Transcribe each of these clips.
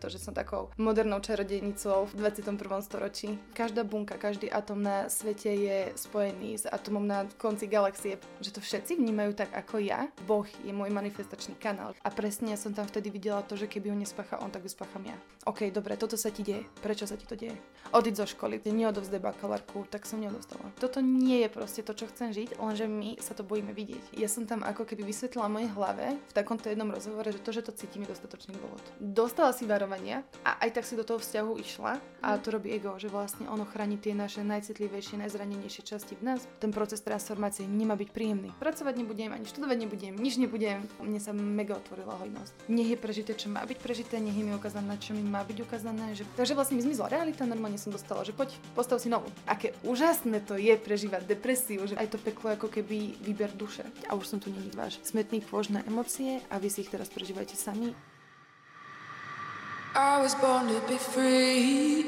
To, že som takou modernou čarodejnicou v 21. storočí. Každá bunka, každý atom na svete je spojený s atomom na konci galaxie. Že to všetci vnímajú tak ako ja. Boh je môj manifestačný kanál. A presne som tam vtedy videla to, že keby ho nespácha on, tak ho spácham ja. OK, dobre, toto sa ti deje. Prečo sa ti to deje? Odiď zo školy, neodovzdaj bakalárku, tak som neodovzdala. Toto nie je proste to, čo chcem žiť, lenže my sa to bojíme vidieť. Ja som tam ako keby vysvetlila mojej hlave v takomto jednom rozhovore, že to, že to cítim, je dostatočný dôvod. Dostala si varovanie fungovania a aj tak si do toho vzťahu išla a to robí ego, že vlastne ono chráni tie naše najcitlivejšie, najzranenejšie časti v nás. Ten proces transformácie nemá byť príjemný. Pracovať nebudem, ani študovať nebudem, nič nebudem. Mne sa mega otvorila hojnosť. Nech je prežité, čo má byť prežité, nech je mi ukázané, čo mi má byť ukázané. Že... Takže vlastne mi zmizla realita, normálne som dostala, že poď, postav si novú. Aké úžasné to je prežívať depresiu, že aj to peklo ako keby výber duše. A už som tu není váš smetný kôž na emócie a vy si ich teraz prežívajte sami. I was born to be free.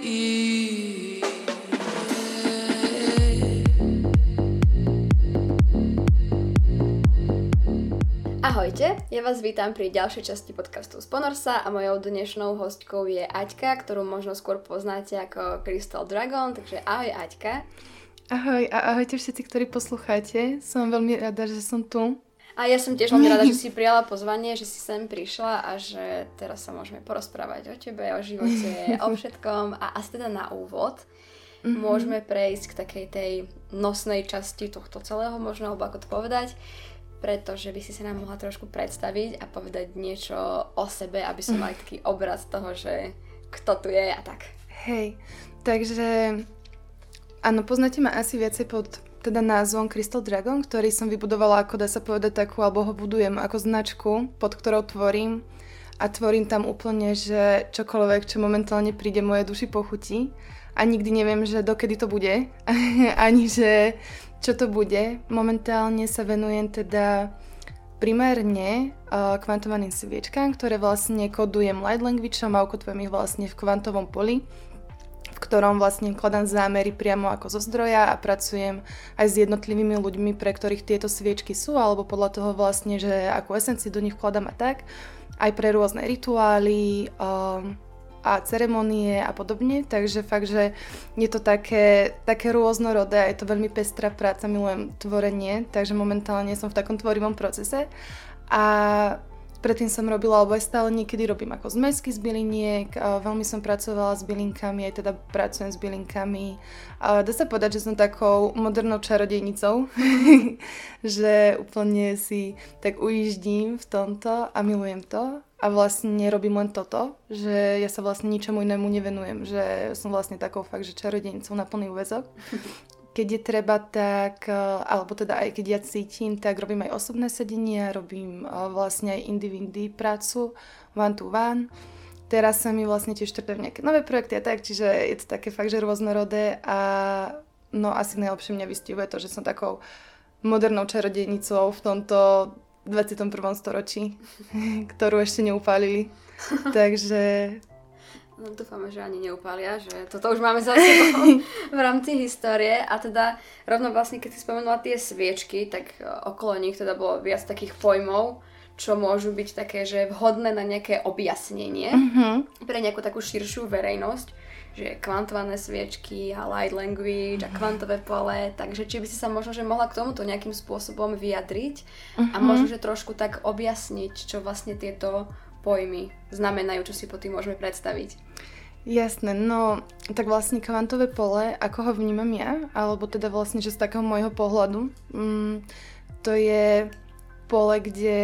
Ahojte, ja vás vítam pri ďalšej časti podcastu Sponorsa a mojou dnešnou hostkou je Aťka, ktorú možno skôr poznáte ako Crystal Dragon, takže ahoj Aťka. Ahoj a ahojte všetci, ktorí poslucháte. Som veľmi rada, že som tu. A ja som tiež veľmi rada, že si prijala pozvanie, že si sem prišla a že teraz sa môžeme porozprávať o tebe, o živote, o všetkom. A asi teda na úvod mm-hmm. môžeme prejsť k takej tej nosnej časti tohto celého, možno, alebo ako to povedať, pretože by si sa nám mohla trošku predstaviť a povedať niečo o sebe, aby som mali taký obraz toho, že kto tu je a tak. Hej, takže áno, poznáte ma asi viacej pod teda názvom Crystal Dragon, ktorý som vybudovala ako dá sa povedať takú, alebo ho budujem ako značku, pod ktorou tvorím. A tvorím tam úplne, že čokoľvek, čo momentálne príde moje duši pochutí a nikdy neviem, že dokedy to bude, ani že čo to bude. Momentálne sa venujem teda primárne uh, kvantovaným sviečkám, ktoré vlastne kodujem light languageom a ukotvujem ich vlastne v kvantovom poli ktorom vlastne kladám zámery priamo ako zo zdroja a pracujem aj s jednotlivými ľuďmi, pre ktorých tieto sviečky sú, alebo podľa toho vlastne, že akú esenciu do nich vkladám a tak. Aj pre rôzne rituály um, a ceremonie a podobne, takže fakt, že je to také, také rôznorodé a je to veľmi pestrá práca, milujem tvorenie, takže momentálne som v takom tvorivom procese a Predtým som robila, alebo aj stále niekedy robím ako zmesky z byliniek, veľmi som pracovala s bylinkami, aj teda pracujem s bylinkami. Dá sa povedať, že som takou modernou čarodejnicou, že úplne si tak ujíždím v tomto a milujem to. A vlastne robím len toto, že ja sa vlastne ničomu inému nevenujem, že som vlastne takou fakt, že čarodejnicou na plný úvezok. Keď je treba, tak, e, alebo teda aj keď ja cítim, tak robím aj osobné sedenia, robím e, vlastne aj individy prácu, one to one. Teraz sa mi vlastne tiež štartujú nejaké nové projekty a tak, čiže je to také fakt, že rôznorodé a no asi najlepšie mňa vystihuje to, že som takou modernou čarodejnicou v tomto 21. storočí, ktorú ešte neupálili. Takže No dúfame, že ani neupália, že toto už máme za sebou v rámci histórie a teda rovno vlastne, keď si spomenula tie sviečky, tak e, okolo nich teda bolo viac takých pojmov, čo môžu byť také, že vhodné na nejaké objasnenie mm-hmm. pre nejakú takú širšiu verejnosť, že kvantované sviečky a light language a mhm. kvantové pole, takže či by si sa možno, že mohla k tomuto nejakým spôsobom vyjadriť mm-hmm. a mhm. možno, že trošku tak objasniť, čo vlastne tieto pojmy znamenajú, čo si po tým môžeme predstaviť. Jasné, no tak vlastne kvantové pole, ako ho vnímam ja, alebo teda vlastne, že z takého môjho pohľadu, mm, to je pole, kde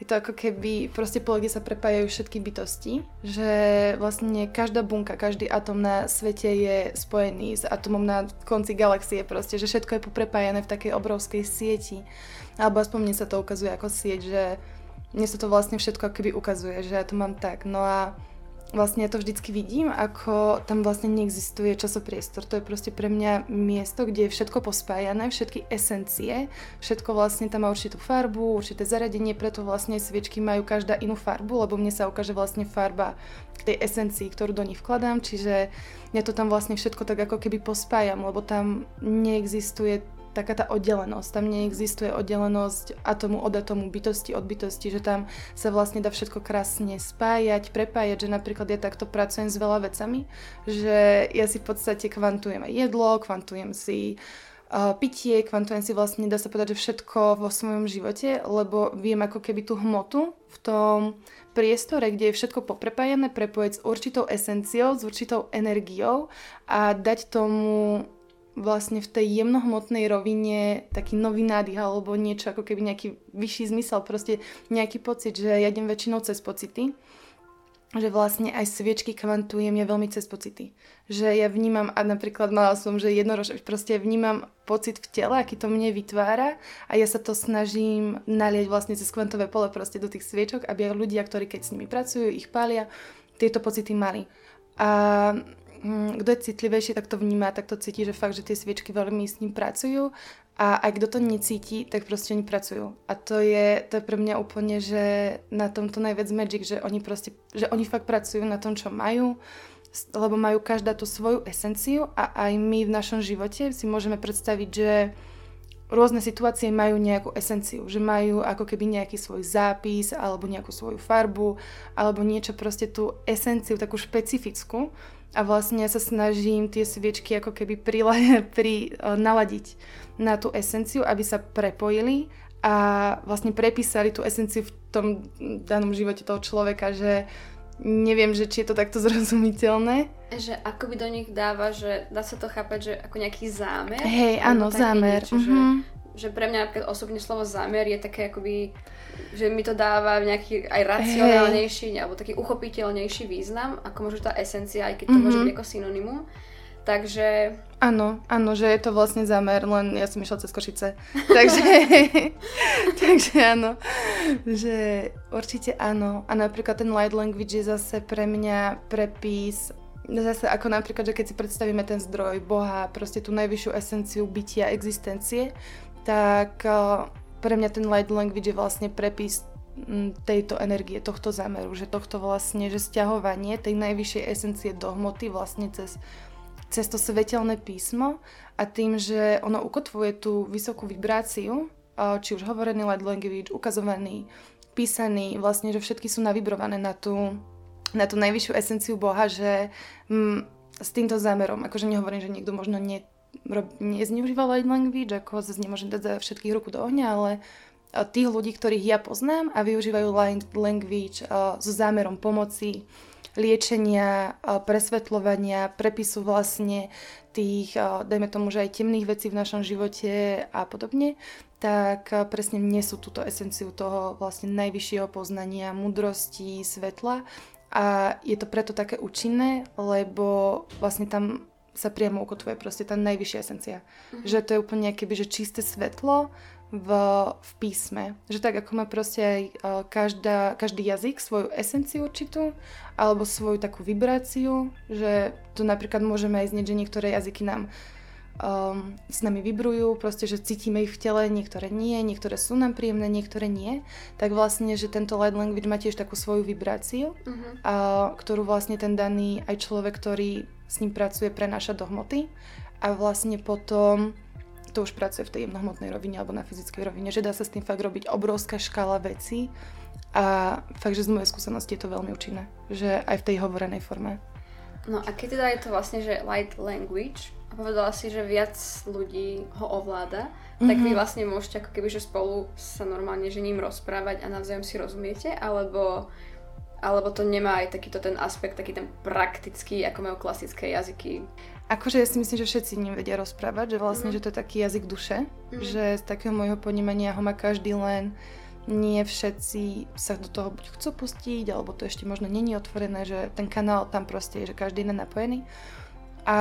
je to ako keby proste pole, kde sa prepájajú všetky bytosti, že vlastne každá bunka, každý atom na svete je spojený s atomom na konci galaxie proste, že všetko je poprepájané v takej obrovskej sieti. Alebo aspoň mne sa to ukazuje ako sieť, že mne sa to vlastne všetko akoby ukazuje, že ja to mám tak. No a vlastne ja to vždycky vidím, ako tam vlastne neexistuje časopriestor. To je proste pre mňa miesto, kde je všetko pospájané, všetky esencie, všetko vlastne tam má určitú farbu, určité zaradenie, preto vlastne sviečky majú každá inú farbu, lebo mne sa ukáže vlastne farba k tej esencii, ktorú do nich vkladám, čiže ja to tam vlastne všetko tak ako keby pospájam, lebo tam neexistuje taká tá oddelenosť. Tam neexistuje oddelenosť atomu od atomu, bytosti od bytosti, že tam sa vlastne dá všetko krásne spájať, prepájať, že napríklad ja takto pracujem s veľa vecami, že ja si v podstate kvantujem aj jedlo, kvantujem si pitie, kvantujem si vlastne, dá sa povedať, že všetko vo svojom živote, lebo viem ako keby tú hmotu v tom priestore, kde je všetko poprepájané, prepojiť s určitou esenciou, s určitou energiou a dať tomu vlastne v tej jemnohmotnej rovine taký nový nádych alebo niečo ako keby nejaký vyšší zmysel, proste nejaký pocit, že ja idem väčšinou cez pocity že vlastne aj sviečky kvantujem ja veľmi cez pocity. Že ja vnímam, a napríklad mala som, že jednorož, proste vnímam pocit v tele, aký to mne vytvára a ja sa to snažím nalieť vlastne cez kvantové pole proste do tých sviečok, aby ľudia, ktorí keď s nimi pracujú, ich pália, tieto pocity mali. A kto je citlivejší, tak to vníma, tak to cíti, že fakt, že tie sviečky veľmi s ním pracujú a aj kto to necíti, tak proste oni pracujú. A to je, to je pre mňa úplne, že na tomto najviac magic, že oni proste, že oni fakt pracujú na tom, čo majú, lebo majú každá tú svoju esenciu a aj my v našom živote si môžeme predstaviť, že rôzne situácie majú nejakú esenciu, že majú ako keby nejaký svoj zápis alebo nejakú svoju farbu alebo niečo proste tú esenciu takú špecifickú a vlastne ja sa snažím tie sviečky ako keby prila, pri, uh, naladiť na tú esenciu, aby sa prepojili a vlastne prepísali tú esenciu v tom danom živote toho človeka, že neviem, že či je to takto zrozumiteľné. Že ako by do nich dáva, že dá sa to chápať, že ako nejaký zámer? Hej, áno, zámer. Niečo, mm-hmm. že, že pre mňa osobne slovo zámer je také akoby že mi to dáva nejaký aj racionálnejší hey. alebo taký uchopiteľnejší význam, ako možno tá esencia, aj keď to mm-hmm. môže byť ako synonymum. Takže... Áno, áno, že je to vlastne zámer, len ja som išla cez Košice. Takže, takže áno, že určite áno. A napríklad ten light language je zase pre mňa prepis zase ako napríklad, že keď si predstavíme ten zdroj Boha, proste tú najvyššiu esenciu bytia, existencie, tak uh, pre mňa ten light language je vlastne prepis tejto energie, tohto zámeru, že tohto vlastne, že stiahovanie tej najvyššej esencie do hmoty vlastne cez cez to svetelné písmo a tým, že ono ukotvuje tú vysokú vibráciu, či už hovorený light language, ukazovaný, písaný, vlastne, že všetky sú navibrované na tú, na tú najvyššiu esenciu Boha, že m, s týmto zámerom, akože nehovorím, že niekto možno ne, rob, nezneužíva light language, ako zase nemôžem dať za všetkých ruku do ohňa, ale tých ľudí, ktorých ja poznám a využívajú light language so zámerom pomoci, liečenia, presvetľovania, prepisu vlastne tých, dajme tomu, že aj temných vecí v našom živote a podobne, tak presne nesú túto esenciu toho vlastne najvyššieho poznania, mudrosti, svetla. A je to preto také účinné, lebo vlastne tam sa priamo ukotvuje proste tá najvyššia esencia. Mm-hmm. Že to je úplne keby, že čisté svetlo, v, v písme. Že tak ako má proste aj uh, každá, každý jazyk svoju esenciu určitú, alebo svoju takú vibráciu, že tu napríklad môžeme aj znieť, že niektoré jazyky nám um, s nami vibrujú, proste, že cítime ich v tele, niektoré nie, niektoré sú nám príjemné, niektoré nie, tak vlastne, že tento light language má tiež takú svoju vibráciu, uh-huh. a, ktorú vlastne ten daný aj človek, ktorý s ním pracuje, prenáša do hmoty a vlastne potom to už pracuje v tej jemnohmotnej rovine alebo na fyzickej rovine, že dá sa s tým fakt robiť obrovská škála vecí a fakt, že z mojej skúsenosti je to veľmi účinné, že aj v tej hovorenej forme. No a keď teda je to vlastne, že light language, a povedala si, že viac ľudí ho ovláda, mm-hmm. tak vy mhm. vlastne môžete ako keby, že spolu sa normálne že ním rozprávať a navzájom si rozumiete, alebo, alebo to nemá aj takýto ten aspekt, taký ten praktický, ako majú klasické jazyky? Akože ja si myslím, že všetci ním vedia rozprávať, že vlastne, mm. že to je taký jazyk duše, mm. že z takého môjho ponímania ho má každý len nie všetci sa do toho buď chcú pustiť, alebo to ešte možno není otvorené, že ten kanál tam proste je, že každý je napojený. A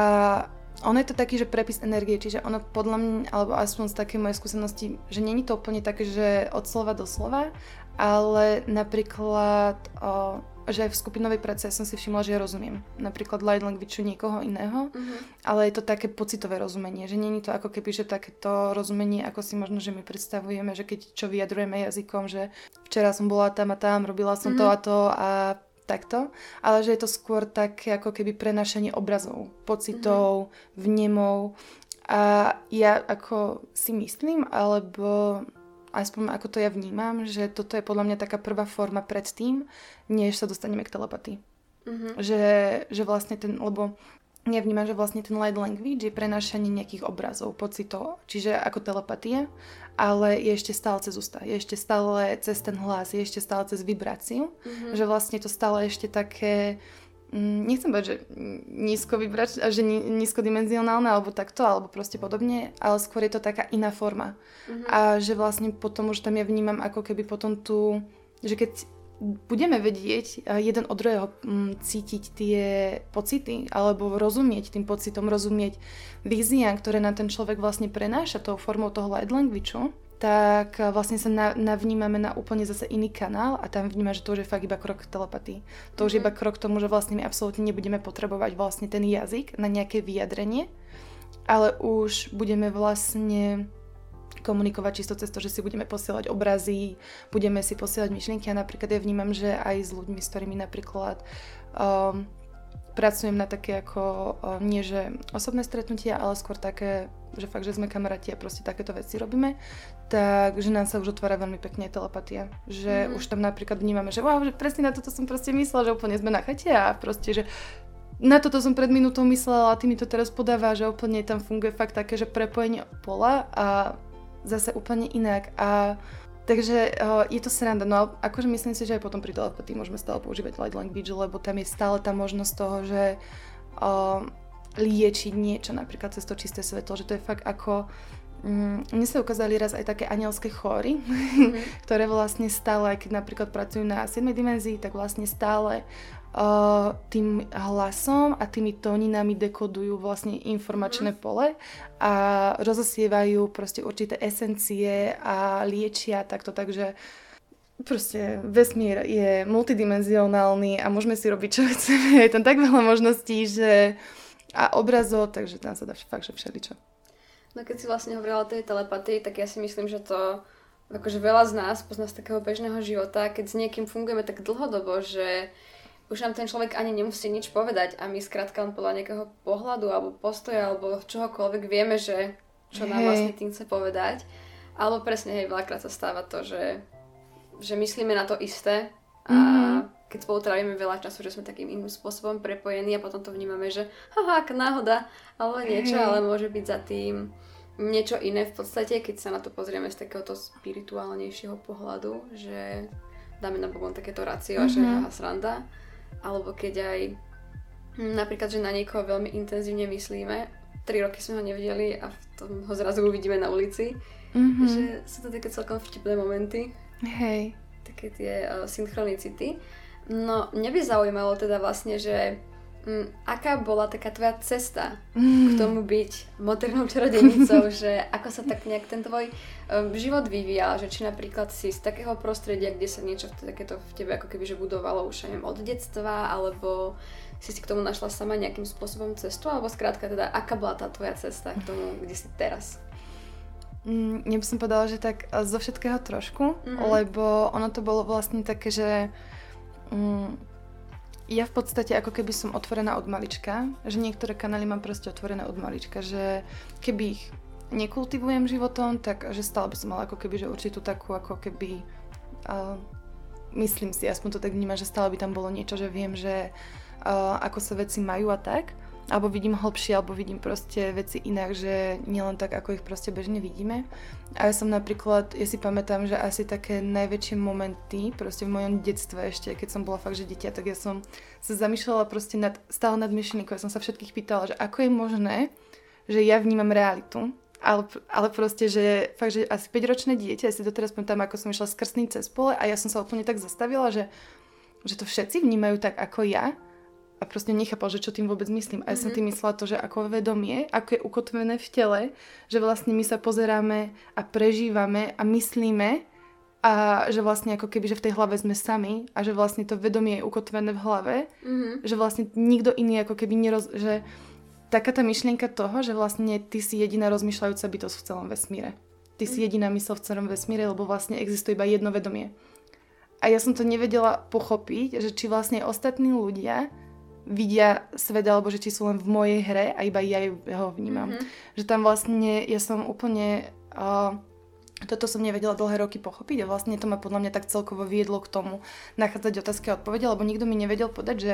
ono je to taký, že prepis energie, čiže ono podľa mňa, alebo aspoň z také moje skúsenosti, že není to úplne také, že od slova do slova, ale napríklad o, že aj v skupinovej práci ja som si všimla, že ja rozumiem napríklad light language niekoho iného, uh-huh. ale je to také pocitové rozumenie, že není to ako keby, že takéto rozumenie, ako si možno, že my predstavujeme, že keď čo vyjadrujeme jazykom, že včera som bola tam a tam, robila som uh-huh. to mhm. a to a takto, ale že je to skôr také ako keby prenašanie obrazov, pocitov, uh-huh. vnemov A ja ako si myslím, alebo aspoň ako to ja vnímam, že toto je podľa mňa taká prvá forma pred tým, než sa dostaneme k telepatii. Mm-hmm. Že, že vlastne ten, lebo ja vnímam, že vlastne ten light language je prenášanie nejakých obrazov, pocitov, čiže ako telepatia, ale je ešte stále cez ústa, je ešte stále cez ten hlas, je ešte stále cez vibráciu, mm-hmm. že vlastne to stále ešte také nechcem povedať, že nízko vybrať, že nízkodimenzionálne alebo takto, alebo proste podobne, ale skôr je to taká iná forma. Mm-hmm. A že vlastne potom už tam ja vnímam ako keby potom tu, že keď budeme vedieť jeden od druhého mm, cítiť tie pocity alebo rozumieť tým pocitom, rozumieť víziám, ktoré na ten človek vlastne prenáša tou formou toho light language, tak eh, vlastne sa navnímame na úplne zase iný kanál a tam vníma, že to už je fakt iba krok k telepatii. To už je mhm. iba krok k tomu, že vlastne my absolútne nebudeme potrebovať vlastne ten jazyk na nejaké vyjadrenie, ale už budeme vlastne komunikovať čisto cez to, že si budeme posielať obrazy, budeme si posielať myšlienky a napríklad ja vnímam, že aj s ľuďmi, s ktorými napríklad um, pracujem na také ako, um, nie že osobné stretnutia, ale skôr také že fakt, že sme kamaráti a proste takéto veci robíme, tak že nám sa už otvára veľmi pekne telepatia. Že mm. už tam napríklad vnímame, že wow, že presne na toto som proste myslela, že úplne sme na chate a proste, že na toto som pred minútou myslela a ty mi to teraz podáva, že úplne tam funguje fakt také, že prepojenie pola a zase úplne inak a Takže uh, je to sranda, no ale akože myslím si, že aj potom pri telepatii môžeme stále používať light language, lebo tam je stále tá možnosť toho, že uh, liečiť niečo, napríklad cez to čisté svetlo, že to je fakt ako mm, mne sa ukázali raz aj také anielské chóry, mm-hmm. ktoré vlastne stále, aj keď napríklad pracujú na 7 dimenzii, tak vlastne stále tým hlasom a tými tóninami dekodujú vlastne informačné mm-hmm. pole a rozosievajú proste určité esencie a liečia takto, takže proste vesmír je multidimenzionálny a môžeme si robiť čo chceme. Je tam tak veľa možností, že a obrazov, takže tam sa dá fakt, že všeličo. No keď si vlastne hovorila o tej telepatii, tak ja si myslím, že to akože veľa z nás pozná z takého bežného života, keď s niekým fungujeme tak dlhodobo, že už nám ten človek ani nemusí nič povedať a my skrátka len podľa nejakého pohľadu alebo postoja alebo čohokoľvek vieme, že čo nám vlastne tým chce povedať. Alebo presne, hej, veľakrát sa stáva to, že, že myslíme na to isté a mm-hmm keď spolu trávime veľa času, že sme takým iným spôsobom prepojení a potom to vnímame, že haha, aká náhoda, alebo niečo, hey. ale môže byť za tým niečo iné v podstate, keď sa na to pozrieme z takéhoto spirituálnejšieho pohľadu, že dáme na bokom takéto racio, mm-hmm. že mhm. haha, sranda, alebo keď aj hm, napríklad, že na niekoho veľmi intenzívne myslíme, tri roky sme ho nevideli a v tom ho zrazu uvidíme na ulici, mm-hmm. že sú to také celkom vtipné momenty. Hej. Také tie uh, synchronicity. No, mňa by zaujímalo teda vlastne, že aká bola taká tvoja cesta mm. k tomu byť modernou čarodejnicou, že ako sa tak nejak ten tvoj um, život vyvíjal, že či napríklad si z takého prostredia, kde sa niečo takéto v tebe ako keby že budovalo už neviem, od detstva, alebo si si k tomu našla sama nejakým spôsobom cestu, alebo skrátka teda, aká bola tá tvoja cesta k tomu, kde si teraz? Mm, ja by som povedala, že tak zo všetkého trošku, mm-hmm. lebo ono to bolo vlastne také, že Mm, ja v podstate ako keby som otvorená od malička, že niektoré kanály mám proste otvorené od malička, že keby ich nekultivujem životom, tak že stále by som mala ako keby, že určitú takú ako keby uh, myslím si, aspoň to tak vnímam, že stále by tam bolo niečo, že viem, že uh, ako sa veci majú a tak alebo vidím hlbšie, alebo vidím proste veci inak, že nielen tak, ako ich proste bežne vidíme. A ja som napríklad, ja si pamätám, že asi také najväčšie momenty proste v mojom detstve ešte, keď som bola fakt, že dieťa, tak ja som sa zamýšľala proste nad, stále nad myšlienkou. Ja som sa všetkých pýtala, že ako je možné, že ja vnímam realitu, ale, ale proste, že fakt, že asi 5-ročné dieťa, ja si to teraz pamätám, ako som išla z krstný cez pole a ja som sa úplne tak zastavila, že, že to všetci vnímajú tak ako ja a proste nechápal, že čo tým vôbec myslím. A ja som mhm. tým myslela to, že ako vedomie, ako je ukotvené v tele, že vlastne my sa pozeráme a prežívame a myslíme a že vlastne ako keby, že v tej hlave sme sami a že vlastne to vedomie je ukotvené v hlave, mm-hmm. že vlastne nikto iný ako keby neroz... že taká tá myšlienka toho, že vlastne ty si jediná rozmýšľajúca bytosť v celom vesmíre. Ty si mhm. jediná mysl v celom vesmíre, lebo vlastne existuje iba jedno vedomie. A ja som to nevedela pochopiť, že či vlastne ostatní ľudia vidia svet, alebo že či sú len v mojej hre a iba ja ho vnímam. Mm-hmm. Že tam vlastne ja som úplne... Uh, toto som nevedela dlhé roky pochopiť a vlastne to ma podľa mňa tak celkovo viedlo k tomu nachádzať otázky a odpovede, lebo nikto mi nevedel povedať, že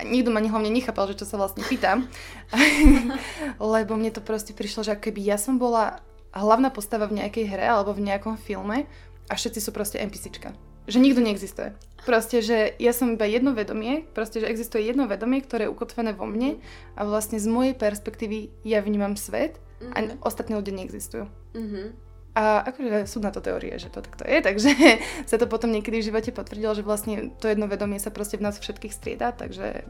nikto ma hlavne nechápal, že čo sa vlastne pýtam. lebo mne to proste prišlo, že keby ja som bola hlavná postava v nejakej hre alebo v nejakom filme a všetci sú proste NPCčka. Že nikto neexistuje. Proste, že ja som iba jedno vedomie, proste, že existuje jedno vedomie, ktoré je ukotvené vo mne a vlastne z mojej perspektívy ja vnímam svet mm-hmm. a mhm. ostatní ľudia neexistujú. Mm-hmm. A akože sú na to teórie, že to takto je, takže sa to potom niekedy v živote potvrdilo, že vlastne to jedno vedomie sa proste v nás všetkých strieda, takže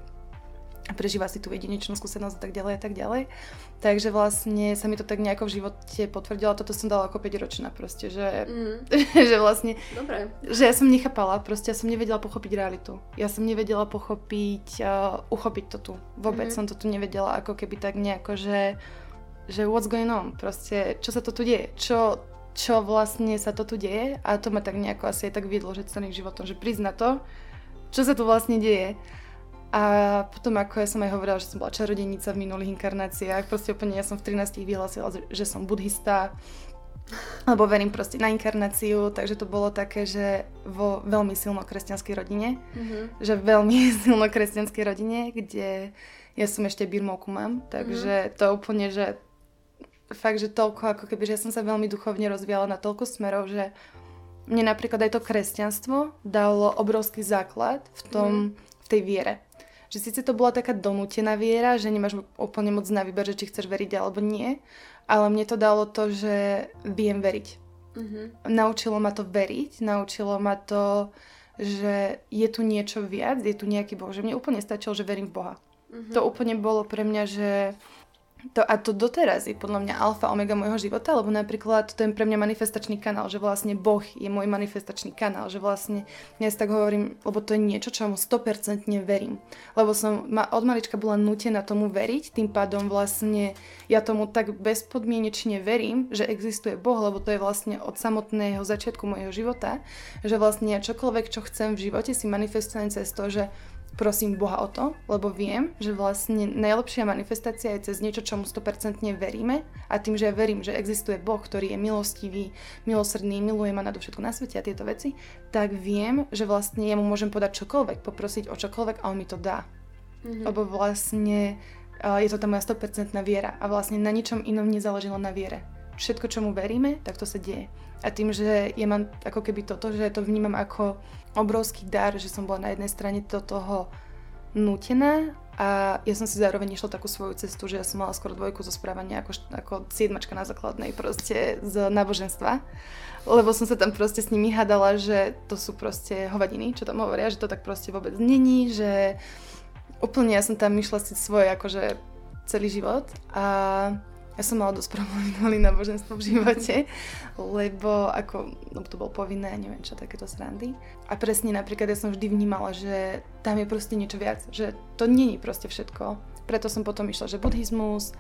prežíva si tú jedinečnú skúsenosť a tak ďalej a tak ďalej. Takže vlastne sa mi to tak nejako v živote potvrdilo. Toto som dala ako 5 ročná proste, že, mm. že vlastne, Dobre. že ja som nechápala, proste ja som nevedela pochopiť realitu. Ja som nevedela pochopiť, uh, uchopiť to tu. Vôbec mm. som to tu nevedela ako keby tak nejako, že, že what's going on, proste čo sa to tu deje, čo, čo vlastne sa to tu deje a to ma tak nejako asi aj tak viedlo, že celým životom, že prizna to, čo sa tu vlastne deje. A potom, ako ja som aj hovorila, že som bola čarodejnica v minulých inkarnáciách, proste úplne ja som v 13 vyhlásila, že som buddhista, lebo verím proste na inkarnáciu, takže to bolo také, že vo veľmi silno kresťanskej rodine, mm-hmm. že veľmi silno kresťanskej rodine, kde ja som ešte birmovku mám, takže mm-hmm. to úplne, že fakt, že toľko, ako keby, že ja som sa veľmi duchovne rozvíjala na toľko smerov, že mne napríklad aj to kresťanstvo dalo obrovský základ v tom, mm. v tej viere že síce to bola taká donútená viera, že nemáš úplne moc na výber, že či chceš veriť alebo nie, ale mne to dalo to, že viem veriť. Mm-hmm. Naučilo ma to veriť, naučilo ma to, že je tu niečo viac, je tu nejaký Boh, že mne úplne stačilo, že verím v Boha. Mm-hmm. To úplne bolo pre mňa, že to, a to doteraz je podľa mňa alfa omega môjho života, lebo napríklad to je pre mňa manifestačný kanál, že vlastne Boh je môj manifestačný kanál, že vlastne dnes tak hovorím, lebo to je niečo, čomu 100% verím. Lebo som ma, od malička bola nutená tomu veriť, tým pádom vlastne ja tomu tak bezpodmienečne verím, že existuje Boh, lebo to je vlastne od samotného začiatku môjho života, že vlastne čokoľvek, čo chcem v živote si manifestujem cez to, že prosím Boha o to, lebo viem, že vlastne najlepšia manifestácia je cez niečo, čomu 100% veríme a tým, že ja verím, že existuje Boh, ktorý je milostivý, milosrdný, miluje ma nadovšetko na svete a tieto veci, tak viem, že vlastne jemu môžem podať čokoľvek, poprosiť o čokoľvek a on mi to dá. Mm-hmm. Lebo vlastne je to tá moja 100% viera a vlastne na ničom inom nezáležilo na viere. Všetko, čomu veríme, tak to sa deje. A tým, že ja mám ako keby toto, že to vnímam ako obrovský dar, že som bola na jednej strane do toho nutená a ja som si zároveň išla takú svoju cestu, že ja som mala skoro dvojku zo správania ako, ako siedmačka na základnej proste z náboženstva. Lebo som sa tam proste s nimi hádala, že to sú proste hovadiny, čo tam hovoria, že to tak proste vôbec není, že úplne ja som tam išla si svoje akože celý život a ja som mala dosť problémov náboženstvo v živote, lebo ako, no to bolo povinné, neviem čo, takéto srandy. A presne napríklad ja som vždy vnímala, že tam je proste niečo viac, že to není proste všetko. Preto som potom išla, že buddhizmus,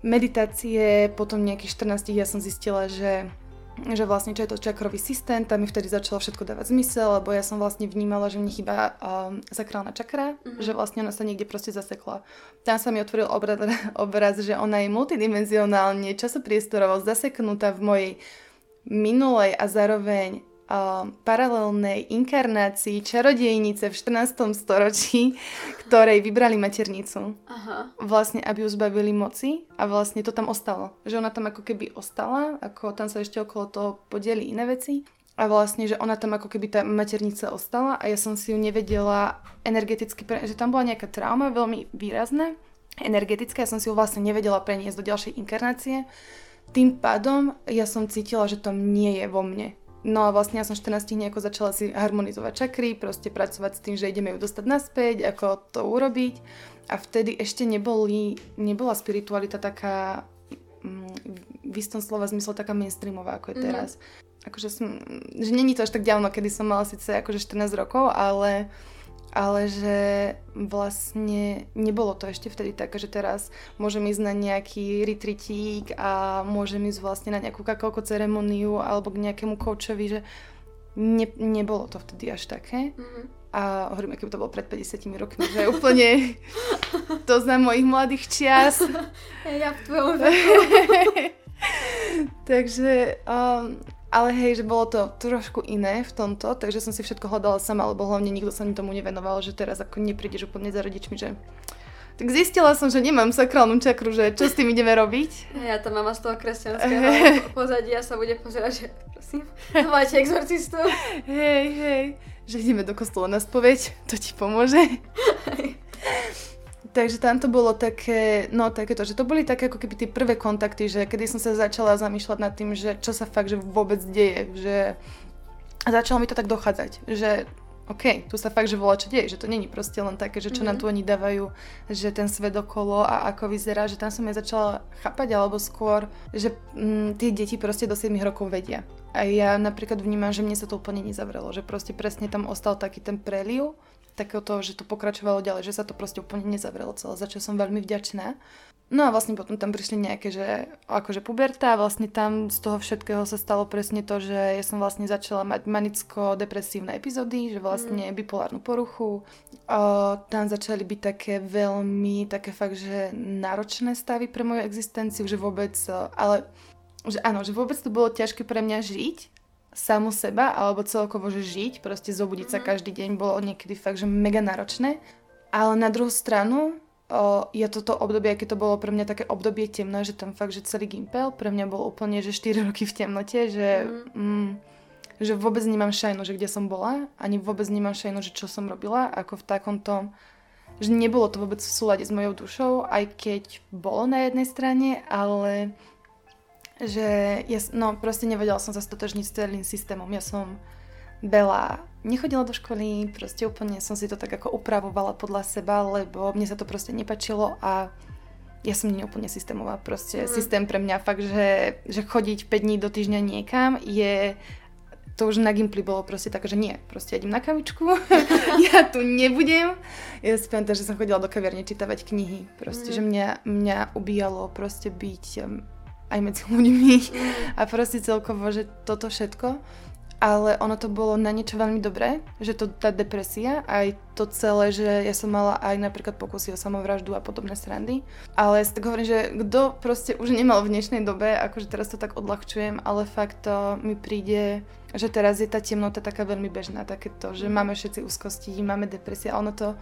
meditácie, potom nejakých 14 ja som zistila, že že vlastne čo je to čakrový systém, tam mi vtedy začalo všetko dávať zmysel, lebo ja som vlastne vnímala, že mne chýba um, sakrálna čakra, mm-hmm. že vlastne ona sa niekde proste zasekla. Tam sa mi otvoril obraz, obraz že ona je multidimenzionálne, časopriestorovo zaseknutá v mojej minulej a zároveň paralelnej inkarnácii čarodejnice v 14. storočí, ktorej vybrali maternicu. Aha. Vlastne, aby ju zbavili moci a vlastne to tam ostalo. Že ona tam ako keby ostala, ako tam sa ešte okolo toho podeli iné veci. A vlastne, že ona tam ako keby tá maternica ostala a ja som si ju nevedela energeticky, pre... že tam bola nejaká trauma veľmi výrazná, energetická, ja som si ju vlastne nevedela preniesť do ďalšej inkarnácie. Tým pádom ja som cítila, že to nie je vo mne No a vlastne ja som 14 nejako začala si harmonizovať čakry, proste pracovať s tým, že ideme ju dostať naspäť, ako to urobiť. A vtedy ešte neboli, nebola spiritualita taká, mm, v istom slova zmysle taká mainstreamová, ako je mm-hmm. teraz. Akože som, že není to až tak dávno, kedy som mala síce akože 14 rokov, ale ale že vlastne nebolo to ešte vtedy tak, že teraz môžem ísť na nejaký retreatík a môžem ísť vlastne na nejakú kakaoko ceremoniu alebo k nejakému koučovi, že ne, nebolo to vtedy až také. Mm-hmm. a hovorím, keby to bolo pred 50 rokmi, že úplne to znam mojich mladých čias. Ja v tvojom Takže, um, ale hej, že bolo to trošku iné v tomto, takže som si všetko hľadala sama, lebo hlavne nikto sa mi tomu nevenoval, že teraz ako neprídeš úplne za rodičmi, že tak zistila som, že nemám sakrálnu čakru, že čo s tým ideme robiť. Ja to mama z toho kresťanského pozadia sa bude pozerať, že prosím, máte exorcistu. Hej, hej, že ideme do kostola na spoveď, to ti pomôže. Takže tam to bolo také, no takéto, že to boli také ako keby tie prvé kontakty, že kedy som sa začala zamýšľať nad tým, že čo sa fakt, že vôbec deje, že začalo mi to tak dochádzať, že OK, tu sa fakt, že volá, čo deje, že to není proste len také, že čo mm-hmm. nám mhm. tu oni dávajú, že ten svet okolo a ako vyzerá, že tam som ja začala chápať, alebo skôr, že mm, tie deti proste do 7 rokov vedia. A ja napríklad vnímam, že mne sa to úplne nezavrelo, že proste presne tam ostal taký ten preliu, takého toho, že to pokračovalo ďalej, že sa to proste úplne nezavrelo celé, za čo som veľmi vďačná. No a vlastne potom tam prišli nejaké, že akože puberta a vlastne tam z toho všetkého sa stalo presne to, že ja som vlastne začala mať manicko-depresívne epizódy, že vlastne mm. bipolárnu poruchu. O, tam začali byť také veľmi, také fakt, že náročné stavy pre moju existenciu, že vôbec, ale že áno, že vôbec to bolo ťažké pre mňa žiť, samu seba, alebo celkovo, že žiť, proste zobudiť sa mhm. každý deň bolo niekedy fakt, že mega náročné. Ale na druhú stranu, o, je toto obdobie, keď to bolo pre mňa také obdobie temné, že tam fakt, že celý Gimpel pre mňa bol úplne, že 4 roky v temnote, že, mm. Mm, že vôbec nemám šajnu, že kde som bola, ani vôbec nemám šajnu, že čo som robila, ako v takomto, že nebolo to vôbec v súlade s mojou dušou, aj keď bolo na jednej strane, ale že ja, no proste nevedela som sa stotožniť s celým systémom. Ja som veľa nechodila do školy, proste úplne som si to tak ako upravovala podľa seba, lebo mne sa to proste nepačilo a ja som nie úplne systémová. Proste mm. systém pre mňa fakt, že, že chodiť 5 dní do týždňa niekam je to už na Gimply bolo proste také, že nie, proste idem na kavičku, ja tu nebudem. Ja si pamätám, že som chodila do kaviarne čítavať knihy, proste, mm. že mňa, mňa ubíjalo proste byť aj medzi ľuďmi mm. a proste celkovo, že toto všetko ale ono to bolo na niečo veľmi dobré, že to tá depresia, aj to celé, že ja som mala aj napríklad pokusy o samovraždu a podobné srandy. Ale si tak hovorím, že kto proste už nemal v dnešnej dobe, akože teraz to tak odľahčujem, ale fakt to mi príde, že teraz je tá temnota taká veľmi bežná, takéto, že máme všetci úzkosti, máme depresia a ono to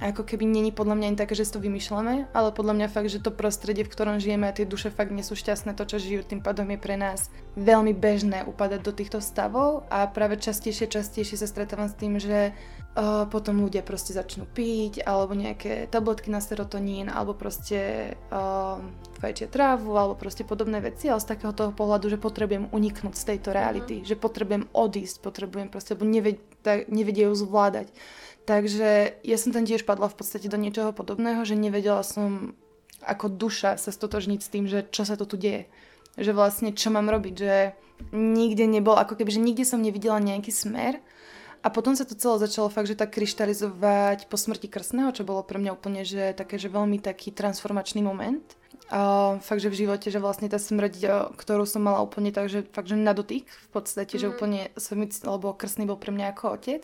ako keby není podľa mňa ani také, že si to vymýšľame, ale podľa mňa fakt, že to prostredie, v ktorom žijeme a tie duše fakt nie sú šťastné, to, čo žijú, tým pádom je pre nás veľmi bežné upadať do týchto stavov a práve častejšie, častejšie sa stretávam s tým, že uh, potom ľudia proste začnú piť alebo nejaké tabletky na serotonín alebo proste uh, fajčia trávu alebo proste podobné veci, ale z takého toho pohľadu, že potrebujem uniknúť z tejto reality, uh-huh. že potrebujem odísť, potrebujem proste, lebo neved, nevedie ju zvládať. Takže ja som tam tiež padla v podstate do niečoho podobného, že nevedela som ako duša sa stotožniť s tým, že čo sa to tu deje. Že vlastne čo mám robiť, že nikde nebol, ako keby, že nikde som nevidela nejaký smer. A potom sa to celé začalo fakt, že tak kryštalizovať po smrti krstného, čo bolo pre mňa úplne, že také, že veľmi taký transformačný moment. A fakt, že v živote, že vlastne tá smrť, ktorú som mala úplne tak, že fakt, že na dotyk v podstate, mm. že úplne som, lebo krstný bol pre mňa ako otec.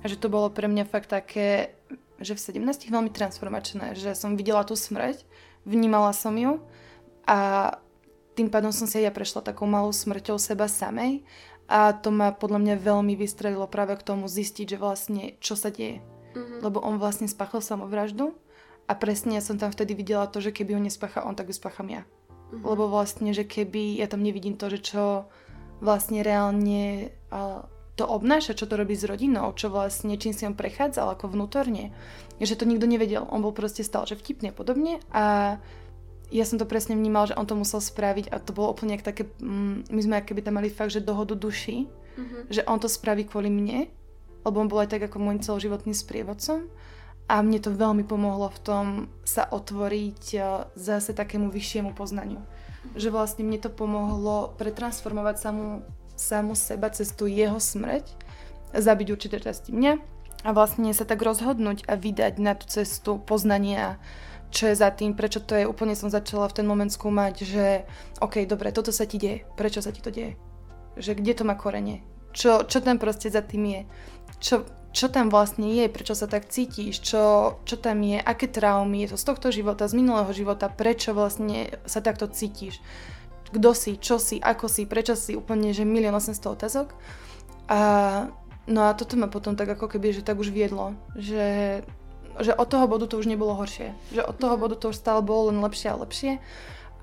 A že to bolo pre mňa fakt také, že v 17 veľmi transformačné, že som videla tú smrť, vnímala som ju a tým pádom som si aj ja prešla takou malou smrťou seba samej a to ma podľa mňa veľmi vystrelilo práve k tomu zistiť, že vlastne čo sa deje. Mm-hmm. Lebo on vlastne spáchal samovraždu a presne ja som tam vtedy videla to, že keby ho nespáchal on, tak ju spácham ja. Mm-hmm. Lebo vlastne, že keby ja tam nevidím to, že čo vlastne reálne to obnáša, čo to robí s rodinou, čo vlastne, čím si on prechádzal ako vnútorne. Že to nikto nevedel. On bol proste stále, že vtipne a podobne a ja som to presne vnímal, že on to musel spraviť a to bolo úplne také, mm, my sme keby tam mali fakt, že dohodu duši, mm-hmm. že on to spraví kvôli mne, lebo on bol aj tak ako môj celoživotný sprievodcom a mne to veľmi pomohlo v tom sa otvoriť e, zase takému vyššiemu poznaniu. Že vlastne mne to pomohlo pretransformovať samú samu seba cez tú jeho smrť, zabiť určité časti mňa a vlastne sa tak rozhodnúť a vydať na tú cestu poznania, čo je za tým, prečo to je. Úplne som začala v ten moment skúmať, že OK, dobre, toto sa ti deje, prečo sa ti to deje? Že kde to má korene? Čo, čo tam proste za tým je? Čo, čo tam vlastne je, prečo sa tak cítiš, čo, čo tam je, aké traumy je to z tohto života, z minulého života, prečo vlastne sa takto cítiš, kto si, čo si, ako si, prečo si, úplne, že milión 800 otázok. A, no a toto ma potom tak ako keby, že tak už viedlo, že, že od toho bodu to už nebolo horšie, že od toho bodu to už stále bolo len lepšie a lepšie.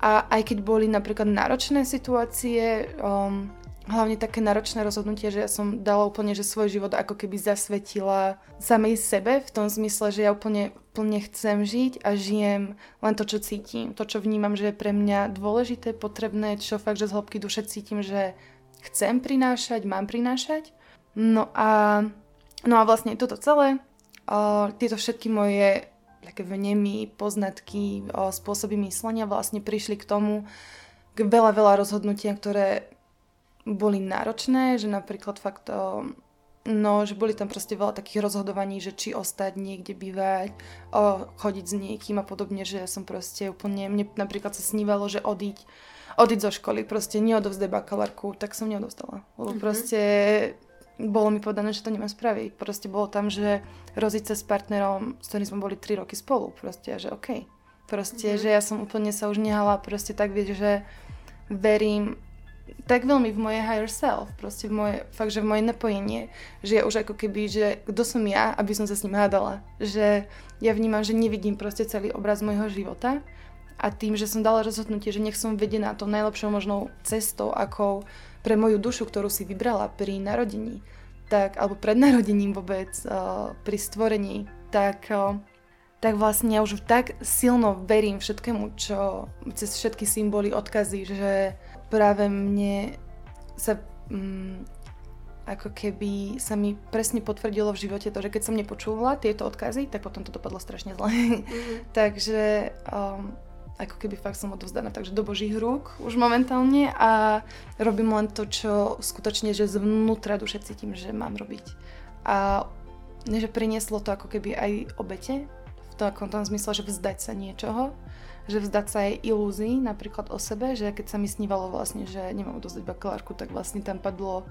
A aj keď boli napríklad náročné situácie, um, hlavne také náročné rozhodnutie, že ja som dala úplne, že svoj život ako keby zasvetila samej sebe v tom zmysle, že ja úplne, úplne chcem žiť a žijem len to, čo cítim, to, čo vnímam, že je pre mňa dôležité, potrebné, čo fakt, že z hĺbky duše cítim, že chcem prinášať, mám prinášať. No a, no a vlastne toto celé, o, tieto všetky moje také vnemy, poznatky, o, spôsoby myslenia vlastne prišli k tomu, k veľa, veľa rozhodnutia, ktoré boli náročné, že napríklad fakt no, že boli tam proste veľa takých rozhodovaní, že či ostať niekde bývať, o, chodiť s niekým a podobne, že som proste úplne, mne napríklad sa snívalo, že odíť, odíť zo školy, proste neodovzdať bakalárku, tak som neodovzdala. Lebo mm-hmm. proste bolo mi povedané, že to nemám spraviť. Proste bolo tam, že roziť sa s partnerom, s ktorým sme boli 3 roky spolu, proste, že OK. Proste, mm-hmm. že ja som úplne sa už nehala proste tak vieš, že verím tak veľmi v moje higher self, proste v moje, fakt, že v moje napojenie, že ja už ako keby, že kto som ja, aby som sa s ním hádala, že ja vnímam, že nevidím proste celý obraz môjho života a tým, že som dala rozhodnutie, že nech som vedená to najlepšou možnou cestou, ako pre moju dušu, ktorú si vybrala pri narodení, tak, alebo pred narodením vôbec, uh, pri stvorení, tak, uh, tak vlastne ja už tak silno verím všetkému, čo cez všetky symboly, odkazy, že práve mne sa mm, ako keby sa mi presne potvrdilo v živote to, že keď som nepočúvala tieto odkazy, tak potom to dopadlo strašne zle. Mm-hmm. takže um, ako keby fakt som odovzdaná takže do božích rúk už momentálne a robím len to, čo skutočne, že zvnútra duše cítim, že mám robiť. A že prinieslo to ako keby aj obete, v takom tom zmysle, že vzdať sa niečoho, že vzdať sa aj ilúzií, napríklad o sebe, že keď sa mi snívalo vlastne, že nemám odozdať bakalárku, tak vlastne tam padlo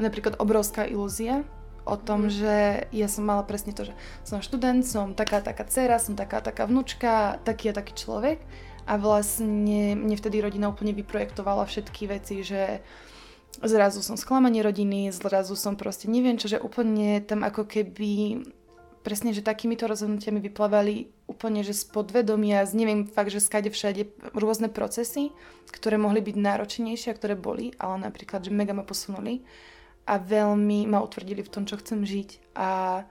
napríklad obrovská ilúzia o tom, mm. že ja som mala presne to, že som študent, som taká taká dcera, som taká taká vnúčka, taký a taký človek a vlastne mne vtedy rodina úplne vyprojektovala všetky veci, že zrazu som sklamanie rodiny, zrazu som proste neviem čo, že úplne tam ako keby presne, že takýmito rozhodnutiami vyplávali úplne, že z podvedomia, z neviem fakt, že skade všade rôzne procesy, ktoré mohli byť náročnejšie a ktoré boli, ale napríklad, že mega ma posunuli a veľmi ma utvrdili v tom, čo chcem žiť. A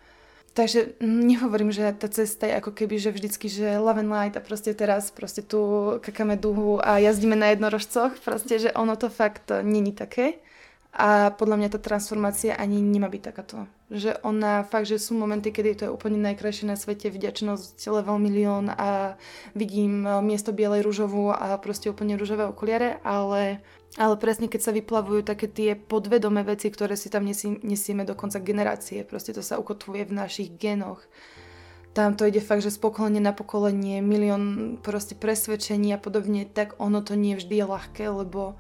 takže nehovorím, že tá cesta je ako keby, že vždycky, že love and light a proste teraz proste tu kakáme duhu a jazdíme na jednorožcoch, proste, že ono to fakt není také. A podľa mňa tá transformácia ani nemá byť takáto. Že ona fakt, že sú momenty, kedy to je úplne najkrajšie na svete, vďačnosť, level milión a vidím e, miesto bielej rúžovú a proste úplne rúžové okuliare, ale, ale presne keď sa vyplavujú také tie podvedomé veci, ktoré si tam nesí, nesieme dokonca generácie, proste to sa ukotvuje v našich genoch. Tam to ide fakt, že z pokolenia na pokolenie, milión proste presvedčení a podobne, tak ono to nie vždy je ľahké, lebo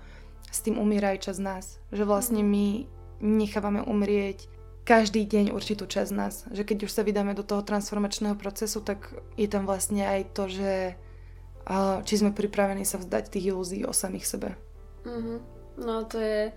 s tým umiera aj čas nás. Že vlastne my nechávame umrieť každý deň určitú časť nás. Že keď už sa vydáme do toho transformačného procesu, tak je tam vlastne aj to, že či sme pripravení sa vzdať tých ilúzií o samých sebe. Mm-hmm. No to je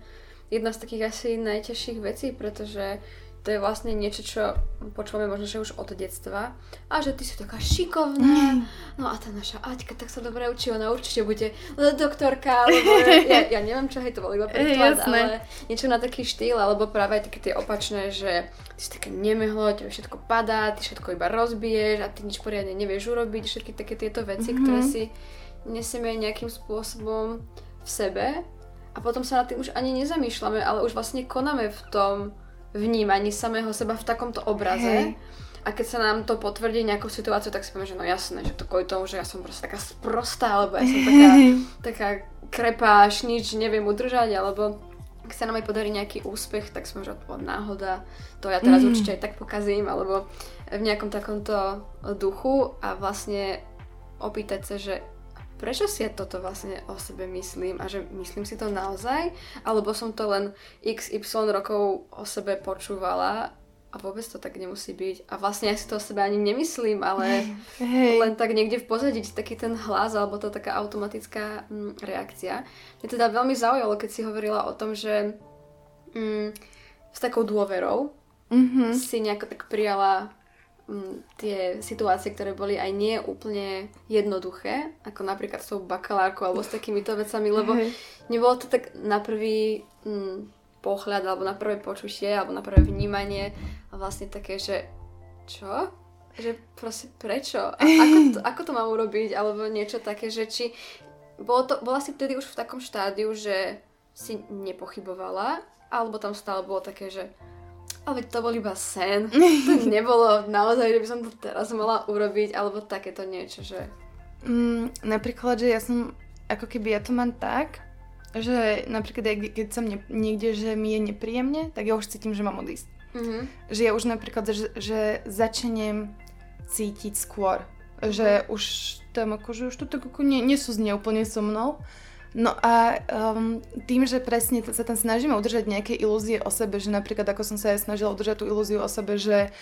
jedna z takých asi najťažších vecí, pretože to je vlastne niečo, čo počúvame možno, že už od detstva. A že ty si taká šikovná. No a tá naša Aťka tak sa dobre učí, ona určite bude doktorka, alebo ja, ja neviem čo, hej, to bolo iba príklad, ale niečo na taký štýl, alebo práve aj také tie opačné, že ty si také nemehlo, tebe všetko padá, ty všetko iba rozbiješ a ty nič poriadne nevieš urobiť, všetky také tieto veci, mm-hmm. ktoré si nesieme nejakým spôsobom v sebe a potom sa nad tým už ani nezamýšľame, ale už vlastne konáme v tom, vnímaní samého seba v takomto obraze. Hej. A keď sa nám to potvrdí nejakou situáciu, tak si poviem, že no jasné, že to kvôli tomu, že ja som proste taká sprostá, alebo ja som taká, taká krepáš, nič neviem udržať, alebo ak sa nám aj podarí nejaký úspech, tak som že to náhoda, to ja teraz mm. určite aj tak pokazím, alebo v nejakom takomto duchu a vlastne opýtať sa, že prečo si ja toto vlastne o sebe myslím a že myslím si to naozaj, alebo som to len xy rokov o sebe počúvala a vôbec to tak nemusí byť. A vlastne ja si to o sebe ani nemyslím, ale hey. len tak niekde v pozadí taký ten hlas alebo to taká automatická mm, reakcia. Mňa teda veľmi zaujalo, keď si hovorila o tom, že mm, s takou dôverou mm-hmm. si nejako tak prijala tie situácie, ktoré boli aj nie úplne jednoduché, ako napríklad s tou bakalárkou alebo s takýmito vecami, lebo hey. nebolo to tak na prvý mm, pohľad alebo na prvé počutie alebo na prvé vnímanie a vlastne také, že čo? Že proste prečo? A ako to, ako to mám urobiť? Alebo niečo také, že či... Bolo to, bola si vtedy už v takom štádiu, že si nepochybovala? Alebo tam stále bolo také, že ale to bol iba sen. To nebolo naozaj, že by som to teraz mala urobiť, alebo takéto niečo, že... Mm, napríklad, že ja som, ako keby ja to mám tak, že napríklad keď som niekde, že mi je nepríjemne, tak ja už cítim, že mám odísť. Mm-hmm. Že ja už napríklad, že, že začnem cítiť skôr. Že už tam akože už to tak ako nie, nesúznie úplne so mnou. No a um, tým, že presne sa tam snažíme udržať nejaké ilúzie o sebe, že napríklad ako som sa aj snažila udržať tú ilúziu o sebe, že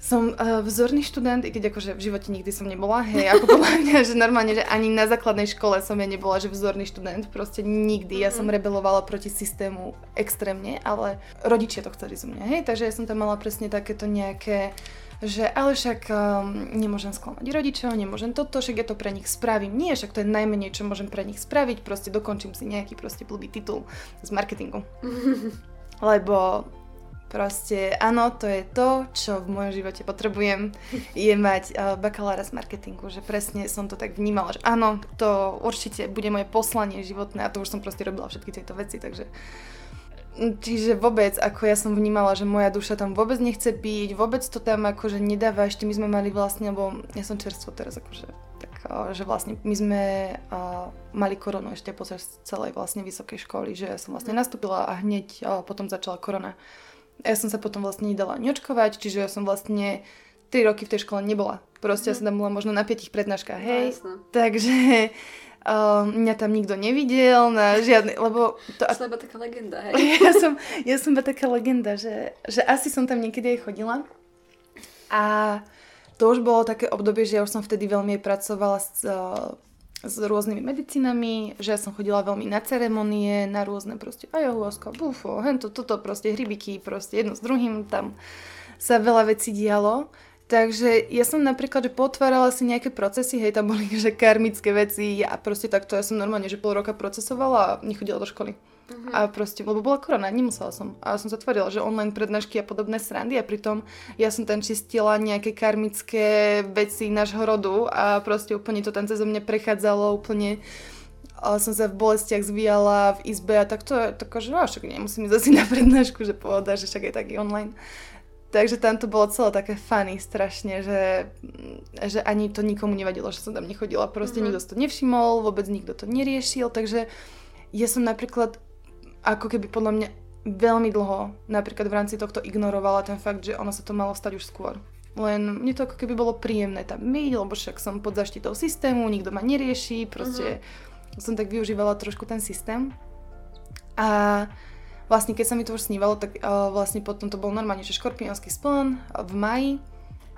som uh, vzorný študent, i keď akože v živote nikdy som nebola, hej, ako podľa mňa, že normálne, že ani na základnej škole som ja nebola, že vzorný študent, proste nikdy. Ja som mhm. rebelovala proti systému extrémne, ale rodičia to chceli zo mňa, hej, takže ja som tam mala presne takéto nejaké že ale však um, nemôžem sklamať rodičov, nemôžem toto, však ja to pre nich spravím. Nie, však to je najmenej, čo môžem pre nich spraviť, proste dokončím si nejaký proste blbý titul z marketingu. Lebo Proste áno, to je to, čo v mojom živote potrebujem, je mať uh, bakalára z marketingu, že presne som to tak vnímala, že áno, to určite bude moje poslanie životné a to už som proste robila všetky tieto veci, takže Čiže vôbec, ako ja som vnímala, že moja duša tam vôbec nechce byť, vôbec to tam akože nedáva, ešte my sme mali vlastne, lebo ja som čerstvo teraz akože, tak, že vlastne my sme uh, mali koronu ešte počas celej vlastne vysokej školy, že ja som vlastne nastúpila a hneď uh, potom začala korona ja som sa potom vlastne nedala neočkovať, čiže ja som vlastne 3 roky v tej škole nebola. Proste mm. ja som tam bola možno na 5 prednáškach, hej. No, Takže uh, mňa tam nikto nevidel, na žiadny, lebo... To. Som iba taká legenda, hej. ja, som, ja som iba taká legenda, že, že asi som tam niekedy aj chodila. A to už bolo také obdobie, že ja už som vtedy veľmi pracovala s, uh, s rôznymi medicínami, že ja som chodila veľmi na ceremonie, na rôzne proste ayahuasca, bufo, hento, toto proste hrybiky, proste jedno s druhým, tam sa veľa vecí dialo. Takže ja som napríklad, že potvárala si nejaké procesy, hej, tam boli že karmické veci a proste takto ja som normálne, že pol roka procesovala a nechodila do školy. Uh-huh. A proste, lebo bola korona, nemusela som. A som sa tvorila, že online prednášky a podobné srandy a pritom ja som tam čistila nejaké karmické veci nášho rodu a proste úplne to tam cez mňa prechádzalo úplne ale som sa v bolestiach zvíjala v izbe a tak to je tako, že no, však nemusím ísť asi na prednášku, že pohoda, že však je taký online. Takže tam to bolo celé také funny strašne, že, že ani to nikomu nevadilo, že som tam nechodila. Proste mm-hmm. nikto si to nevšimol, vôbec nikto to neriešil, takže ja som napríklad ako keby podľa mňa veľmi dlho napríklad v rámci tohto ignorovala ten fakt, že ono sa to malo stať už skôr. Len mne to ako keby bolo príjemné tam byť, lebo však som pod zaštitou systému, nikto ma nerieši, proste uh-huh. som tak využívala trošku ten systém. A vlastne keď sa mi to už snívalo, tak uh, vlastne potom to bol normálne, že škorpiónsky spln v maji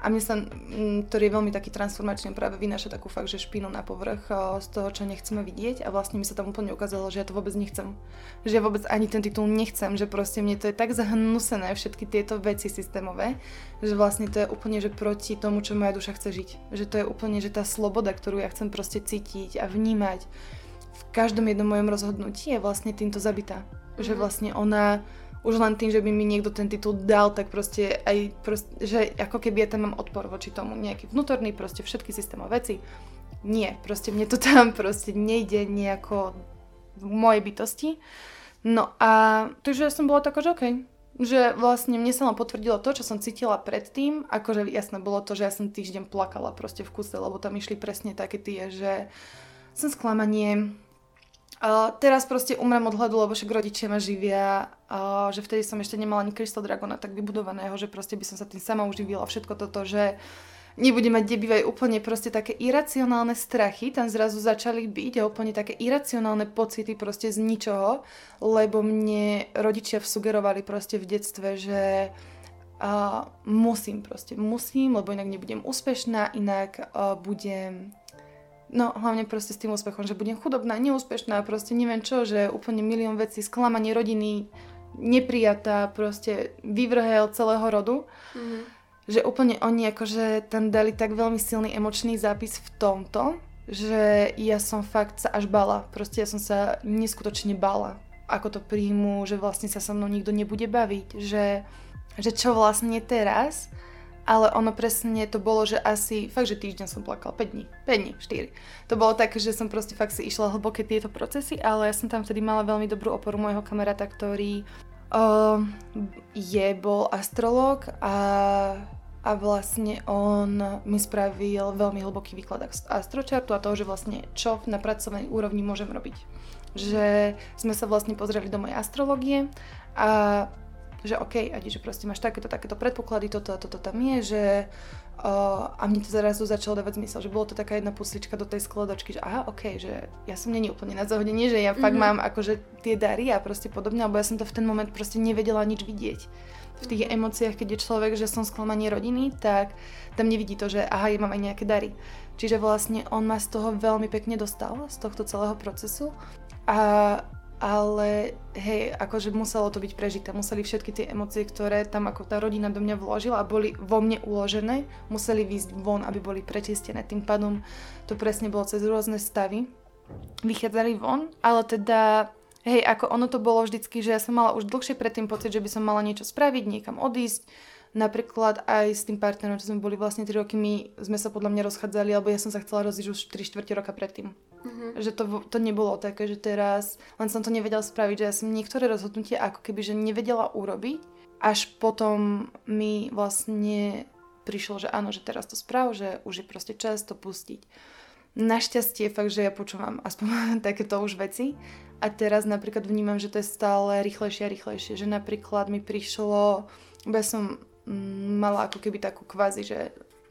a mne sa, ktorý je veľmi taký transformačný, práve vynáša takú fakt, že špinu na povrch z toho, čo nechceme vidieť a vlastne mi sa tam úplne ukázalo, že ja to vôbec nechcem. Že ja vôbec ani ten titul nechcem, že proste mne to je tak zahnusené, všetky tieto veci systémové, že vlastne to je úplne, že proti tomu, čo moja duša chce žiť. Že to je úplne, že tá sloboda, ktorú ja chcem proste cítiť a vnímať v každom jednom mojom rozhodnutí je vlastne týmto zabitá. Že vlastne ona už len tým, že by mi niekto ten titul dal, tak proste aj, proste, že ako keby ja tam mám odpor voči tomu, nejaký vnútorný, proste všetky systémové veci. Nie, proste mne to tam proste nejde nejako v mojej bytosti. No a takže som bola taká, že okay. že vlastne mne sa len potvrdilo to, čo som cítila predtým, akože jasné bolo to, že ja som týždeň plakala proste v kuse, lebo tam išli presne také tie, že som sklamanie, Teraz proste umrem od hladu, lebo však rodičia ma živia, uh, že vtedy som ešte nemala ani Crystal Dragona tak vybudovaného, že proste by som sa tým sama uživila, všetko toto, že nebudem mať, kde úplne proste také iracionálne strachy, tam zrazu začali byť a úplne také iracionálne pocity proste z ničoho, lebo mne rodičia vsugerovali proste v detstve, že uh, musím proste, musím, lebo inak nebudem úspešná, inak uh, budem No, hlavne proste s tým úspechom, že budem chudobná, neúspešná, proste neviem čo, že úplne milión vecí, sklamanie rodiny, neprijatá, proste vyvrhel celého rodu. Mm-hmm. Že úplne oni akože tam dali tak veľmi silný emočný zápis v tomto, že ja som fakt sa až bala. Proste ja som sa neskutočne bala, ako to príjmu, že vlastne sa so mnou nikto nebude baviť, že, že čo vlastne teraz ale ono presne to bolo, že asi, fakt, že týždeň som plakala, 5 dní, 5 dní, 4. To bolo tak, že som proste fakt si išla hlboké tieto procesy, ale ja som tam vtedy mala veľmi dobrú oporu môjho kamaráta, ktorý uh, je, bol astrolog a, a vlastne on mi spravil veľmi hlboký výklad astročartu a toho, že vlastne čo na pracovnej úrovni môžem robiť. Že sme sa vlastne pozreli do mojej astrologie a že OK, Adi, že proste máš takéto, takéto predpoklady, toto a toto tam je, že uh, a mne to zrazu začalo dávať zmysel, že bolo to taká jedna puslička do tej skladačky, že aha, OK, že ja som není úplne na zahodenie, že ja mm-hmm. fakt mhm. mám akože tie dary a proste podobne, lebo ja som to v ten moment proste nevedela nič vidieť. V tých mm-hmm. emóciách, keď je človek, že som sklamanie rodiny, tak tam nevidí to, že aha, ja mám aj nejaké dary. Čiže vlastne on ma z toho veľmi pekne dostal, z tohto celého procesu. A ale hej, akože muselo to byť prežité, museli všetky tie emócie, ktoré tam ako tá rodina do mňa vložila a boli vo mne uložené, museli výjsť von, aby boli prečistené. Tým pádom to presne bolo cez rôzne stavy. Vychádzali von, ale teda hej, ako ono to bolo vždycky, že ja som mala už dlhšie predtým pocit, že by som mala niečo spraviť, niekam odísť, Napríklad aj s tým partnerom, čo sme boli vlastne 3 roky, my sme sa podľa mňa rozchádzali, alebo ja som sa chcela rozísť už 3 čtvrte roka predtým. Uh-huh. Že to, to nebolo také, že teraz len som to nevedela spraviť, že ja som niektoré rozhodnutie ako keby, že nevedela urobiť, až potom mi vlastne prišlo, že áno, že teraz to sprav, že už je proste čas to pustiť. Našťastie fakt, že ja počúvam aspoň takéto už veci a teraz napríklad vnímam, že to je stále rýchlejšie a rýchlejšie, že napríklad mi prišlo, ja som mala ako keby takú kvázi, že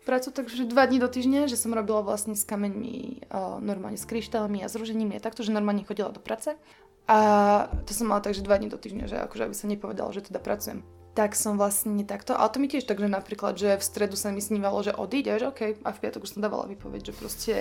prácu takže dva dní do týždňa, že som robila vlastne s kameňmi, normálne s kryštálmi a s rúžením a takto, že normálne chodila do práce. A to som mala takže dva dní do týždňa, že akože aby sa nepovedalo, že teda pracujem. Tak som vlastne takto, ale to mi tiež tak, že napríklad, že v stredu sa mi snívalo, že odíde, že OK, a v piatok už som dávala výpoveď, že proste,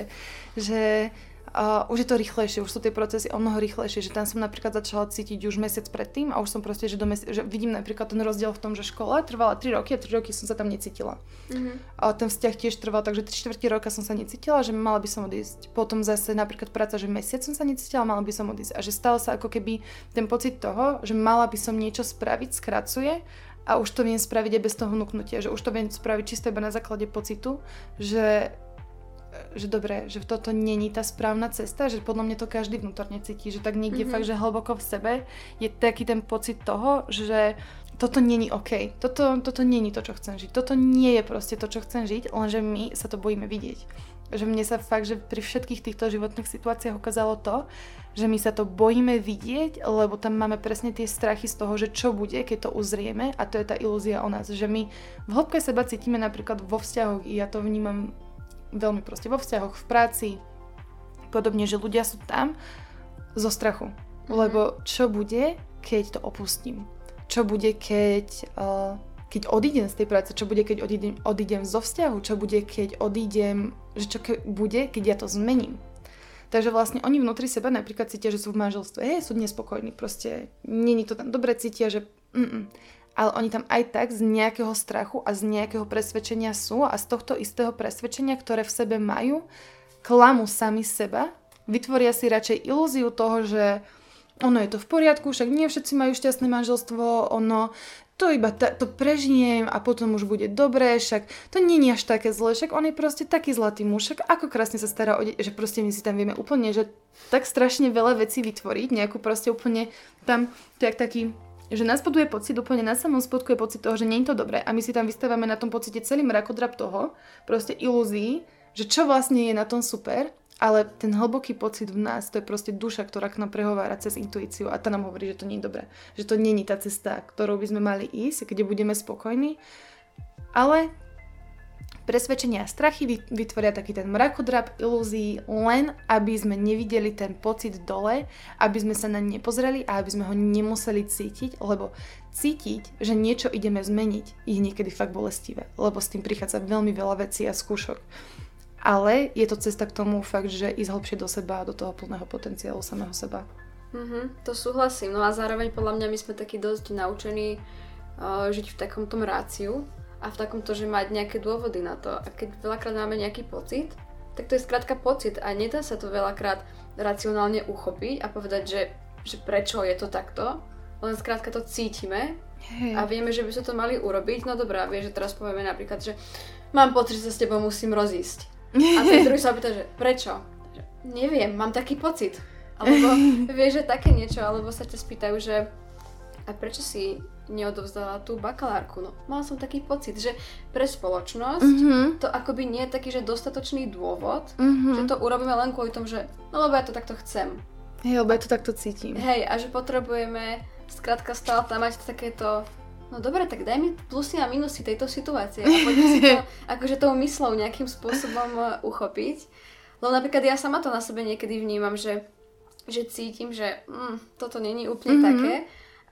že uh, už je to rýchlejšie, už sú tie procesy o mnoho rýchlejšie, že tam som napríklad začala cítiť už mesiac predtým a už som proste, že, do mesi- že vidím napríklad ten rozdiel v tom, že škola trvala 3 roky a 3 roky som sa tam necítila. Mm-hmm. A ten vzťah tiež trval, takže 3 čtvrte roka som sa necítila, že mala by som odísť. Potom zase napríklad práca, že mesiac som sa necítila, mala by som odísť. A že stále sa ako keby ten pocit toho, že mala by som niečo spraviť, skracuje a už to viem spraviť aj bez toho vnúknutia, že už to viem spraviť čisto iba na základe pocitu, že že dobre, že toto není tá správna cesta, že podľa mňa to každý vnútorne cíti, že tak niekde mm-hmm. fakt, že hlboko v sebe je taký ten pocit toho, že toto není OK, toto, toto není to, čo chcem žiť, toto nie je proste to, čo chcem žiť, lenže my sa to bojíme vidieť. Že mne sa fakt, že pri všetkých týchto životných situáciách ukázalo to, že my sa to bojíme vidieť, lebo tam máme presne tie strachy z toho, že čo bude, keď to uzrieme a to je tá ilúzia o nás, že my v hĺbke seba cítime napríklad vo vzťahoch, ja to vnímam veľmi proste vo vzťahoch, v práci, podobne, že ľudia sú tam zo strachu. Mm-hmm. Lebo čo bude, keď to opustím? Čo bude, keď, uh, keď odídem z tej práce? Čo bude, keď odídem, odídem zo vzťahu? Čo bude, keď odídem, že čo ke, bude, keď ja to zmením? Takže vlastne oni vnútri seba napríklad cítia, že sú v manželstve, hej, sú nespokojní, proste není to tam dobre, cítia, že mm-mm ale oni tam aj tak z nejakého strachu a z nejakého presvedčenia sú a z tohto istého presvedčenia, ktoré v sebe majú, klamu sami seba, vytvoria si radšej ilúziu toho, že ono je to v poriadku, však nie všetci majú šťastné manželstvo, ono to iba ta, to prežijem a potom už bude dobré, však to nie je až také zlé, však on je proste taký zlatý muž, však ako krásne sa stará o deti, že proste my si tam vieme úplne, že tak strašne veľa vecí vytvoriť, nejakú proste úplne tam, to je taký že nás poduje pocit, úplne na samom spodku je pocit toho, že nie je to dobré a my si tam vystávame na tom pocite celý mrakodrap toho, proste ilúzií, že čo vlastne je na tom super, ale ten hlboký pocit v nás, to je proste duša, ktorá k nám prehovára cez intuíciu a tá nám hovorí, že to nie je dobré. Že to není tá cesta, ktorou by sme mali ísť, kde budeme spokojní. Ale presvedčenia a strachy vytvoria taký ten mrakodrap ilúzií, len aby sme nevideli ten pocit dole, aby sme sa na ne nepozreli a aby sme ho nemuseli cítiť, lebo cítiť, že niečo ideme zmeniť, je niekedy fakt bolestivé, lebo s tým prichádza veľmi veľa vecí a skúšok. Ale je to cesta k tomu fakt, že ísť hlbšie do seba do toho plného potenciálu samého seba. Mm-hmm, to súhlasím. No a zároveň podľa mňa my sme takí dosť naučení uh, žiť v takomto ráciu, a v takomto, že mať nejaké dôvody na to. A keď veľakrát máme nejaký pocit, tak to je skrátka pocit a nedá sa to veľakrát racionálne uchopiť a povedať, že, že prečo je to takto, len skrátka to cítime Hej. a vieme, že by sme to mali urobiť. No dobrá, vieš, že teraz povieme napríklad, že mám pocit, že sa s tebou musím rozísť. A ten druhý sa opýta, že prečo? Že, neviem, mám taký pocit. Alebo vieš, že také niečo, alebo sa ťa spýtajú, že a prečo si neodovzdala tú bakalárku. No, mala som taký pocit, že pre spoločnosť mm-hmm. to akoby nie je taký, že dostatočný dôvod, mm-hmm. že to urobíme len kvôli tomu, že no lebo ja to takto chcem. Hej, lebo ja to takto cítim. Hej, a že potrebujeme skrátka stále tam mať takéto No dobre, tak daj mi plusy a minusy tejto situácie a poďme si to akože tou myslou nejakým spôsobom e, uchopiť. Lebo napríklad ja sama to na sebe niekedy vnímam, že, že cítim, že mm, toto není úplne mm-hmm. také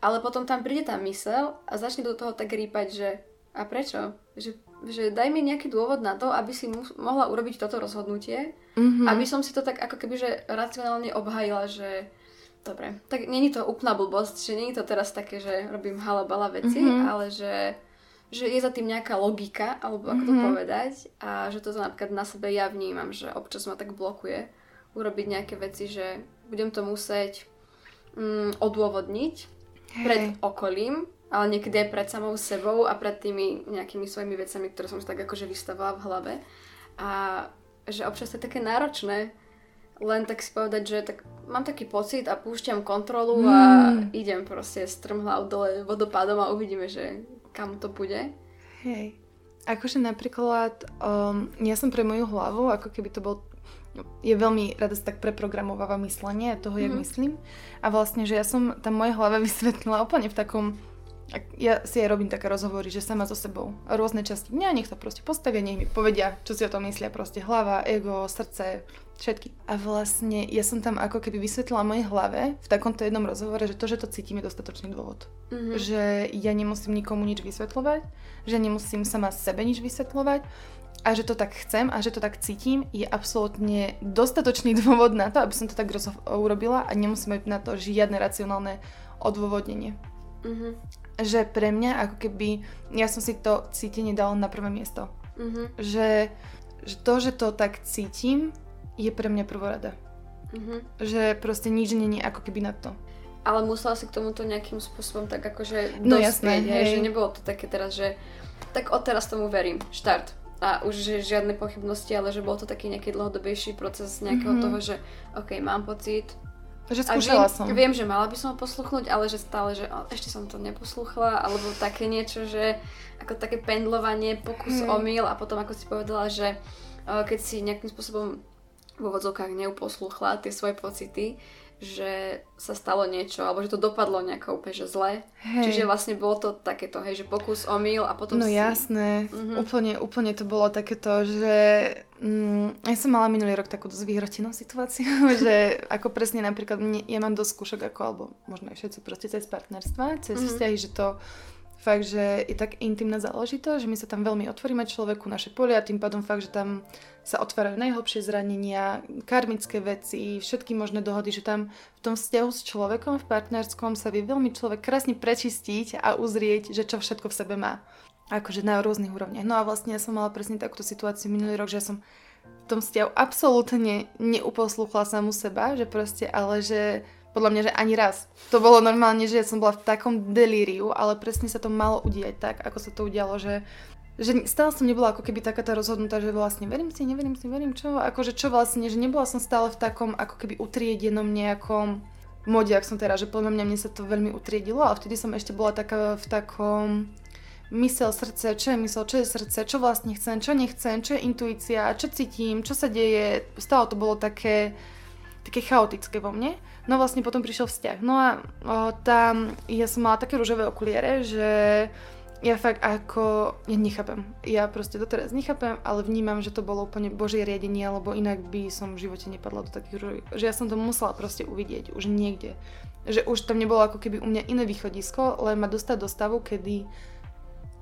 ale potom tam príde tá mysel a začne do toho tak rýpať, že a prečo? Že, že daj mi nejaký dôvod na to, aby si mu, mohla urobiť toto rozhodnutie, mm-hmm. aby som si to tak ako keby že racionálne obhajila, že dobre, tak není to úplná blbosť, že není to teraz také, že robím halabala veci, mm-hmm. ale že, že je za tým nejaká logika, alebo ako mm-hmm. to povedať a že to napríklad na sebe ja vnímam, že občas ma tak blokuje urobiť nejaké veci, že budem to musieť mm, odôvodniť pred okolím, ale niekedy aj pred samou sebou a pred tými nejakými svojimi vecami, ktoré som si tak akože vystavala v hlave. A že občas to je také náročné len tak si povedať, že tak mám taký pocit a púšťam kontrolu mm. a idem proste strmhlav dole vodopádom a uvidíme, že kam to bude. Hej. Akože napríklad, um, ja som pre moju hlavu, ako keby to bol je veľmi rada sa tak preprogramováva myslenie toho, jak mm. myslím. A vlastne, že ja som tam moje hlave vysvetlila úplne v takom ja si aj robím také rozhovory, že sama so sebou. Rôzne časti mňa, nech sa proste postavia, nech mi povedia, čo si o tom myslia. Proste hlava, ego, srdce, všetky. A vlastne ja som tam ako keby vysvetlila mojej hlave v takomto jednom rozhovore, že to, že to cítim, je dostatočný dôvod. Mm-hmm. Že ja nemusím nikomu nič vysvetľovať, že nemusím sama sebe nič vysvetľovať a že to tak chcem a že to tak cítim, je absolútne dostatočný dôvod na to, aby som to tak urobila a nemusím mať na to žiadne racionálne odôvodnenie. Mm-hmm. Že pre mňa ako keby, ja som si to cítenie dala na prvé miesto. Mm-hmm. Že, že to, že to tak cítim, je pre mňa prvorada. Mm-hmm. Že proste nič není ako keby na to. Ale musela si k tomuto nejakým spôsobom tak akože no, dospieť, jasné, hej. že nebolo to také teraz, že tak odteraz tomu verím, štart a už že žiadne pochybnosti, ale že bol to taký nejaký dlhodobejší proces nejakého mm-hmm. toho, že ok, mám pocit. Že skúšala viem, som. Viem, že mala by som ho posluchnúť, ale že stále, že o, ešte som to neposluchla, alebo také niečo, že ako také pendlovanie, pokus mm. omyl a potom ako si povedala, že o, keď si nejakým spôsobom v úvodzovkách neuposluchla tie svoje pocity, že sa stalo niečo, alebo že to dopadlo nejako úplne že zle. Hej. Čiže vlastne bolo to takéto, hej, že pokus omyl a potom No si... jasné, mm-hmm. úplne, úplne to bolo takéto, že mm, ja som mala minulý rok takú dosť vyhrotenú situáciu, že ako presne napríklad mne, ja mám dosť skúšok ako, alebo možno aj všetci proste cez partnerstva, cez mm-hmm. vzťahy, že to fakt, že je tak intimná záležitosť, že my sa tam veľmi otvoríme človeku, naše polia, tým pádom fakt, že tam sa otvárajú najhlbšie zranenia, karmické veci, všetky možné dohody, že tam v tom vzťahu s človekom, v partnerskom sa vie veľmi človek krásne prečistiť a uzrieť, že čo všetko v sebe má. Akože na rôznych úrovniach. No a vlastne ja som mala presne takúto situáciu minulý rok, že ja som v tom vzťahu absolútne neuposlúchla samu seba, že proste, ale že podľa mňa, že ani raz. To bolo normálne, že ja som bola v takom delíriu, ale presne sa to malo udiať tak, ako sa to udialo, že že stále som nebola ako keby taká tá rozhodnutá, že vlastne verím si, neverím si, verím čo, akože čo vlastne, že nebola som stále v takom ako keby utriedenom nejakom mode, ak som teraz, že podľa mňa mne sa to veľmi utriedilo, ale vtedy som ešte bola taká v takom mysel, srdce, čo je mysel, čo je srdce, čo vlastne chcem, čo nechcem, čo je intuícia, čo cítim, čo sa deje, stále to bolo také, také chaotické vo mne. No vlastne potom prišiel vzťah. No a o, tam ja som mala také rúžové okuliere, že ja fakt ako, ja nechápem. Ja proste doteraz nechápem, ale vnímam, že to bolo úplne božie riadenie, lebo inak by som v živote nepadla do takých roli. Že ja som to musela proste uvidieť už niekde. Že už tam nebolo ako keby u mňa iné východisko, len ma dostať do stavu, kedy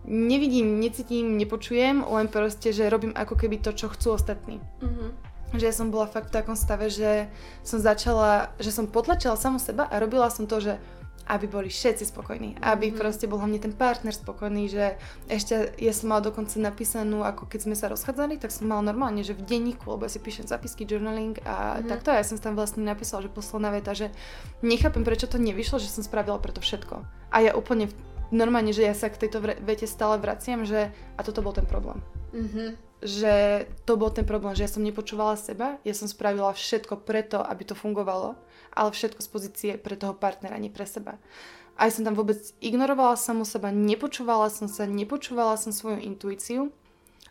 nevidím, necítim, nepočujem, len proste, že robím ako keby to, čo chcú ostatní. Mm-hmm. Že ja som bola fakt v takom stave, že som začala, že som potlačila samu seba a robila som to, že aby boli všetci spokojní, aby mm-hmm. proste bol hlavne ten partner spokojný, že ešte ja som mala dokonca napísanú, ako keď sme sa rozchádzali, tak som mala normálne, že v denníku, lebo ja si píšem zapisky, journaling a mm-hmm. takto a ja som tam vlastne napísala, že posledná veta, že nechápem, prečo to nevyšlo, že som spravila preto všetko. A ja úplne normálne, že ja sa k tejto vete stále vraciam, že a toto bol ten problém. Mm-hmm že to bol ten problém, že ja som nepočúvala seba, ja som spravila všetko preto, aby to fungovalo ale všetko z pozície pre toho partnera, nie pre seba. Aj som tam vôbec ignorovala samu seba, nepočúvala som sa, nepočúvala som svoju intuíciu.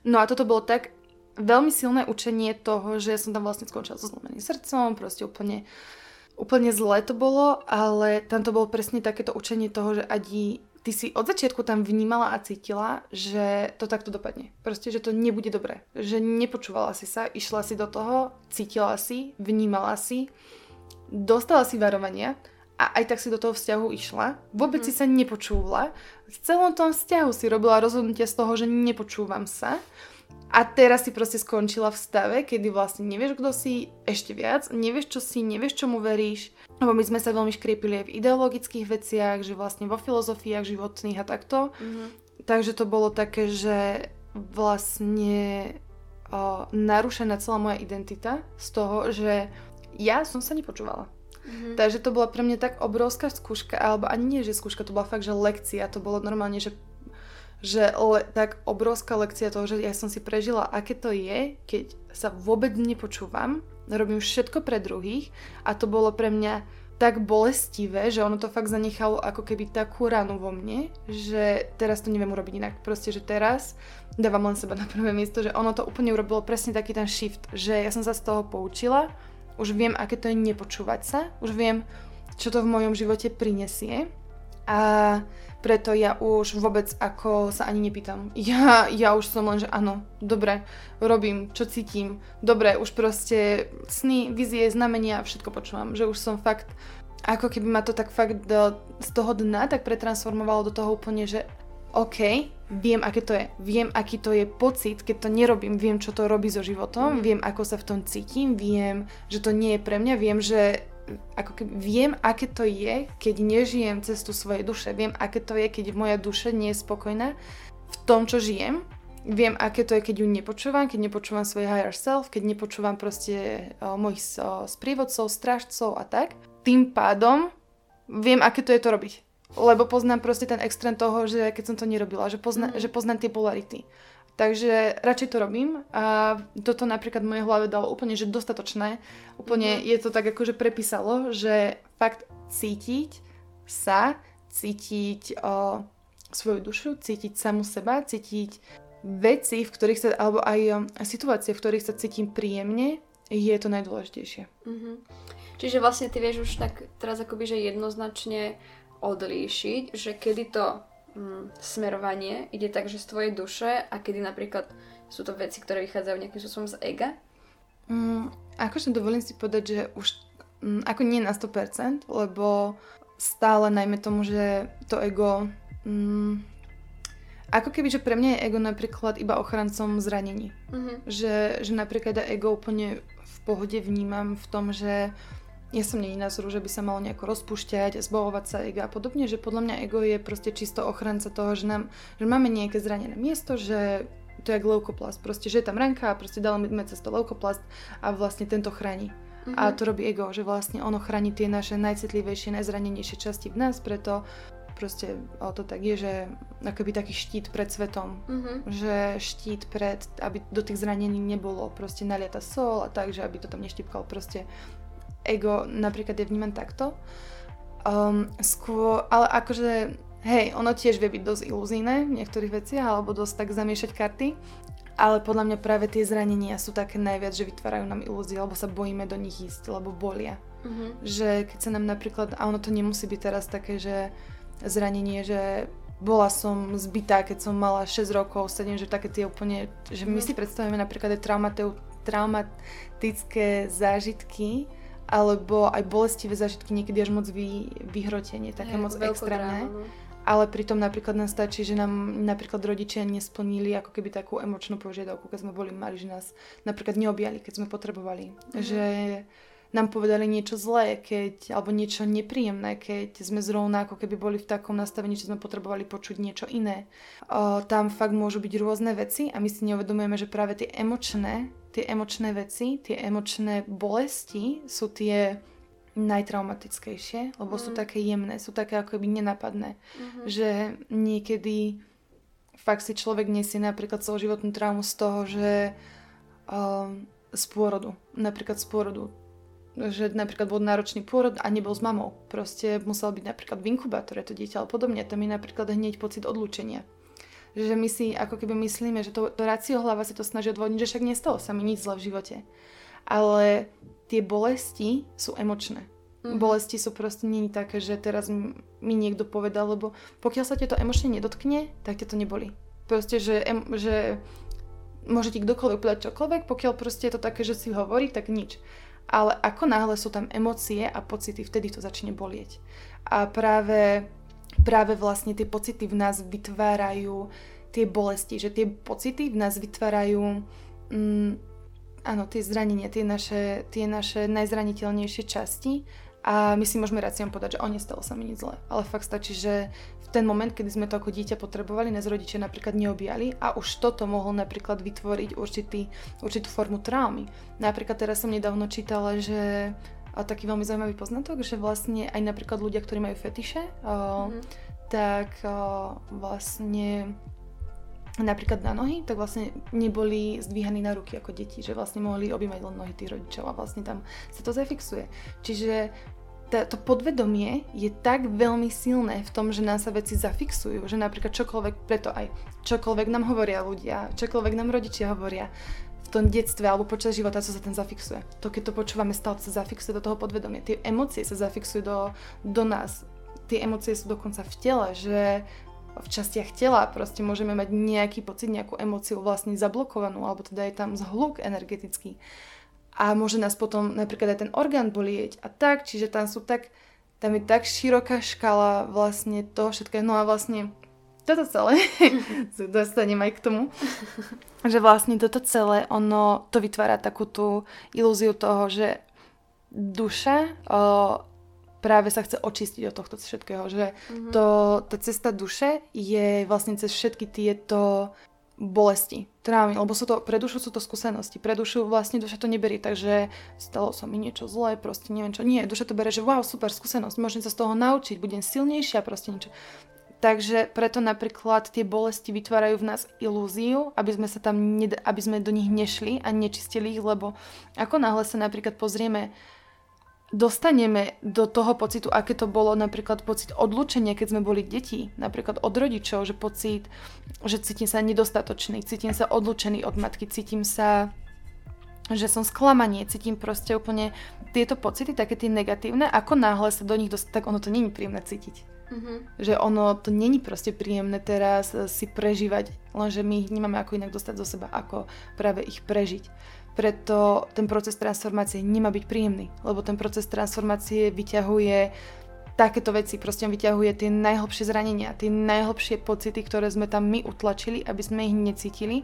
No a toto bolo tak veľmi silné učenie toho, že som tam vlastne skončila so zlomeným srdcom, proste úplne, úplne zlé to bolo, ale tam to bolo presne takéto učenie toho, že Adi, ty si od začiatku tam vnímala a cítila, že to takto dopadne. Proste, že to nebude dobré. Že nepočúvala si sa, išla si do toho, cítila si, vnímala si dostala si varovania a aj tak si do toho vzťahu išla, vôbec mm. si sa nepočúvala, v celom tom vzťahu si robila rozhodnutie z toho, že nepočúvam sa a teraz si proste skončila v stave, kedy vlastne nevieš, kto si ešte viac, nevieš, čo si, nevieš, čomu veríš, lebo my sme sa veľmi škriepili aj v ideologických veciach, že vlastne vo filozofiách životných a takto. Mm. Takže to bolo také, že vlastne o, narušená celá moja identita z toho, že ja som sa nepočúvala. Mm-hmm. Takže to bola pre mňa tak obrovská skúška, alebo ani nie, že skúška, to bola fakt, že lekcia, to bolo normálne, že, že le, tak obrovská lekcia toho, že ja som si prežila, aké to je, keď sa vôbec nepočúvam, robím všetko pre druhých a to bolo pre mňa tak bolestivé, že ono to fakt zanechalo ako keby takú ranu vo mne, že teraz to neviem urobiť inak. Proste, že teraz dávam len seba na prvé miesto, že ono to úplne urobilo presne taký ten shift, že ja som sa z toho poučila už viem, aké to je nepočúvať sa, už viem, čo to v mojom živote prinesie a preto ja už vôbec ako sa ani nepýtam. Ja, ja už som len, že áno, dobre, robím, čo cítim, dobre, už proste sny, vizie, znamenia, všetko počúvam, že už som fakt, ako keby ma to tak fakt do, z toho dna tak pretransformovalo do toho úplne, že OK, viem, aké to je. Viem, aký to je pocit, keď to nerobím. Viem, čo to robí so životom. Mm. Viem, ako sa v tom cítim. Viem, že to nie je pre mňa. Viem, že ako keby, viem, aké to je, keď nežijem cestu svojej duše. Viem, aké to je, keď moja duša nie je spokojná v tom, čo žijem. Viem, aké to je, keď ju nepočúvam, keď nepočúvam svoj higher self, keď nepočúvam proste o, mojich o, sprievodcov, strážcov a tak. Tým pádom viem, aké to je to robiť lebo poznám proste ten extrém toho, že keď som to nerobila, že, pozna, mm. že poznám tie polarity. Takže radšej to robím a toto napríklad v mojej hlave dalo úplne, že dostatočné. Úplne mm. je to tak akože prepísalo, že fakt cítiť sa, cítiť o, svoju dušu, cítiť samu seba, cítiť veci, v ktorých sa, alebo aj o, situácie, v ktorých sa cítim príjemne, je to najdôležitejšie. Mm-hmm. Čiže vlastne ty vieš už tak teraz akoby, že jednoznačne odlíšiť, že kedy to mm, smerovanie ide tak, že z tvojej duše a kedy napríklad sú to veci, ktoré vychádzajú nejakým spôsobom z ega? Mm, akože dovolím si povedať, že už mm, ako nie na 100%, lebo stále najmä tomu, že to ego... Mm, ako keby, že pre mňa je ego napríklad iba ochrancom zranení. Mm-hmm. Že, že napríklad ego úplne v pohode vnímam v tom, že ja som není názoru, že by sa malo nejako rozpúšťať, zbavovať sa ega a podobne, že podľa mňa ego je proste čisto ochranca toho, že, nám, že máme nejaké zranené miesto, že to je jak leukoplast, proste, že je tam ranka a proste dalo mi cez to leukoplast a vlastne tento chráni. Mm-hmm. A to robí ego, že vlastne ono chráni tie naše najcitlivejšie, najzranenejšie časti v nás, preto proste o to tak je, že akoby taký štít pred svetom, mm-hmm. že štít pred, aby do tých zranení nebolo proste naliata sol a tak, že aby to tam neštipkalo proste ego napríklad je vnímam takto. Um, skôr, ale akože, hej, ono tiež vie byť dosť iluzíne v niektorých veciach, alebo dosť tak zamiešať karty, ale podľa mňa práve tie zranenia sú také najviac, že vytvárajú nám ilúzie, alebo sa bojíme do nich ísť, lebo bolia. Uh-huh. Že keď sa nám napríklad, a ono to nemusí byť teraz také, že zranenie, že bola som zbytá, keď som mala 6 rokov, 7, že také tie úplne, že my mhm. si predstavíme napríklad aj traumatické zážitky, alebo aj bolestivé zážitky, niekedy až moc vy, vyhrotenie, také moc extrémne. Dráma, no. Ale pritom napríklad nám stačí, že nám napríklad rodičia nesplnili ako keby takú emočnú požiadavku, keď sme boli mali, že nás napríklad neobjali, keď sme potrebovali. Mm-hmm. Že nám povedali niečo zlé, keď, alebo niečo nepríjemné, keď sme zrovna ako keby boli v takom nastavení, že sme potrebovali počuť niečo iné. O, tam fakt môžu byť rôzne veci a my si neuvedomujeme, že práve tie emočné, tie emočné veci, tie emočné bolesti sú tie najtraumatickejšie, lebo mm. sú také jemné, sú také ako keby nenapadné. Mm-hmm. Že niekedy fakt si človek nesie napríklad celoživotnú traumu z toho, že um, z pôrodu, napríklad z pôrodu že napríklad bol náročný pôrod a nebol s mamou. Proste musel byť napríklad v inkubátore to dieťa, ale podobne. To mi napríklad hneď pocit odlúčenia. Že my si ako keby myslíme, že to, to racio hlava si to snaží odvodniť, že však nestalo sa mi nič zle v živote. Ale tie bolesti sú emočné. Mm-hmm. Bolesti sú proste nie také, že teraz mi niekto povedal, lebo pokiaľ sa to emočne nedotkne, tak ťa to neboli. Proste, že, em, že môže ti kdokoľvek povedať čokoľvek, pokiaľ proste je to také, že si hovorí, tak nič ale ako náhle sú tam emócie a pocity, vtedy to začne bolieť. A práve, práve vlastne tie pocity v nás vytvárajú tie bolesti, že tie pocity v nás vytvárajú mm, áno, tie zranenia, tie naše, tie naše najzraniteľnejšie časti a my si môžeme raciom povedať, že o, nestalo sa mi nič zle. Ale fakt stačí, že ten moment, kedy sme to ako dieťa potrebovali, nás rodičia napríklad neobjali a už toto mohol napríklad vytvoriť určitý, určitú formu traumy. Napríklad teraz som nedávno čítala, že a taký veľmi zaujímavý poznatok, že vlastne aj napríklad ľudia, ktorí majú fetiše, mm-hmm. tak vlastne napríklad na nohy, tak vlastne neboli zdvíhaní na ruky ako deti, že vlastne mohli objímať len nohy tých rodičov a vlastne tam sa to zafixuje. Čiže to podvedomie je tak veľmi silné v tom, že nám sa veci zafixujú, že napríklad čokoľvek, preto aj čokoľvek nám hovoria ľudia, čokoľvek nám rodičia hovoria, v tom detstve alebo počas života, co sa ten zafixuje. To, keď to počúvame, stále sa zafixuje do toho podvedomia. Tie emócie sa zafixujú do, do nás. Tie emócie sú dokonca v tele, že v častiach tela proste môžeme mať nejaký pocit, nejakú emóciu vlastne zablokovanú, alebo teda je tam zhluk energetický. A môže nás potom napríklad aj ten orgán bolieť a tak, čiže tam sú tak, tam je tak široká škala vlastne toho všetkého. No a vlastne toto celé, dostanem aj k tomu, že vlastne toto celé, ono to vytvára takú tú ilúziu toho, že duša o, práve sa chce očistiť od tohto všetkého, že mm-hmm. to, tá cesta duše je vlastne cez všetky tieto bolesti, traumy, lebo sú to, pre dušu sú to skúsenosti, pre dušu vlastne duša to neberie, takže stalo sa mi niečo zlé, proste neviem čo, nie, duša to bere, že wow, super skúsenosť, môžem sa z toho naučiť, budem silnejšia, proste niečo. Takže preto napríklad tie bolesti vytvárajú v nás ilúziu, aby sme sa tam, ned- aby sme do nich nešli a nečistili ich, lebo ako náhle sa napríklad pozrieme dostaneme do toho pocitu, aké to bolo napríklad pocit odlučenia, keď sme boli deti, napríklad od rodičov, že pocit, že cítim sa nedostatočný, cítim sa odlučený od matky, cítim sa že som sklamanie, cítim proste úplne tieto pocity, také tie negatívne, ako náhle sa do nich dostať, tak ono to není príjemné cítiť. Mm-hmm. Že ono to není proste príjemné teraz si prežívať, lenže my ich nemáme ako inak dostať zo seba, ako práve ich prežiť. Preto ten proces transformácie nemá byť príjemný, lebo ten proces transformácie vyťahuje takéto veci, proste vyťahuje tie najhlbšie zranenia, tie najhlbšie pocity, ktoré sme tam my utlačili, aby sme ich necítili.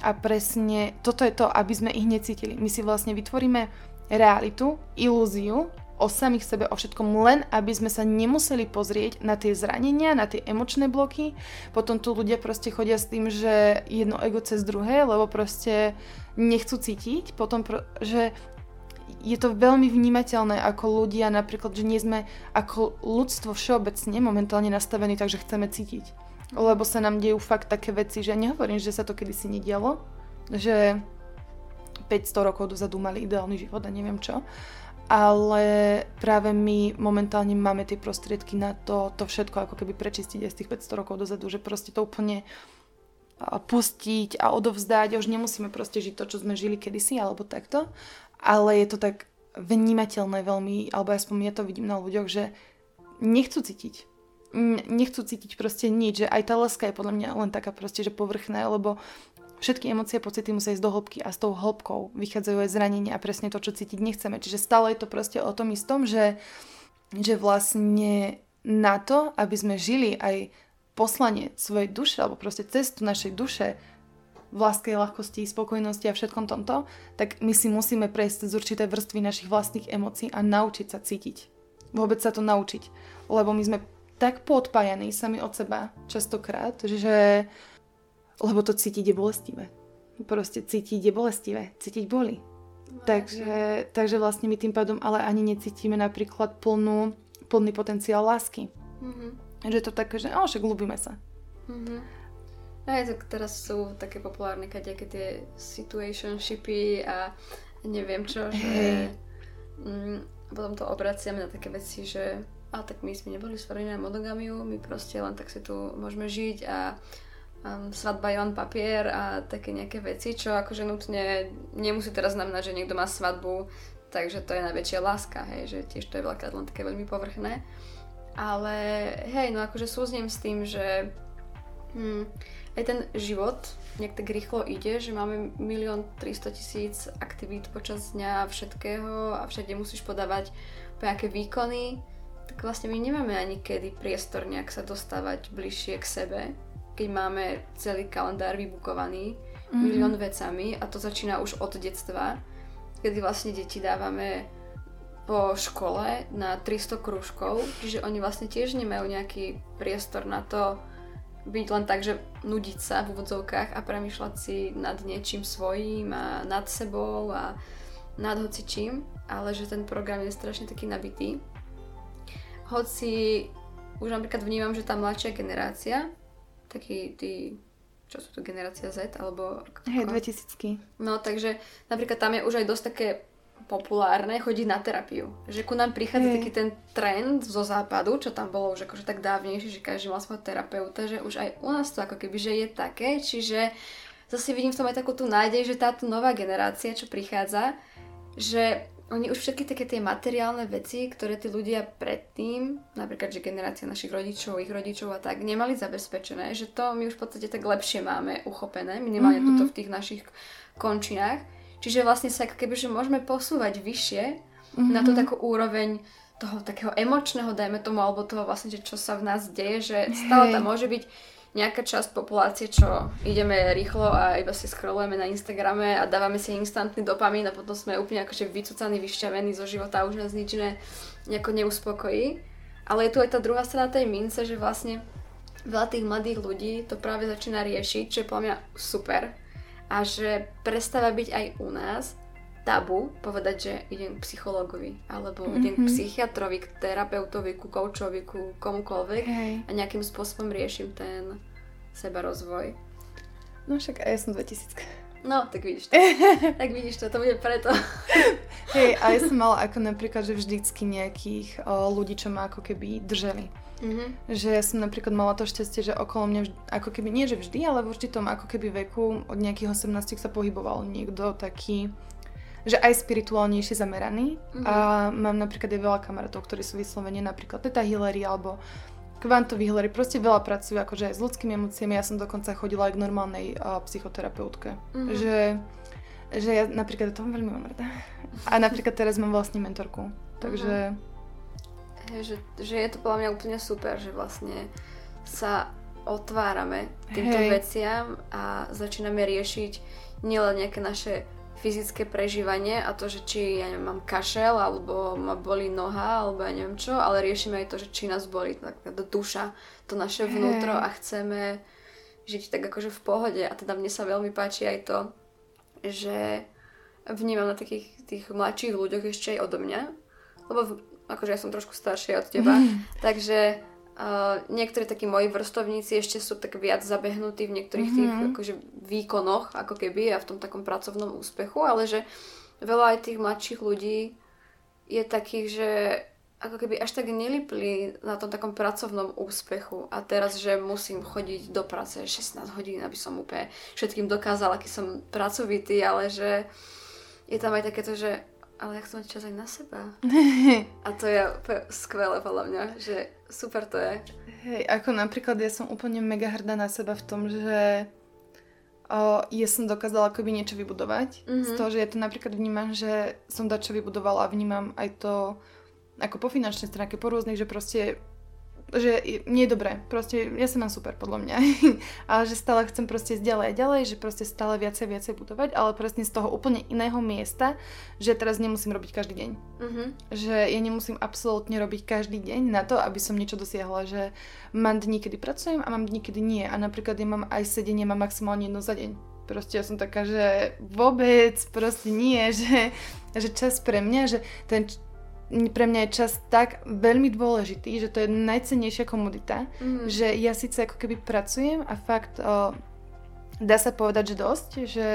A presne toto je to, aby sme ich necítili. My si vlastne vytvoríme realitu, ilúziu o samých sebe, o všetkom, len aby sme sa nemuseli pozrieť na tie zranenia, na tie emočné bloky. Potom tu ľudia proste chodia s tým, že jedno ego cez druhé, lebo proste nechcú cítiť, potom, že je to veľmi vnímateľné ako ľudia, napríklad, že nie sme ako ľudstvo všeobecne momentálne nastavení, takže chceme cítiť. Lebo sa nám dejú fakt také veci, že nehovorím, že sa to kedysi nedialo, že 500 rokov dozadu mali ideálny život a neviem čo, ale práve my momentálne máme tie prostriedky na to, to všetko ako keby prečistiť aj z tých 500 rokov dozadu, že proste to úplne pustiť a odovzdať. Už nemusíme proste žiť to, čo sme žili kedysi alebo takto, ale je to tak vnímateľné veľmi, alebo aspoň ja to vidím na ľuďoch, že nechcú cítiť. nechcú cítiť proste nič, že aj tá láska je podľa mňa len taká proste, že povrchná, lebo všetky emócie, pocity musia ísť do hĺbky a s tou hĺbkou vychádzajú aj zranenia a presne to, čo cítiť nechceme. Čiže stále je to proste o tom istom, že, že vlastne na to, aby sme žili aj poslanie svojej duše, alebo proste cestu našej duše v láske, ľahkosti, spokojnosti a všetkom tomto, tak my si musíme prejsť z určité vrstvy našich vlastných emócií a naučiť sa cítiť. Vôbec sa to naučiť. Lebo my sme tak podpájaní sami od seba častokrát, že lebo to cítiť je bolestivé. Proste cítiť je bolestivé, cítiť boli. No, takže, takže vlastne my tým pádom ale ani necítime napríklad plnú, plný potenciál lásky. Mm-hmm. Že to také, že o, však ľúbime sa. Mm-hmm. Aj tak teraz sú také populárne kadejaké tie situationshipy a neviem čo, že mm, potom to obraciame na také veci, že a tak my sme neboli stvorení na monogamiu, my proste len tak si tu môžeme žiť a um, svadba je len papier a také nejaké veci, čo akože nutne nemusí teraz znamenať, že niekto má svadbu, takže to je najväčšia láska, hej, že tiež to je veľakrát len také veľmi povrchné. Ale hej, no akože súznem s tým, že hm, aj ten život nejak tak rýchlo ide, že máme milión 300 tisíc aktivít počas dňa všetkého a všade musíš podávať nejaké výkony, tak vlastne my nemáme ani kedy priestor nejak sa dostávať bližšie k sebe, keď máme celý kalendár vybukovaný mm-hmm. milión vecami a to začína už od detstva, kedy vlastne deti dávame po škole na 300 krúžkov, čiže oni vlastne tiež nemajú nejaký priestor na to, byť len tak, že nudiť sa v úvodzovkách a premyšľať si nad niečím svojím a nad sebou a nad hocičím, ale že ten program je strašne taký nabitý. Hoci už napríklad vnímam, že tá mladšia generácia, taký tí, čo sú to generácia Z, alebo... Hej, 2000 No, takže napríklad tam je už aj dosť také populárne chodiť na terapiu. Že ku nám prichádza hey. taký ten trend zo západu, čo tam bolo už akože tak dávnejšie, že každý mal svojho terapeuta, že už aj u nás to ako keby, že je také, čiže zase vidím v tom aj takú tú nádej, že táto nová generácia, čo prichádza, že oni už všetky také tie materiálne veci, ktoré tí ľudia predtým, napríklad, že generácia našich rodičov, ich rodičov a tak, nemali zabezpečené, že to my už v podstate tak lepšie máme uchopené, minimálne mm-hmm. tuto v tých našich končinách Čiže vlastne sa keby, že môžeme posúvať vyššie mm-hmm. na to mhm. takú úroveň toho takého emočného, dajme tomu, alebo toho vlastne, že čo sa v nás deje, že stále tam môže byť nejaká časť populácie, čo ideme rýchlo a iba si scrollujeme na Instagrame a dávame si instantný dopamín a potom sme úplne akože vycúcaní, vyšťavení zo života a už nás nič iné nejako neuspokojí. Ale je tu aj tá druhá strana tej mince, že vlastne veľa tých mladých ľudí to práve začína riešiť, čo je podľa mňa super, a že prestáva byť aj u nás tabu povedať, že idem k psychologovi alebo mm-hmm. idem k psychiatrovi, k terapeutovi, ku koučovi, ku komukoľvek hey. a nejakým spôsobom riešim ten seba rozvoj. No však aj ja som 2000. No, tak vidíš to. tak vidíš to, to bude preto. Hej, a ja som mala ako napríklad, že vždycky nejakých o, ľudí, čo ma ako keby drželi. Mm-hmm. Že ja som napríklad mala to šťastie, že okolo mňa, vždy, ako keby, nie že vždy, ale v určitom ako keby veku od nejakých 18 sa pohyboval niekto taký, že aj spirituálnejšie zameraný. Mm-hmm. A mám napríklad aj veľa kamarátov, ktorí sú vyslovene napríklad Teta Hillary alebo kvantoví Hillary, proste veľa pracujú akože aj s ľudskými emóciami. Ja som dokonca chodila aj k normálnej uh, psychoterapeutke. Mm-hmm. Že, že ja napríklad to veľmi mám rada. A napríklad teraz mám vlastne mentorku. Takže... Mm-hmm že, že je to podľa mňa úplne super, že vlastne sa otvárame týmto Hej. veciam a začíname riešiť nielen nejaké naše fyzické prežívanie a to, že či ja neviem, mám kašel, alebo ma boli noha, alebo ja neviem čo, ale riešime aj to, že či nás boli tak, duša, to naše vnútro a chceme žiť tak akože v pohode. A teda mne sa veľmi páči aj to, že vnímam na takých tých mladších ľuďoch ešte aj odo mňa, lebo akože ja som trošku staršia od teba, takže uh, niektorí takí moji vrstovníci ešte sú tak viac zabehnutí v niektorých mm-hmm. tých mhm. akože výkonoch, ako keby a v tom takom pracovnom úspechu, ale že veľa aj tých mladších ľudí je takých, že ako keby až tak nelipli na tom takom pracovnom úspechu a teraz, že musím chodiť do práce 16 hodín, aby som úplne všetkým dokázala, aký som pracovitý, ale že je tam aj takéto, že ale ja chcem mať čas aj na seba. A to je skvelé podľa mňa, že super to je. Hej, ako napríklad ja som úplne mega hrdá na seba v tom, že o, ja som dokázala akoby niečo vybudovať. Mm-hmm. Z toho, že ja to napríklad vnímam, že som dačo vybudovala a vnímam aj to ako po finančnej stránke, po rôznych, že proste že nie je dobré, proste ja sa mám super podľa mňa, ale že stále chcem proste ďalej a ďalej, že proste stále viacej viacej budovať, ale presne z toho úplne iného miesta, že teraz nemusím robiť každý deň. Uh-huh. Že ja nemusím absolútne robiť každý deň na to, aby som niečo dosiahla, že mám dní, kedy pracujem a mám dní, kedy nie a napríklad ja mám aj sedenie, mám maximálne jedno za deň. Proste ja som taká, že vôbec proste nie, že, že čas pre mňa, že ten pre mňa je čas tak veľmi dôležitý, že to je najcennejšia komodita, mm. že ja síce ako keby pracujem a fakt o, dá sa povedať, že dosť, že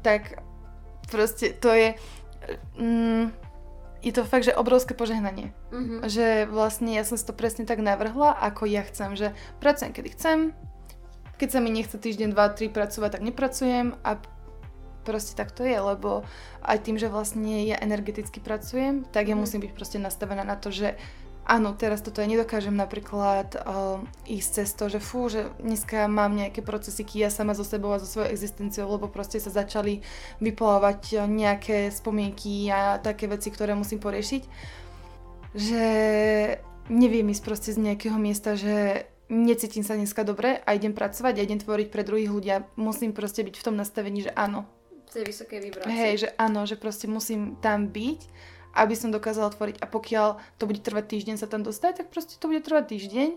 tak proste to je mm, je to fakt, že obrovské požehnanie. Mm-hmm. Že vlastne ja som si to presne tak navrhla, ako ja chcem, že pracujem kedy chcem, keď sa mi nechce týždeň, dva, tri pracovať, tak nepracujem a proste tak to je, lebo aj tým, že vlastne ja energeticky pracujem, tak ja mhm. musím byť proste nastavená na to, že áno, teraz toto ja nedokážem napríklad uh, ísť cez to, že fú, že dneska mám nejaké procesiky ja sama so sebou a so svojou existenciou, lebo proste sa začali vyplovať nejaké spomienky a také veci, ktoré musím poriešiť. Že neviem ísť proste z nejakého miesta, že necítim sa dneska dobre a idem pracovať a idem tvoriť pre druhých ľudia. Musím proste byť v tom nastavení, že áno, tej vysokej vibrácie. Hej, že áno, že proste musím tam byť, aby som dokázala tvoriť. A pokiaľ to bude trvať týždeň sa tam dostať, tak proste to bude trvať týždeň.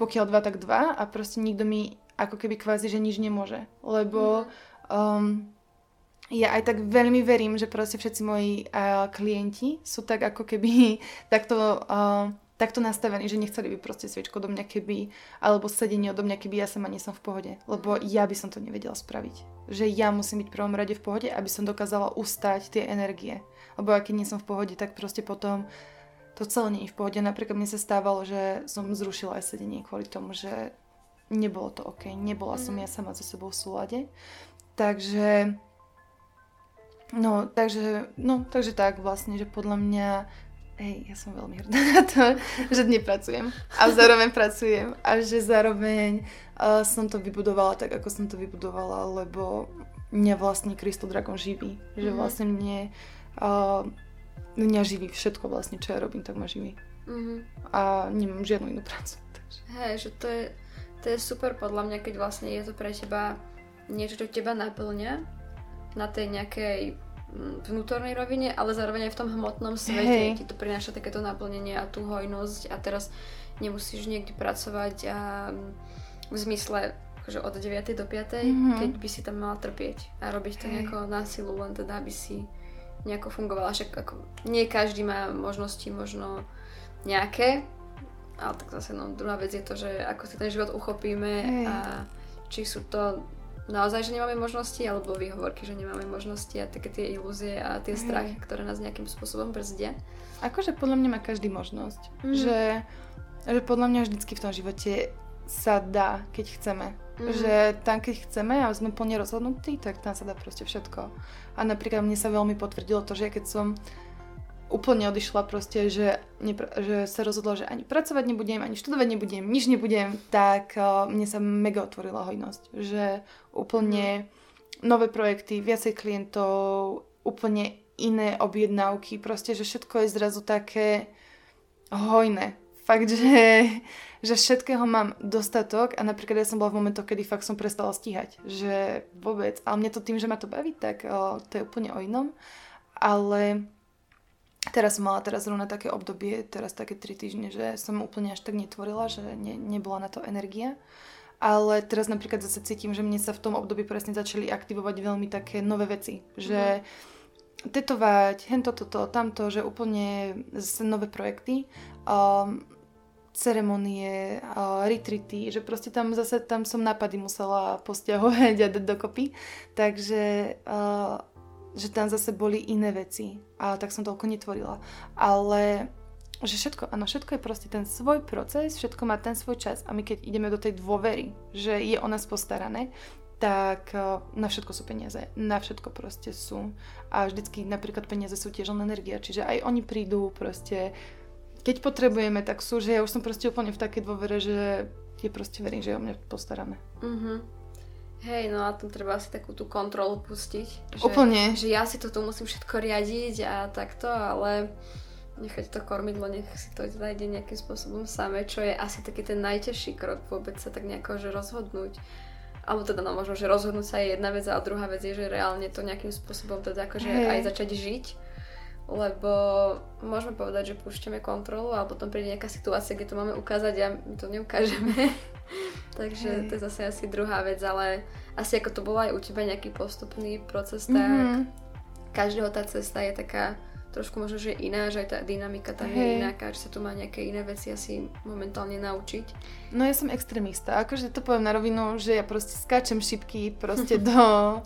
Pokiaľ dva, tak dva. A proste nikto mi ako keby kvázi, že nič nemôže. Lebo um, ja aj tak veľmi verím, že proste všetci moji uh, klienti sú tak ako keby takto... Uh, takto nastavený, že nechceli by proste sviečko do mňa keby, alebo sedenie do mňa keby ja sama nie som v pohode. Lebo ja by som to nevedela spraviť. Že ja musím byť v prvom rade v pohode, aby som dokázala ustať tie energie. Lebo ak nie som v pohode, tak proste potom to celé nie je v pohode. Napríklad mne sa stávalo, že som zrušila aj sedenie kvôli tomu, že nebolo to OK. Nebola som mhm. ja sama so sebou v súlade. Takže No, takže, no, takže tak vlastne, že podľa mňa hej, ja som veľmi hrdá na to, že nepracujem a zároveň pracujem a že zároveň uh, som to vybudovala tak, ako som to vybudovala, lebo mňa vlastne Crystal Dragon živí, mm-hmm. že mhm. vlastne mne uh, mňa živí všetko vlastne, čo ja robím, tak ma živí. Mm-hmm. A nemám žiadnu inú prácu. Takže. Hej, že to je, to je super podľa mňa, keď vlastne je to pre teba niečo, čo teba naplňa na tej nejakej vnútornej rovine, ale zároveň aj v tom hmotnom svete hey. ti to prináša takéto naplnenie a tú hojnosť a teraz nemusíš niekde pracovať a v zmysle že od 9. do 5. Mm-hmm. keď by si tam mala trpieť a robiť to hey. nejako na silu, len teda aby si nejako fungovala. Však ako nie každý má možnosti možno nejaké, ale tak zase no, druhá vec je to, že ako si ten život uchopíme hey. a či sú to naozaj, že nemáme možnosti, alebo výhovorky, že nemáme možnosti a také tie ilúzie a tie strachy, ktoré nás nejakým spôsobom brzdia. Akože podľa mňa má každý možnosť. Mm. Že, že podľa mňa vždycky v tom živote sa dá, keď chceme. Mm. Že tam, keď chceme a sme plne rozhodnutí, tak tam sa dá proste všetko. A napríklad mne sa veľmi potvrdilo to, že keď som úplne odišla proste, že, nepr- že sa rozhodla, že ani pracovať nebudem, ani študovať nebudem, nič nebudem, tak uh, mne sa mega otvorila hojnosť. Že úplne nové projekty, viacej klientov, úplne iné objednávky, proste, že všetko je zrazu také hojné. Fakt, že, že všetkého mám dostatok a napríklad ja som bola v momentoch, kedy fakt som prestala stíhať, že vôbec, ale mne to tým, že ma to baví, tak to je úplne o inom, ale Teraz som mala teraz zrovna také obdobie, teraz také 3 týždne, že som úplne až tak netvorila, že ne, nebola na to energia. Ale teraz napríklad zase cítim, že mne sa v tom období presne začali aktivovať veľmi také nové veci. Že mm. tetovať, hento, toto, tamto, že úplne zase nové projekty. Um, ceremonie, uh, retreaty, že proste tam zase tam som nápady musela postiahovať a dať dokopy. Takže uh, že tam zase boli iné veci a tak som toľko netvorila. Ale že všetko, áno, všetko je proste ten svoj proces, všetko má ten svoj čas a my keď ideme do tej dôvery, že je o nás postarané, tak uh, na všetko sú peniaze. Na všetko proste sú. A vždycky napríklad peniaze sú tiež len energia, čiže aj oni prídu proste, keď potrebujeme, tak sú, že ja už som proste úplne v takej dôvere, že je proste verím, že je o mňa postarané. Mhm. Hej, no a tam treba asi takú tú kontrolu pustiť. Že, Úplne. Že ja si to tu musím všetko riadiť a takto, ale nechať to kormidlo, nech si to zajde nejakým spôsobom samé, čo je asi taký ten najťažší krok vôbec sa tak nejako že rozhodnúť. Alebo teda no možno, že rozhodnúť sa je jedna vec a druhá vec je, že reálne to nejakým spôsobom teda akože Hej. aj začať žiť. Lebo môžeme povedať, že púšťame kontrolu a potom príde nejaká situácia, kde to máme ukázať a my to neukážeme. Takže Hej. to je zase asi druhá vec, ale asi ako to bolo aj u teba nejaký postupný proces, tak Mhm. každého tá cesta je taká trošku možno, že iná, že aj tá dynamika tam je Hej. ináka, že sa tu má nejaké iné veci asi momentálne naučiť. No ja som extrémista, akože to poviem na rovinu, že ja proste skáčem šipky proste do,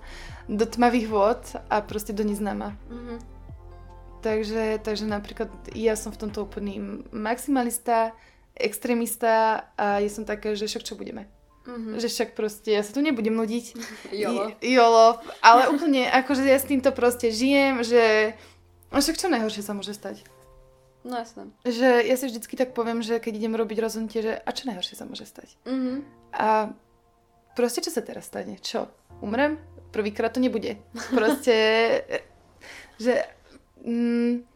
do tmavých vôd a proste do neznáma. Mhm. Takže, takže napríklad ja som v tomto úplný maximalista, extrémista a ja som taká, že však čo budeme. Mhm. Že však proste ja sa tu nebudem nudiť. Jolo. Jolo. Ale úplne akože ja s týmto proste žijem, že a však čo najhoršie sa môže stať. No jasné. Že ja si vždycky tak poviem, že keď idem robiť rozhodnutie, že a čo najhoršie sa môže stať. Mhm. A proste čo sa teraz stane? Čo? Umrem? Prvýkrát to nebude. Proste, že mm,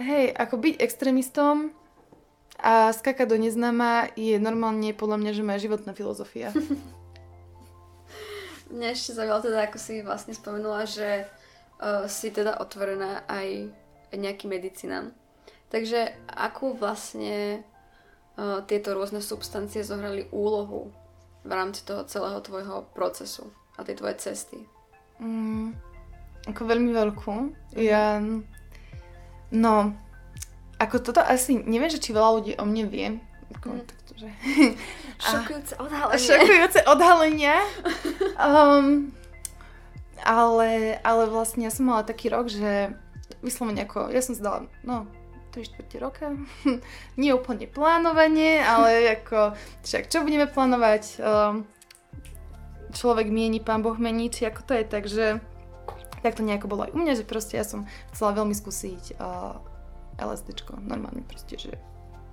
hej, ako byť extrémistom a skakať do neznáma je normálne podľa mňa, že moja životná filozofia. Mňa ešte zaujalo teda, ako si vlastne spomenula, že uh, si teda otvorená aj nejakým medicinám. Takže akú vlastne uh, tieto rôzne substancie zohrali úlohu v rámci toho celého tvojho procesu a tej tvojej cesty? Mm, ako veľmi veľkú. Ja, no, ako toto asi, neviem, že či veľa ľudí o mne vie. Ako, Mhm. takto, že... Šokujúce odhalenie. Šokujúce odhalenia. Um, ale, ale vlastne ja som mala taký rok, že vyslovene ako, ja som si dala, no, 3 čtvrte roka. Nie úplne plánovanie, ale ako, však čo budeme plánovať? Um, človek mieni, pán Boh mení, či ako to je, takže tak to nejako bolo aj u mňa, že proste ja som chcela veľmi skúsiť uh, LSDčko, normálne proste, že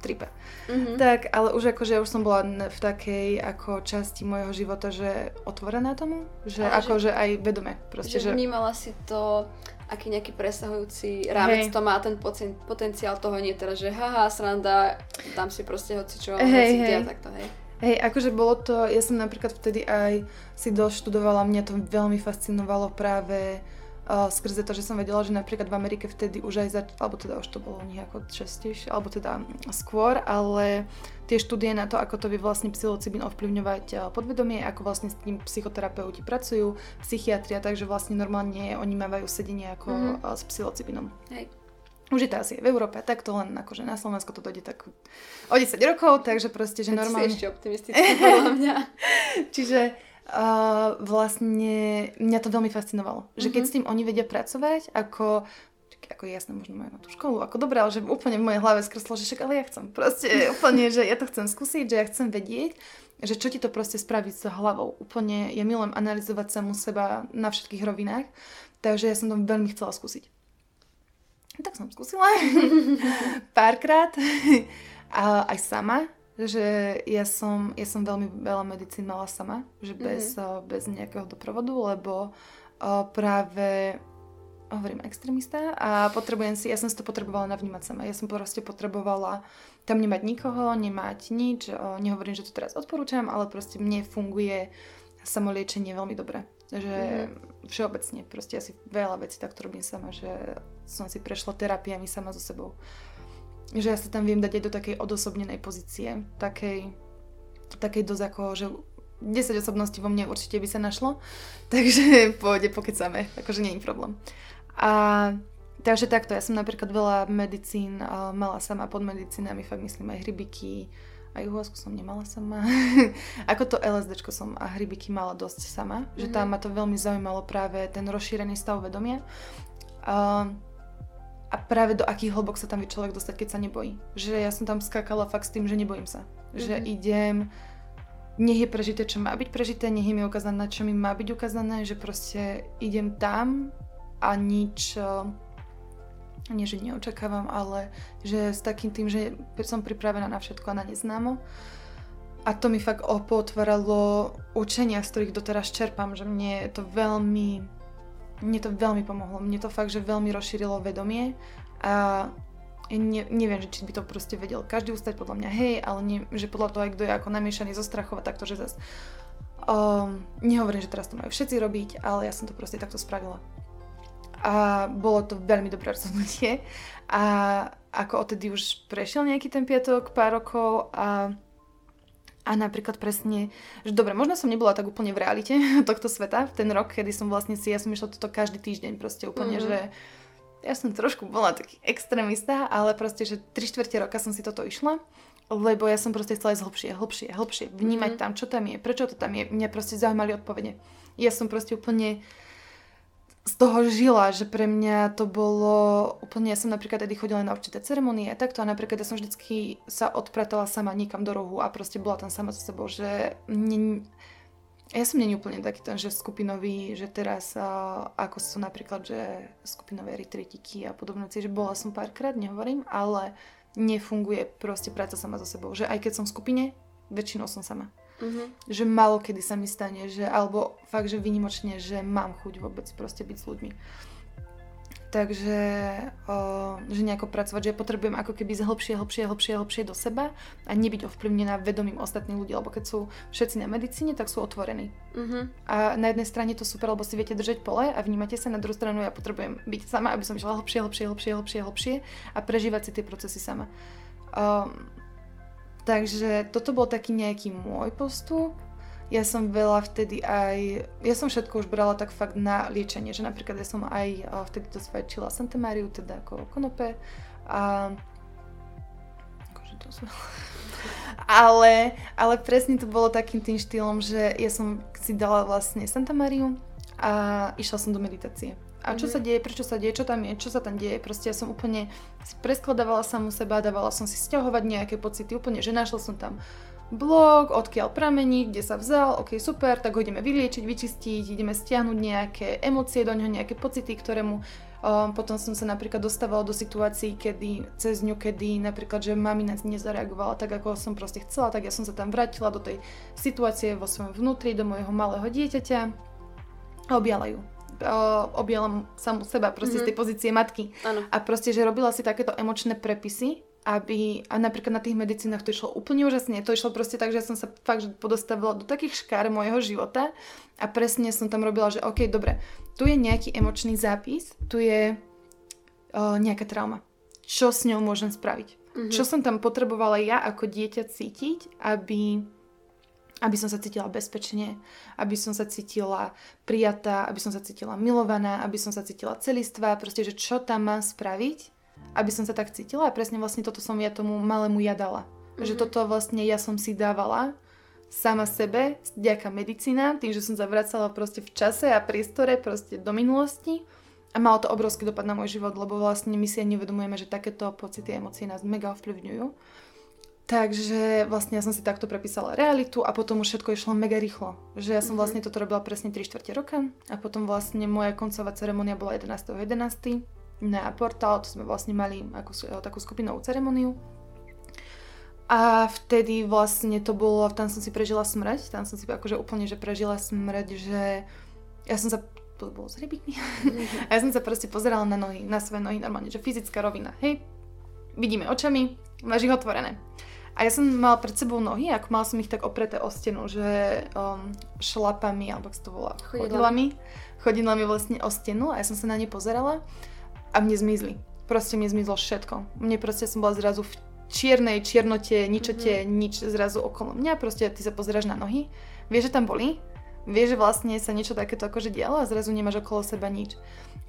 tripe. Mhm. Tak, ale už akože už som bola v takej ako časti môjho života, že otvorená tomu, že Ale že- akože aj vedome, proste, že že... vnímala si to, aký nejaký presahujúci rámec Hej. to má ten pocen- potenciál toho nie teraz, že haha, sranda, dám si proste hoci čo, Hej, hoci hej. a takto, hej. Hej, akože bolo to, ja som napríklad vtedy aj si doštudovala, mňa to veľmi fascinovalo práve uh, skrze to, že som vedela, že napríklad v Amerike vtedy už aj zač- alebo teda už to bolo nejako častejšie, alebo teda skôr, ale tie štúdie na to, ako to vie vlastne psilocybin ovplyvňovať podvedomie, ako vlastne s tým psychoterapeuti pracujú, psychiatria, takže vlastne normálne oni mávajú sedenie ako Mhm. mm-hmm. s psilocybínom. Hej. Už je to asi v Európe, tak to len akože na Slovensku to dojde tak o 10 rokov, takže proste, že Ty normálne... si ešte optimistický podľa mňa. Čiže uh, vlastne mňa to veľmi fascinovalo. Že keď Mhm. s tým oni vedia pracovať, ako ako jasné, možno majú na tú školu, ako dobré, ale že úplne v mojej hlave skreslo, že však ale ja chcem. Proste úplne, že ja to chcem skúsiť, že ja chcem vedieť, že čo ti to proste spraví s hlavou. Úplne, ja milujem analyzovať samu seba na všetkých rovinách, takže ja som to veľmi chcela skúsiť. Tak som skúsila párkrát a aj sama, že ja som, ja som veľmi veľa medicín mala sama, že bez, mm-hmm. bez nejakého doprovodu, lebo uh, práve hovorím extrémista a potrebujem si, ja som si to potrebovala navnímať sama. Ja som proste potrebovala tam nemať nikoho, nemať nič, uh, nehovorím, že to teraz odporúčam, ale proste mne funguje samoliečenie veľmi dobre. Že mm-hmm. všeobecne, proste asi veľa vecí takto robím sama, že som si prešla terapiami sama so sebou že ja sa tam viem dať aj do takej odosobnenej pozície, takej, takej dosť ako, že 10 osobností vo mne určite by sa našlo, takže pôjde pokecame, akože nie je problém. A takže takto, ja som napríklad veľa medicín uh, mala sama pod medicínami, fakt myslím aj hrybiky, aj uhlasku som nemala sama. Ako to LSDčko som a hrybiky mala dosť sama, mm-hmm. že tam ma to veľmi zaujímalo práve ten rozšírený stav vedomia. Uh, a práve do akých hlbok sa tam vie človek dostať, keď sa nebojí. Že ja som tam skákala fakt s tým, že nebojím sa. Že Mhm. idem nech je prežité, čo má byť prežité, nech je mi ukázané, čo mi má byť ukázané, že proste idem tam a nič, nie že neočakávam, ale že s takým tým, že som pripravená na všetko a na neznámo. A to mi fakt opotváralo učenia, z ktorých doteraz čerpám, že mne to veľmi, mne to veľmi pomohlo. Mne to fakt, že veľmi rozšírilo vedomie a ne, neviem, že či by to proste vedel každý ustať podľa mňa, hej, ale nie, že podľa toho, aj kto je ako namiešaný zo strachov a takto, že zase um, nehovorím, že teraz to majú všetci robiť, ale ja som to proste takto spravila. A bolo to veľmi dobré rozhodnutie a ako odtedy už prešiel nejaký ten piatok, pár rokov a a napríklad presne, že dobre, možno som nebola tak úplne v realite tohto sveta v ten rok, kedy som vlastne si, ja som išla toto každý týždeň proste úplne, mm-hmm. že ja som trošku bola taký extrémista, ale proste, že 3 čtvrte roka som si toto išla, lebo ja som proste chcela ísť hlbšie, hlbšie, hlbšie, vnímať mm-hmm. tam, čo tam je, prečo to tam je, mňa proste zaujímali odpovede. Ja som proste úplne z toho žila, že pre mňa to bolo úplne, ja som napríklad tedy chodila na určité ceremonie a takto a napríklad ja som vždycky sa odpratala sama niekam do rohu a proste bola tam sama so sebou, že mne, ja som není úplne taký ten, že skupinový, že teraz uh, ako sú napríklad, že skupinové retritiky a podobné že bola som párkrát, nehovorím, ale nefunguje proste práca sama so sebou, že aj keď som v skupine, väčšinou som sama. Uh-huh. Že malo kedy sa mi stane, že, alebo fakt, že vynimočne, že mám chuť vôbec proste byť s ľuďmi. Takže, o, že nejako pracovať, že ja potrebujem ako keby hlbšie, hlbšie, hlbšie, hlbšie do seba a nebyť ovplyvnená vedomím ostatných ľudí, lebo keď sú všetci na medicíne, tak sú otvorení. Uh-huh. A na jednej strane to super, lebo si viete držať pole a vnímate sa, na druhú stranu ja potrebujem byť sama, aby som išla hlbšie, hlbšie, hlbšie, hlbšie, hlbšie a prežívať si tie procesy sama. Um, Takže toto bol taký nejaký môj postup. Ja som veľa vtedy aj, ja som všetko už brala tak fakt na liečenie, že napríklad ja som aj vtedy to svajčila Santa Mariu, teda ako konope a akože to som... ale, ale presne to bolo takým tým štýlom, že ja som si dala vlastne Santa Mariu a išla som do meditácie. A čo sa deje, prečo sa deje, čo tam je, čo sa tam deje. Proste ja som úplne si preskladávala samu seba, dávala som si stiahovať nejaké pocity, úplne, že našla som tam blog, odkiaľ pramení, kde sa vzal, ok, super, tak ho ideme vyliečiť, vyčistiť, ideme stiahnuť nejaké emócie do ňoho, nejaké pocity, ktorému um, potom som sa napríklad dostávala do situácií, kedy, cez ňu, kedy napríklad, že mamina nezareagovala tak, ako som proste chcela, tak ja som sa tam vrátila do tej situácie vo svojom vnútri, do môjho malého dieťaťa a objala ju objala samú seba proste mm-hmm. z tej mhm. pozície matky. Ano. A proste, že robila si takéto emočné prepisy, aby, a napríklad na tých medicínach to išlo úplne úžasne, to išlo proste tak, že som sa fakt že podostavila do takých škár môjho života a presne som tam robila, že OK, dobre, tu je nejaký emočný zápis, tu je uh, nejaká trauma. Čo s ňou môžem spraviť? Mm-hmm. Čo som tam potrebovala ja ako dieťa cítiť, aby aby som sa cítila bezpečne, aby som sa cítila prijatá, aby som sa cítila milovaná, aby som sa cítila celistvá, proste, že čo tam mám spraviť, aby som sa tak cítila a presne vlastne toto som ja tomu malému ja dala. Mm-hmm. Že toto vlastne ja som si dávala sama sebe, vďaka medicína, tým, že som sa vracala proste v čase a priestore proste do minulosti a malo to obrovský dopad na môj život, lebo vlastne my si aj nevedomujeme, že takéto pocity a emócie nás mega ovplyvňujú. Takže vlastne ja som si takto prepísala realitu a potom už všetko išlo mega rýchlo. Že ja som mhm. vlastne toto robila presne 3 čtvrte roka a potom vlastne moja koncová ceremonia bola 11.11. 11. na portál, to sme vlastne mali ako, takú skupinovú ceremoniu. A vtedy vlastne to bolo, tam som si prežila smrť, tam som si akože úplne, že prežila smrť, že ja som sa to bolo s rybíkmi. Mhm. a ja som sa proste pozerala na nohy, na svoje nohy normálne, že fyzická rovina, hej, vidíme očami, máš ich otvorené. A ja som mala pred sebou nohy, ako mala som ich tak opreté o stenu, že um, šlapami, alebo ako to volá, chodidlami. Chodidlami vlastne o stenu a ja som sa na ne pozerala a mne zmizli. Proste mne zmizlo všetko. Mne proste som bola zrazu v čiernej čiernote, ničote, mm-hmm. nič zrazu okolo mňa. Proste ty sa pozeráš na nohy, vieš, že tam boli, vieš, že vlastne sa niečo takéto akože dialo a zrazu nemáš okolo seba nič.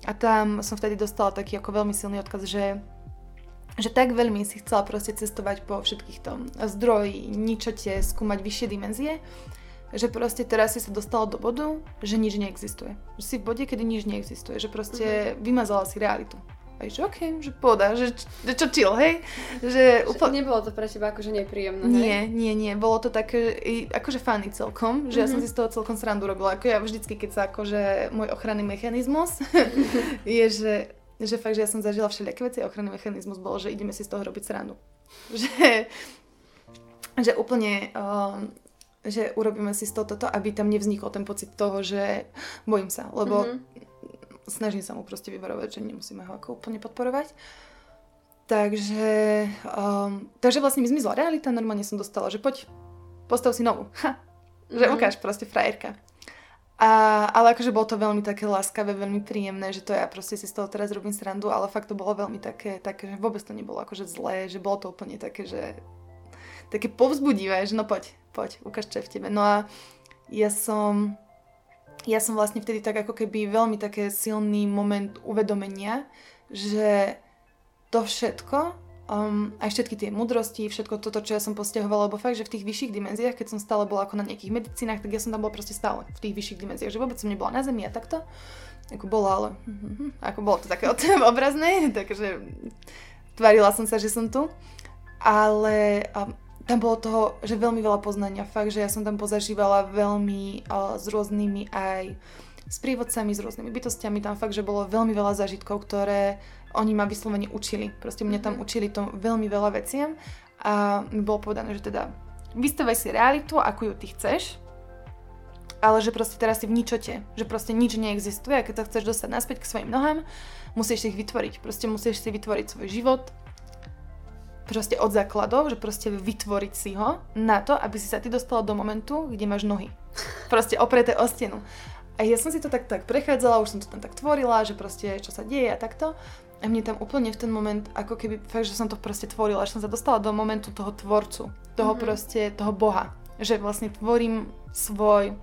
A tam som vtedy dostala taký ako veľmi silný odkaz, že že tak veľmi si chcela proste cestovať po všetkých tom zdroji, ničote, skúmať vyššie dimenzie, že proste teraz si sa dostala do bodu, že nič neexistuje. Že si v bode, kedy nič neexistuje, že proste mm-hmm. vymazala si realitu. A že okay, že poda, že, že čo chill, hej? Že úplne... Nebolo to pre teba akože nepríjemné, hej? Nie, nie, nie. Bolo to také, akože funny celkom, že mm-hmm. ja som mhm. si z toho celkom srandu robila. Ako ja vždycky, keď sa akože môj ochranný mechanizmus je, že, že fakt, že ja som zažila všelijaké veci a ochranný mechanizmus bol, že ideme si z toho robiť srandu. Že, že úplne... Um, že urobíme si z toho toto, aby tam nevznikol ten pocit toho, že bojím sa, lebo mm-hmm snažím sa mu proste vyvarovať, že nemusíme ho ako úplne podporovať. Takže, um, takže vlastne mi zmizla realita, normálne som dostala, že poď, postav si novú. Ha, že mm-hmm. ukáž proste frajerka. A, ale akože bolo to veľmi také láskavé, veľmi príjemné, že to ja proste si z toho teraz robím srandu, ale fakt to bolo veľmi také, také že vôbec to nebolo akože zlé, že bolo to úplne také, že také povzbudivé, že no poď, poď, ukáž čo je v tebe. No a ja som ja som vlastne vtedy tak ako keby veľmi také silný moment uvedomenia, že to všetko, um, aj všetky tie mudrosti, všetko toto, čo ja som postiahovala, lebo fakt, že v tých vyšších dimenziách, keď som stále bola ako na nejakých medicínach, tak ja som tam bola proste stále v tých vyšších dimenziách, že vôbec som nebola na zemi a takto. Ako bola, ale ako bolo to také obrazné, takže tvarila som sa, že som tu. Ale um, tam bolo toho, že veľmi veľa poznania. Fakt, že ja som tam pozažívala veľmi uh, s rôznymi aj s prívodcami, s rôznymi bytostiami. Tam fakt, že bolo veľmi veľa zážitkov, ktoré oni ma vyslovene učili. Proste mne tam mhm. učili to veľmi veľa veciam a mi bolo povedané, že teda vystavaj si realitu, ako ju ty chceš, ale že proste teraz si v ničote, že proste nič neexistuje a keď sa chceš dostať naspäť k svojim nohám, musíš si ich vytvoriť. Proste musíš si vytvoriť svoj život, proste od základov, že proste vytvoriť si ho na to, aby si sa ty dostala do momentu, kde máš nohy. Proste opreté o stenu. A ja som si to tak, tak prechádzala, už som to tam tak tvorila, že proste čo sa deje a takto. A mne tam úplne v ten moment, ako keby fakt, že som to proste tvorila, že som sa dostala do momentu toho tvorcu, toho mm-hmm. proste, toho Boha. Že vlastne tvorím svoj,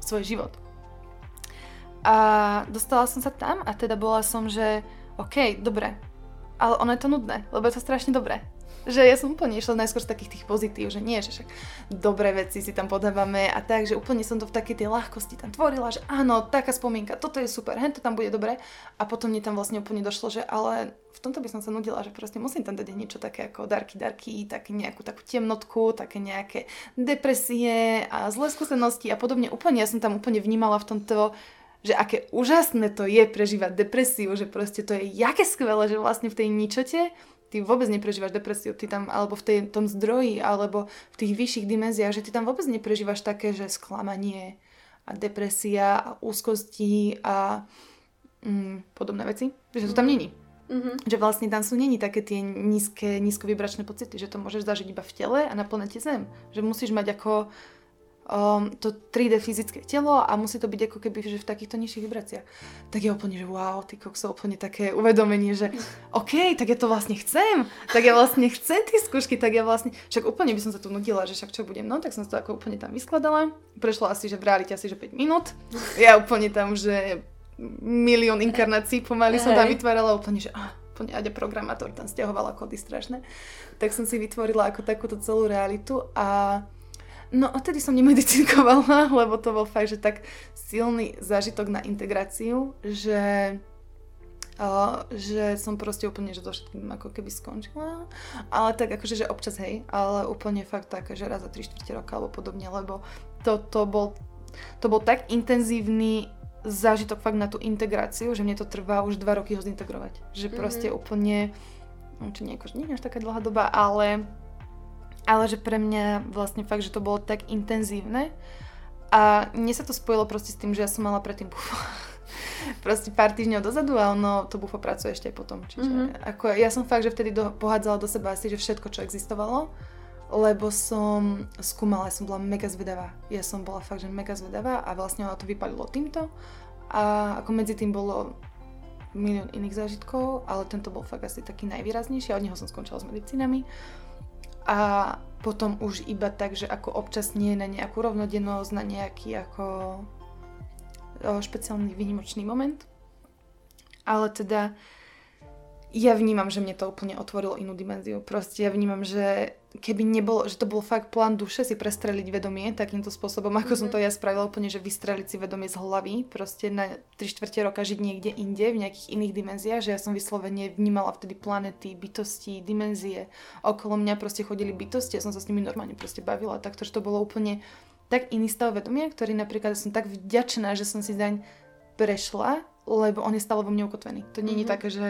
svoj život. A dostala som sa tam a teda bola som, že OK, dobre, ale ono je to nudné, lebo je to strašne dobré. Že ja som úplne išla najskôr z takých tých pozitív, že nie, že však dobré veci si tam podávame a tak, že úplne som to v takej tej ľahkosti tam tvorila, že áno, taká spomienka, toto je super, hen to tam bude dobre a potom mne tam vlastne úplne došlo, že ale v tomto by som sa nudila, že proste musím tam dať niečo také ako darky, darky, také nejakú takú temnotku, také nejaké depresie a zlé skúsenosti a podobne. Úplne, ja som tam úplne vnímala v tomto že aké úžasné to je prežívať depresiu, že proste to je jaké skvelé, že vlastne v tej ničote ty vôbec neprežívaš depresiu, ty tam, alebo v tej, tom zdroji, alebo v tých vyšších dimenziách, že ty tam vôbec neprežívaš také, že sklamanie a depresia a úzkosti a mm, podobné veci, že to tam není. Mm-hmm. Že vlastne tam sú není také tie nízke, nízkovibračné pocity, že to môžeš zažiť iba v tele a na planete Zem. Že musíš mať ako um, to 3D fyzické telo a musí to byť ako keby že v takýchto nižších vibráciách. Tak je úplne, že wow, ty kokso, úplne také uvedomenie, že OK, tak ja to vlastne chcem, tak ja vlastne chcem tie skúšky, tak ja vlastne, však úplne by som sa tu nudila, že však čo budem, no tak som to ako úplne tam vyskladala. Prešlo asi, že v realite asi, že 5 minút. Ja úplne tam, že milión inkarnácií pomaly som tam vytvárala úplne, že ah, úplne Aďa programátor tam stiahovala kódy strašné. Tak som si vytvorila ako takúto celú realitu a No odtedy som nemedicinkovala, lebo to bol fakt, že tak silný zážitok na integráciu, že Uh, že som proste úplne, že to všetkým ako keby skončila. Ale tak akože, že občas hej, ale úplne fakt tak, že raz za 3 4 roka alebo podobne, lebo to, to, bol, to bol tak intenzívny zážitok fakt na tú integráciu, že mne to trvá už 2 roky ho zintegrovať. Že proste mm-hmm. úplne, no, či nie, akože nie je až taká dlhá doba, ale ale že pre mňa vlastne fakt, že to bolo tak intenzívne a mne sa to spojilo proste s tým, že ja som mala predtým bufo. proste pár týždňov dozadu a ono to bufo pracuje ešte aj potom. Čiže mm-hmm. ako, ja som fakt, že vtedy do, pohádzala do seba asi, že všetko, čo existovalo, lebo som skúmala, ja som bola mega zvedavá. Ja som bola fakt, že mega zvedavá a vlastne ono to vypadlo týmto a ako medzi tým bolo milión iných zážitkov, ale tento bol fakt asi taký najvýraznejší a od neho som skončila s medicínami a potom už iba tak, že ako občas nie na nejakú rovnodennosť, na nejaký ako špeciálny výnimočný moment. Ale teda ja vnímam, že mne to úplne otvorilo inú dimenziu. Proste ja vnímam, že keby nebolo, že to bol fakt plán duše si prestreliť vedomie takýmto spôsobom, ako mm-hmm. som to ja spravila úplne, že vystreliť si vedomie z hlavy, proste na 3 čtvrte roka žiť niekde inde, v nejakých iných dimenziách, že ja som vyslovene vnímala vtedy planety, bytosti, dimenzie. Okolo mňa proste chodili bytosti, ja som sa s nimi normálne proste bavila, takto, že to bolo úplne tak iný stav vedomia, ktorý napríklad som tak vďačná, že som si zaň prešla, lebo on je stále vo mne ukotvený. To nie je mm-hmm. také, že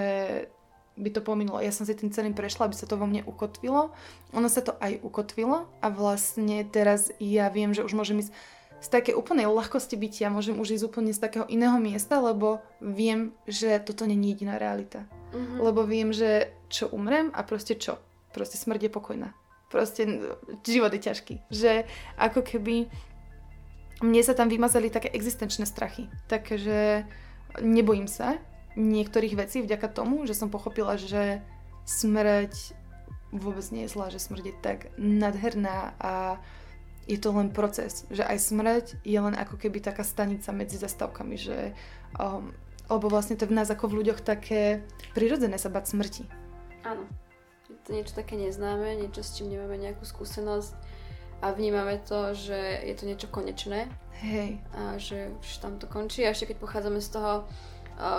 by to pominulo. Ja som si tým celým prešla, aby sa to vo mne ukotvilo. Ono sa to aj ukotvilo a vlastne teraz ja viem, že už môžem ísť z takej úplnej ľahkosti bytia, môžem už ísť úplne z takého iného miesta, lebo viem, že toto není jediná realita. Mm-hmm. Lebo viem, že čo umrem a proste čo. Proste smrť je pokojná. Proste život je ťažký. Že ako keby mne sa tam vymazali také existenčné strachy. Takže nebojím sa, niektorých vecí vďaka tomu, že som pochopila, že smrť vôbec nie je zlá, že smrť je tak nadherná a je to len proces, že aj smrť je len ako keby taká stanica medzi zastavkami, že um, lebo vlastne to v nás ako v ľuďoch také prirodzené sa bať smrti. Áno. Je to niečo také neznáme, niečo s čím nemáme nejakú skúsenosť a vnímame to, že je to niečo konečné. Hej. A že už tam to končí. A ešte keď pochádzame z toho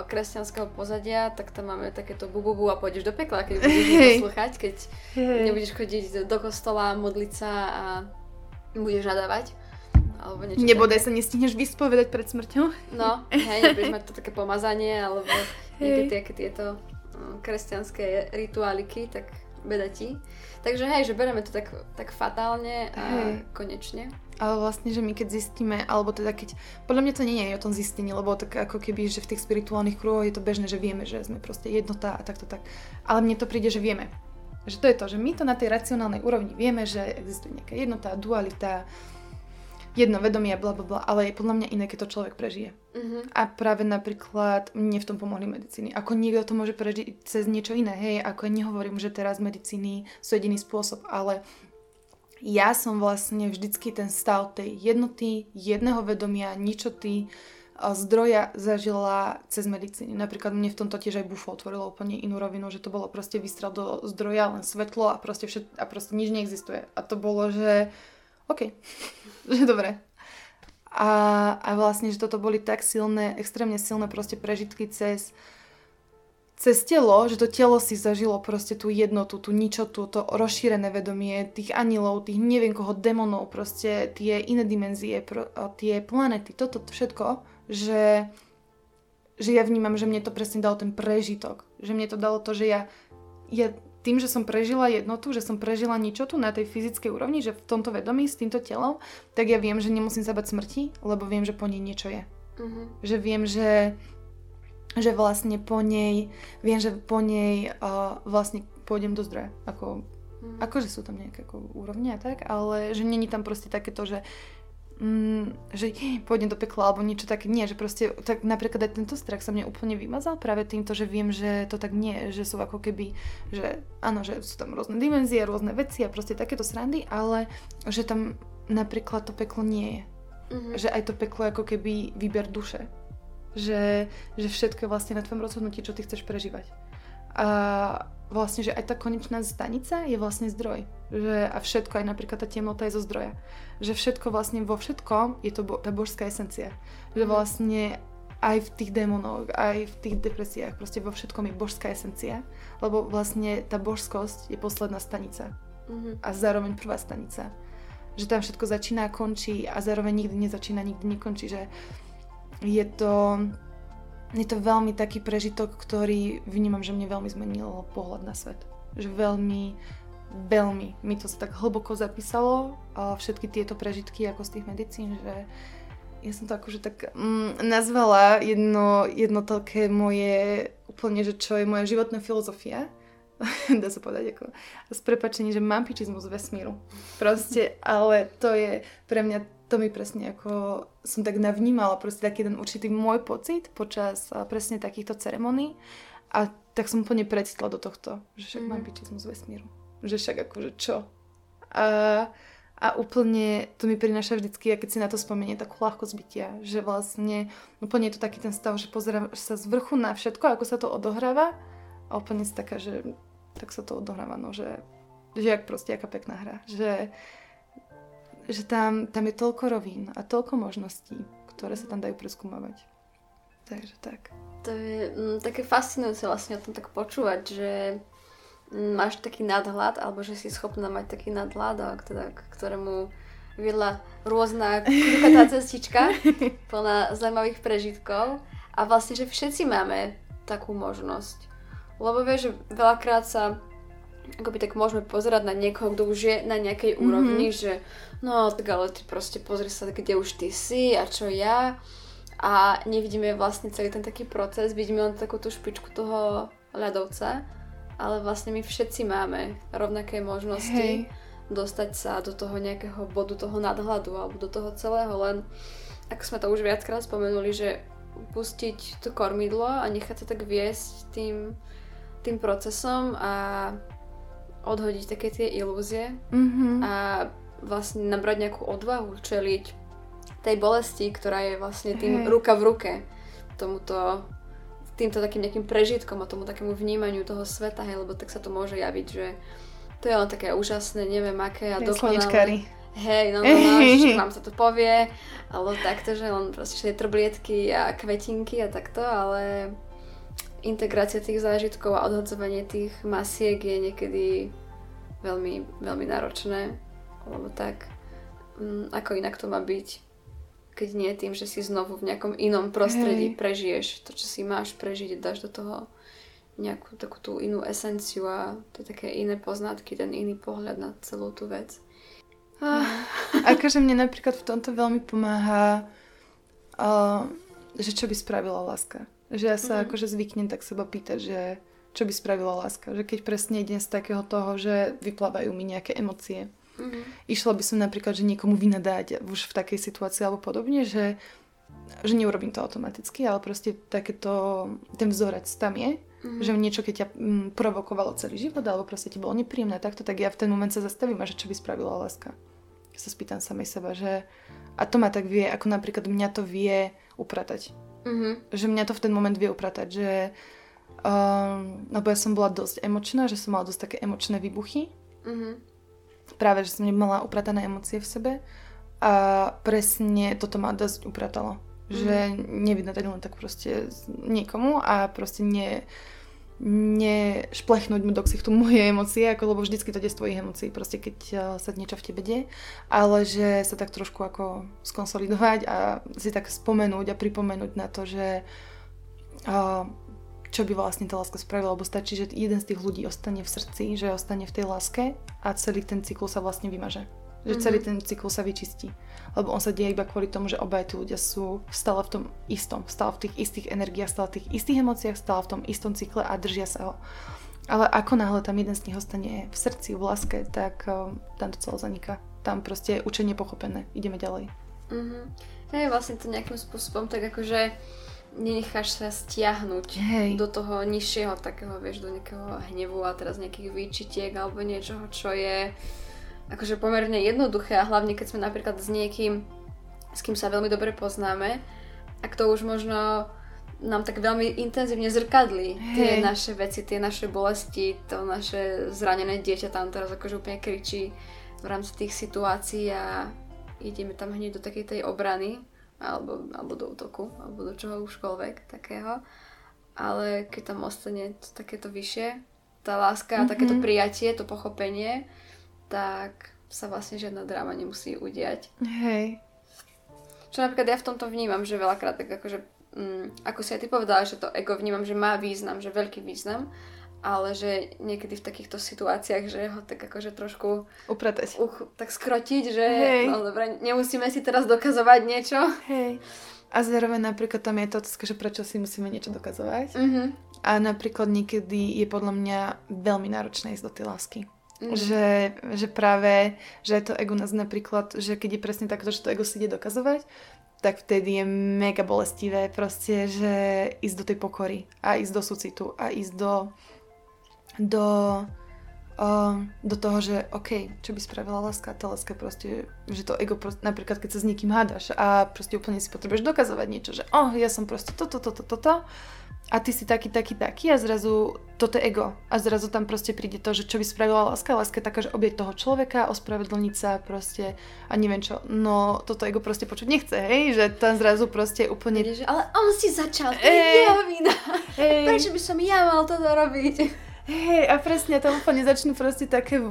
kresťanského pozadia, tak tam máme takéto bububu a pôjdeš do pekla, keď budeš hey. poslúchať, keď hey. nebudeš chodiť do kostola, modliť sa a budeš nadávať. Alebo niečo Nebodaj sa nestihneš vyspovedať pred smrťou. No, hej, nebudeš mať to také pomazanie, alebo nejaké tie, tieto kresťanské rituáliky, tak beda ti. Takže hej, že bereme to tak, tak fatálne a hej. konečne ale vlastne, že my keď zistíme, alebo teda keď, podľa mňa to nie je o tom zistení, lebo tak ako keby, že v tých spirituálnych kruhoch je to bežné, že vieme, že sme proste jednota a takto tak. Ale mne to príde, že vieme. Že to je to, že my to na tej racionálnej úrovni vieme, že existuje nejaká jednota, dualita, jedno vedomie, bla bla bla, ale je podľa mňa iné, keď to človek prežije. Uh-huh. A práve napríklad mne v tom pomohli medicíny. Ako niekto to môže prežiť cez niečo iné, hej, ako nehovorím, že teraz medicíny sú jediný spôsob, ale ja som vlastne vždycky ten stav tej jednoty, jedného vedomia, ničoty, zdroja zažila cez medicíny. Napríklad mne v tomto tiež aj bufo otvorilo úplne inú rovinu, že to bolo proste vystrel do zdroja, len svetlo a proste, všet, a proste nič neexistuje. A to bolo, že OK, že dobre. A, a vlastne, že toto boli tak silné, extrémne silné proste prežitky cez cez telo, že to telo si zažilo proste tú jednotu, tú ničotu, to rozšírené vedomie tých anilov, tých neviem koho, demonov, proste tie iné dimenzie, pro, tie planety, toto všetko, že, že ja vnímam, že mne to presne dalo ten prežitok. Že mne to dalo to, že ja, ja tým, že som prežila jednotu, že som prežila ničotu na tej fyzickej úrovni, že v tomto vedomí, s týmto telom, tak ja viem, že nemusím sa bať smrti, lebo viem, že po nej niečo je. Uh-huh. Že viem, že že vlastne po nej, viem, že po nej uh, vlastne pôjdem do zdroja. Ako, mm. akože sú tam nejaké ako úrovne a tak, ale že není tam proste takéto, že mm, že pôjdem do pekla alebo niečo také. Nie, že proste, tak napríklad aj tento strach sa mne úplne vymazal práve týmto, že viem, že to tak nie, že sú ako keby, že áno, že sú tam rôzne dimenzie, rôzne veci a proste takéto srandy, ale že tam napríklad to peklo nie je. Mm-hmm. Že aj to peklo ako keby výber duše že, že všetko je vlastne na tvojom rozhodnutí, čo ty chceš prežívať. A vlastne, že aj tá konečná stanica je vlastne zdroj. Že, a všetko, aj napríklad tá temnota je zo zdroja. Že všetko vlastne vo všetkom je to bo, tá božská esencia. Že mhm. vlastne aj v tých démonoch, aj v tých depresiách, proste vo všetkom je božská esencia, lebo vlastne tá božskosť je posledná stanica. Mm-hmm. A zároveň prvá stanica. Že tam všetko začína a končí a zároveň nikdy nezačína, nikdy nekončí. Že je to, je to veľmi taký prežitok, ktorý vnímam, že mne veľmi zmenil pohľad na svet. Že veľmi, veľmi mi to sa tak hlboko zapísalo, a všetky tieto prežitky ako z tých medicín, že ja som to akože tak mm, nazvala jedno, jedno také moje úplne, že čo je moja životná filozofia, dá sa povedať ako s prepačením, že mám pičizmus vesmíru. Proste, ale to je pre mňa to mi presne ako som tak navnímala proste taký ten určitý môj pocit počas presne takýchto ceremonií a tak som úplne precitla do tohto, že však mm. mám z vesmíru. Že však akože čo? A, a úplne to mi prináša vždycky, a keď si na to spomenie, takú ľahko zbytia, že vlastne úplne je to taký ten stav, že pozerám sa z vrchu na všetko, ako sa to odohráva A úplne si taká, že tak sa to odohráva, no, že, že jak proste, aká pekná hra. Že, že tam, tam je toľko rovín a toľko možností, ktoré sa tam dajú preskúmavať. Takže tak. To je mm, také fascinujúce vlastne o tom tak počúvať, že máš taký nadhľad, alebo že si schopná mať taký nadhľad, a teda, k ktorému viedla rôzna krukatá cestička, plná zaujímavých prežitkov. A vlastne, že všetci máme takú možnosť. Lebo vieš, že veľakrát sa akoby tak môžeme pozerať na niekoho, kto už je na nejakej mm-hmm. úrovni, že no tak ale ty proste pozri sa, kde už ty si a čo ja. A nevidíme vlastne celý ten taký proces, vidíme len takú tú špičku toho ľadovca, ale vlastne my všetci máme rovnaké možnosti. Hej dostať sa do toho nejakého bodu toho nadhľadu alebo do toho celého, len ako sme to už viackrát spomenuli, že pustiť to kormidlo a nechať sa tak viesť tým, tým procesom a odhodiť také tie ilúzie mm-hmm. a vlastne nabrať nejakú odvahu čeliť tej bolesti, ktorá je vlastne tým hey. ruka v ruke tomuto týmto takým nejakým prežitkom a tomu takému vnímaniu toho sveta, hej, lebo tak sa to môže javiť, že to je len také úžasné, neviem aké a dokonalé. Hej, no, no, no vám sa to povie, alebo takto, že len proste trblietky a kvetinky a takto, ale integrácia tých zážitkov a odhodzovanie tých masiek je niekedy veľmi, veľmi náročné, lebo tak, um, ako inak to má byť, keď nie tým, že si znovu v nejakom inom prostredí Hej. prežiješ to, čo si máš prežiť, dáš do toho nejakú takú tú inú esenciu a to také iné poznatky, ten iný pohľad na celú tú vec. Ah. Akože mne napríklad v tomto veľmi pomáha, uh, že čo by spravila láska. Že ja sa mm-hmm. akože zvyknem tak seba pýtať, že čo by spravila láska. Že keď presne idem z takého toho, že vyplávajú mi nejaké emócie. Mm-hmm. Išla by som napríklad, že niekomu vynadať už v takej situácii alebo podobne, že, že neurobím to automaticky, ale proste takéto, ten vzorec tam je Mm-hmm. Že niečo, keď ťa mm, provokovalo celý život, alebo proste ti bolo nepríjemné takto, tak ja v ten moment sa zastavím a že čo by spravila láska. Ja sa spýtam samej seba, že a to ma tak vie, ako napríklad mňa to vie upratať. Mm-hmm. Že mňa to v ten moment vie upratať, že um, lebo ja som bola dosť emočná, že som mala dosť také emočné výbuchy. Mm-hmm. Práve, že som nemala upratané emócie v sebe a presne toto ma dosť upratalo. Mm-hmm. Že nevydať len tak proste niekomu a proste nie nešplechnúť mu do ksichtu moje emócie, ako, lebo vždycky to ide z tvojich emócií, proste keď uh, sa niečo v tebe deje, ale že sa tak trošku ako skonsolidovať a si tak spomenúť a pripomenúť na to, že uh, čo by vlastne tá láska spravila, lebo stačí, že jeden z tých ľudí ostane v srdci, že ostane v tej láske a celý ten cyklus sa vlastne vymaže. Že celý mm-hmm. ten cyklus sa vyčistí. Lebo on sa deje iba kvôli tomu, že obaja tí ľudia sú stále v tom istom, stále v tých istých energiách, stále v tých istých emóciách, stále v tom istom cykle a držia sa ho. Ale ako náhle tam jeden z nich ostane v srdci, v láske, tak um, tam to celé zaniká. Tam proste je učenie pochopené. Ideme ďalej. Mm-hmm. Hej, vlastne to nejakým spôsobom tak akože nenecháš sa stiahnuť Hej. do toho nižšieho takého, vieš, do nejakého hnevu a teraz nejakých výčitiek alebo niečoho, čo je akože pomerne jednoduché a hlavne keď sme napríklad s niekým, s kým sa veľmi dobre poznáme a kto už možno nám tak veľmi intenzívne zrkadlí hey. tie naše veci, tie naše bolesti, to naše zranené dieťa tam teraz akože úplne kričí v rámci tých situácií a ideme tam hneď do takej tej obrany alebo, alebo do útoku, alebo do čoho užkoľvek takého. Ale keď tam ostane to, takéto vyššie, tá láska, mm-hmm. takéto prijatie, to pochopenie, tak sa vlastne žiadna dráma nemusí udiať. Hej. Čo napríklad ja v tomto vnímam, že veľakrát tak akože, mm, ako si aj ty povedala, že to ego vnímam, že má význam, že veľký význam, ale že niekedy v takýchto situáciách, že ho tak akože trošku upratať. Uch, tak skrotiť, že Hej. no dobre, nemusíme si teraz dokazovať niečo. Hej. A zároveň napríklad tam je to že prečo si musíme niečo dokazovať. Mm-hmm. A napríklad niekedy je podľa mňa veľmi náročné ísť do tej lásky. Mm. Že, že práve, že to ego nás napríklad, že keď je presne takto, že to ego si ide dokazovať, tak vtedy je mega bolestivé proste, že ísť do tej pokory a ísť do súcitu a ísť do do, uh, do toho, že OK, čo by spravila láska, tá láska proste, že to ego, proste, napríklad keď sa s niekým hádaš a proste úplne si potrebuješ dokazovať niečo, že oh, ja som proste toto, toto, toto, to, a ty si taký, taký, taký a zrazu toto je ego. A zrazu tam proste príde to, že čo by spravila láska. Láska je taká, že obieť toho človeka, ospravedlniť sa proste a neviem čo. No toto ego proste počuť nechce, hej? Že tam zrazu proste úplne... Že, ale on si začal, to je jeho vina. Prečo by som ja mal toto robiť? Hej, a presne tam úplne začnú proste také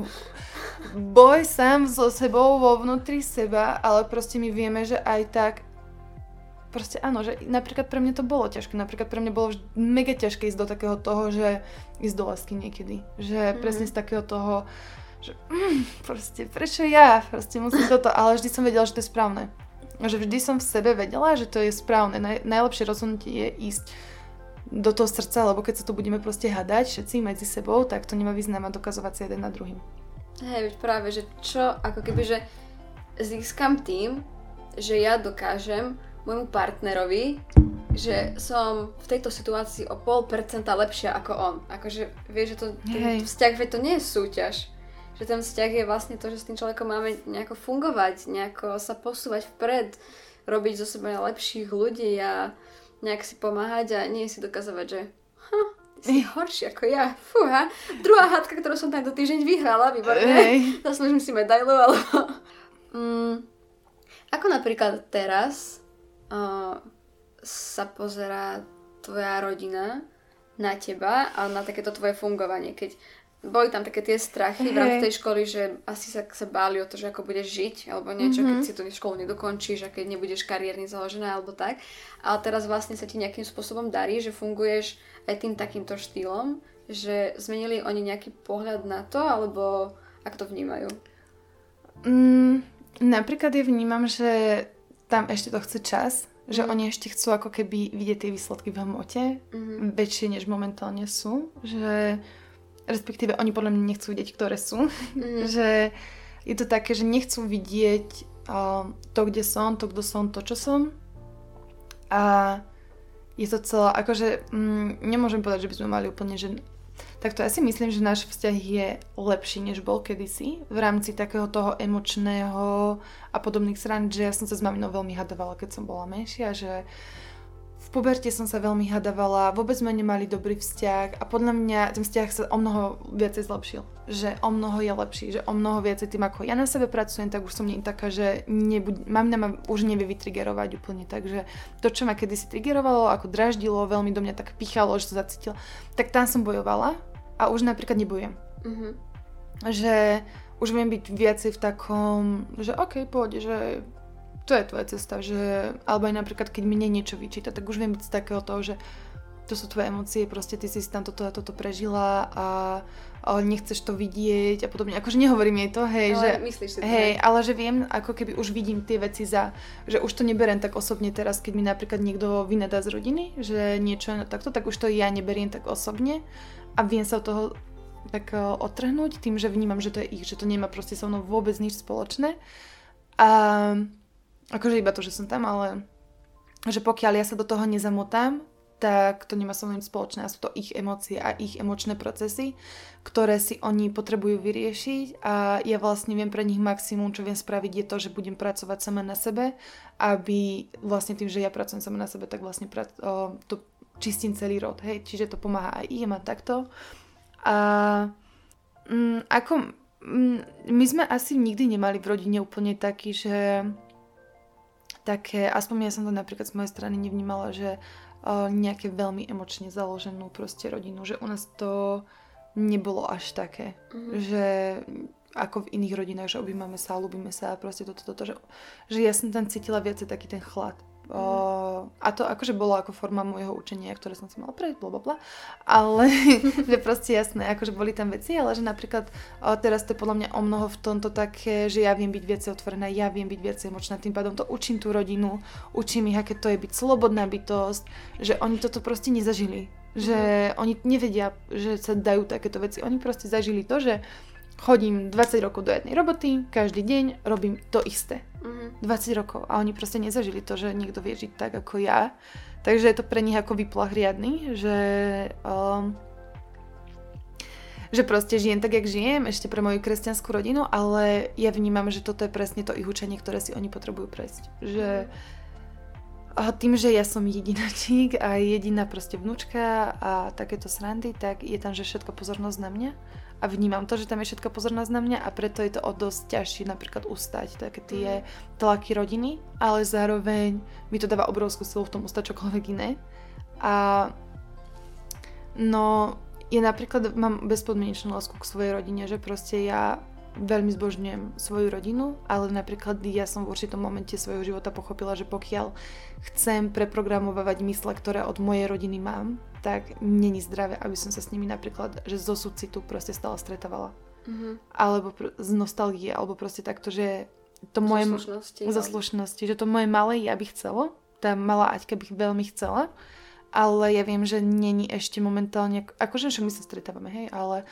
boj sám so sebou vo vnútri seba, ale proste my vieme, že aj tak proste áno, že napríklad pre mňa to bolo ťažké, napríklad pre mňa bolo mega ťažké ísť do takého toho, že ísť do lásky niekedy, že mm-hmm. presne z takého toho, že mm, proste prečo ja, proste musím toto, ale vždy som vedela, že to je správne. Že vždy som v sebe vedela, že to je správne. Naj, najlepšie rozhodnutie je ísť do toho srdca, lebo keď sa tu budeme proste hadať všetci medzi sebou, tak to nemá význam a dokazovať sa jeden na druhým. Hej, práve, že čo, ako keby, že získam tým, že ja dokážem môjmu partnerovi, že som v tejto situácii o pol percenta lepšia ako on. Akože vieš, že to, ten vzťah, že to nie je súťaž. Že ten vzťah je vlastne to, že s tým človekom máme nejako fungovať, nejako sa posúvať vpred, robiť zo seba lepších ľudí a nejak si pomáhať a nie si dokazovať, že hm, si horší ako ja. Fúha. Druhá hádka, ktorú som tento týždeň vyhrala, výborne. Zaslúžim si medailu, alebo... mm, ako napríklad teraz, uh, sa pozerá tvoja rodina na teba a na takéto tvoje fungovanie, keď boli tam také tie strachy v rámci tej školy, že asi sa, sa báli o to, že ako budeš žiť, alebo niečo, mm-hmm. keď si tú školu nedokončíš a keď nebudeš kariérne založená, alebo tak. Ale teraz vlastne sa ti nejakým spôsobom darí, že funguješ aj tým takýmto štýlom, že zmenili oni nejaký pohľad na to, alebo ako to vnímajú? Mm, napríklad ja vnímam, že tam ešte to chce čas, že mm. oni ešte chcú ako keby vidieť tie výsledky v hmote, mm. väčšie než momentálne sú, že respektíve oni podľa mňa nechcú vidieť, ktoré sú, mm. že je to také, že nechcú vidieť uh, to, kde som, to, kto som, to, čo som a je to celé, akože mm, nemôžem povedať, že by sme mali úplne, že tak to ja si myslím, že náš vzťah je lepší, než bol kedysi v rámci takého toho emočného a podobných strán, že ja som sa s maminou veľmi hadovala, keď som bola menšia, že v puberte som sa veľmi hadavala, vôbec sme nemali dobrý vzťah a podľa mňa ten vzťah sa o mnoho viacej zlepšil. Že o mnoho je lepší, že o mnoho viacej tým, ako ja na sebe pracujem, tak už som nie taká, že nebuď, mamina ma už nevie vytrigerovať úplne. Takže to, čo ma kedysi trigerovalo, ako draždilo, veľmi do mňa tak pichalo, že sa zacítila, tak tam som bojovala a už napríklad nebojujem. Mm-hmm. Že už viem byť viacej v takom, že OK, pôjde, že to je tvoja cesta, že, alebo aj napríklad, keď mne niečo vyčíta, tak už viem byť z takého toho, že to sú tvoje emócie, proste ty si tam toto a toto prežila a, ale nechceš to vidieť a podobne. Akože nehovorím jej to, hej, ale že, myslíš si to, hej, ale že viem, ako keby už vidím tie veci za, že už to neberiem tak osobne teraz, keď mi napríklad niekto vynadá z rodiny, že niečo je takto, tak už to ja neberiem tak osobne, a viem sa od toho tak uh, odtrhnúť tým, že vnímam, že to je ich, že to nemá proste so mnou vôbec nič spoločné. A akože iba to, že som tam, ale že pokiaľ ja sa do toho nezamotám, tak to nemá so mnou nič spoločné a sú to ich emócie a ich emočné procesy, ktoré si oni potrebujú vyriešiť a ja vlastne viem pre nich maximum, čo viem spraviť je to, že budem pracovať sama na sebe, aby vlastne tým, že ja pracujem sama na sebe, tak vlastne pra- o, to čistím celý rod, hej, čiže to pomáha aj im a takto. A mm, ako mm, my sme asi nikdy nemali v rodine úplne taký, že také, aspoň ja som to napríklad z mojej strany nevnímala, že uh, nejaké veľmi emočne založenú proste rodinu, že u nás to nebolo až také, mm-hmm. že ako v iných rodinách, že objímame sa, ľúbime sa a proste toto, toto, že, že ja som tam cítila viacej taký ten chlad. Uh, a to akože bolo ako forma môjho učenia, ktoré som si mala prejsť, blablabla. Ale že proste jasné, akože boli tam veci, ale že napríklad uh, teraz to je podľa mňa o mnoho v tomto také, že ja viem byť viacej otvorená, ja viem byť viacej emočná, tým pádom to učím tú rodinu, učím ich, aké to je byť slobodná bytosť, že oni toto proste nezažili. Že mm. oni nevedia, že sa dajú takéto veci. Oni proste zažili to, že chodím 20 rokov do jednej roboty, každý deň robím to isté. Mm-hmm. 20 rokov a oni proste nezažili to, že niekto vie žiť tak ako ja. Takže je to pre nich ako vyplach riadny, že, um, že proste žijem tak, jak žijem, ešte pre moju kresťanskú rodinu, ale ja vnímam, že toto je presne to ich učenie, ktoré si oni potrebujú prejsť. Že A tým, že ja som jedinačík a jediná proste vnúčka a takéto srandy, tak je tam, že všetko pozornosť na mňa a vnímam to, že tam je všetko pozornosť na mňa a preto je to o dosť ťažšie napríklad ustať také tie mhm. tlaky rodiny, ale zároveň mi to dáva obrovskú silu v tom ustať čokoľvek iné. A no, ja napríklad mám bezpodmienečnú lásku k svojej rodine, že proste ja veľmi zbožňujem svoju rodinu, ale napríklad ja som v určitom momente svojho života pochopila, že pokiaľ chcem preprogramovať mysle, ktoré od mojej rodiny mám, tak není zdravé, aby som sa s nimi napríklad, že zo súcitu proste stále stretávala. Mm-hmm. Alebo pr- z nostalgie, alebo proste takto, že to moje... Zaslušnosti. Zaslušnosti, že to moje malé ja by chcelo, tá malá Aťka by veľmi chcela, ale ja viem, že není ešte momentálne, akože však my sa stretávame, hej, ale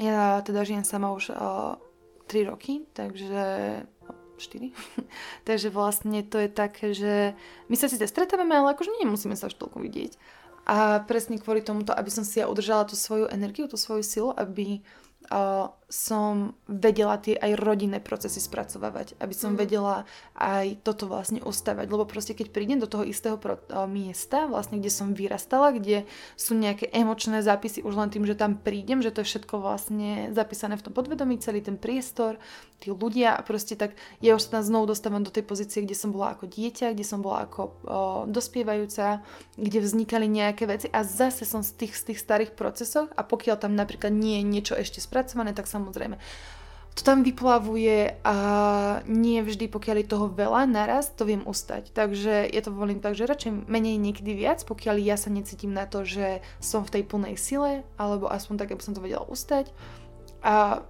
ja teda žijem sama už uh, 3 roky, takže 4. takže vlastne to je také, že my sa síce stretávame, ale akože nemusíme sa už toľko vidieť. A presne kvôli tomuto, aby som si ja udržala tú svoju energiu, tú svoju silu, aby uh, som vedela tie aj rodinné procesy spracovávať, aby som mm. vedela aj toto vlastne ustavať, lebo proste keď prídem do toho istého pro, uh, miesta, vlastne kde som vyrastala, kde sú nejaké emočné zápisy už len tým, že tam prídem, že to je všetko vlastne zapísané v tom podvedomí, celý ten priestor, tí ľudia a proste tak ja už sa tam znovu dostávam do tej pozície, kde som bola ako dieťa, kde som bola ako uh, dospievajúca, kde vznikali nejaké veci a zase som z tých, z tých starých procesoch a pokiaľ tam napríklad nie je niečo ešte spracované, tak samozrejme to tam vyplavuje a nie vždy, pokiaľ je toho veľa naraz, to viem ustať. Takže ja to volím tak, že radšej menej niekedy viac, pokiaľ ja sa necítim na to, že som v tej plnej sile, alebo aspoň tak, aby som to vedela ustať. A,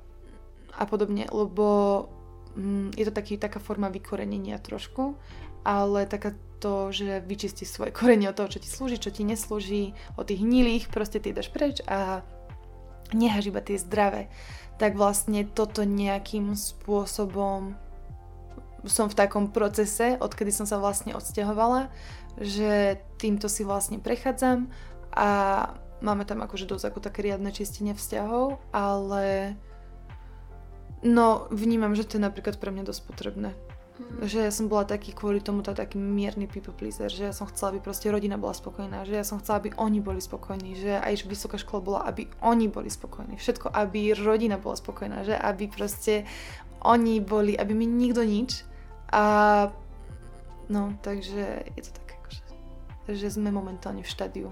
a podobne, lebo mm, je to taký, taká forma vykorenenia trošku, ale taká to, že vyčistí svoje korenie od toho, čo ti slúži, čo ti neslúži, od tých hnilých, proste ty dáš preč a nehaš iba tie zdravé tak vlastne toto nejakým spôsobom som v takom procese, odkedy som sa vlastne odsťahovala, že týmto si vlastne prechádzam a máme tam akože dosť ako také riadne čistenie vzťahov, ale no vnímam, že to je napríklad pre mňa dosť potrebné. Mm. Že ja som bola taký kvôli tomu tá taký mierny people pleaser, že ja som chcela, aby proste rodina bola spokojná, že ja som chcela, aby oni boli spokojní, že aj vysoká škola bola, aby oni boli spokojní. Všetko, aby rodina bola spokojná, že aby proste oni boli, aby mi nikto nič. A no, takže je to tak akože, že sme momentálne v štádiu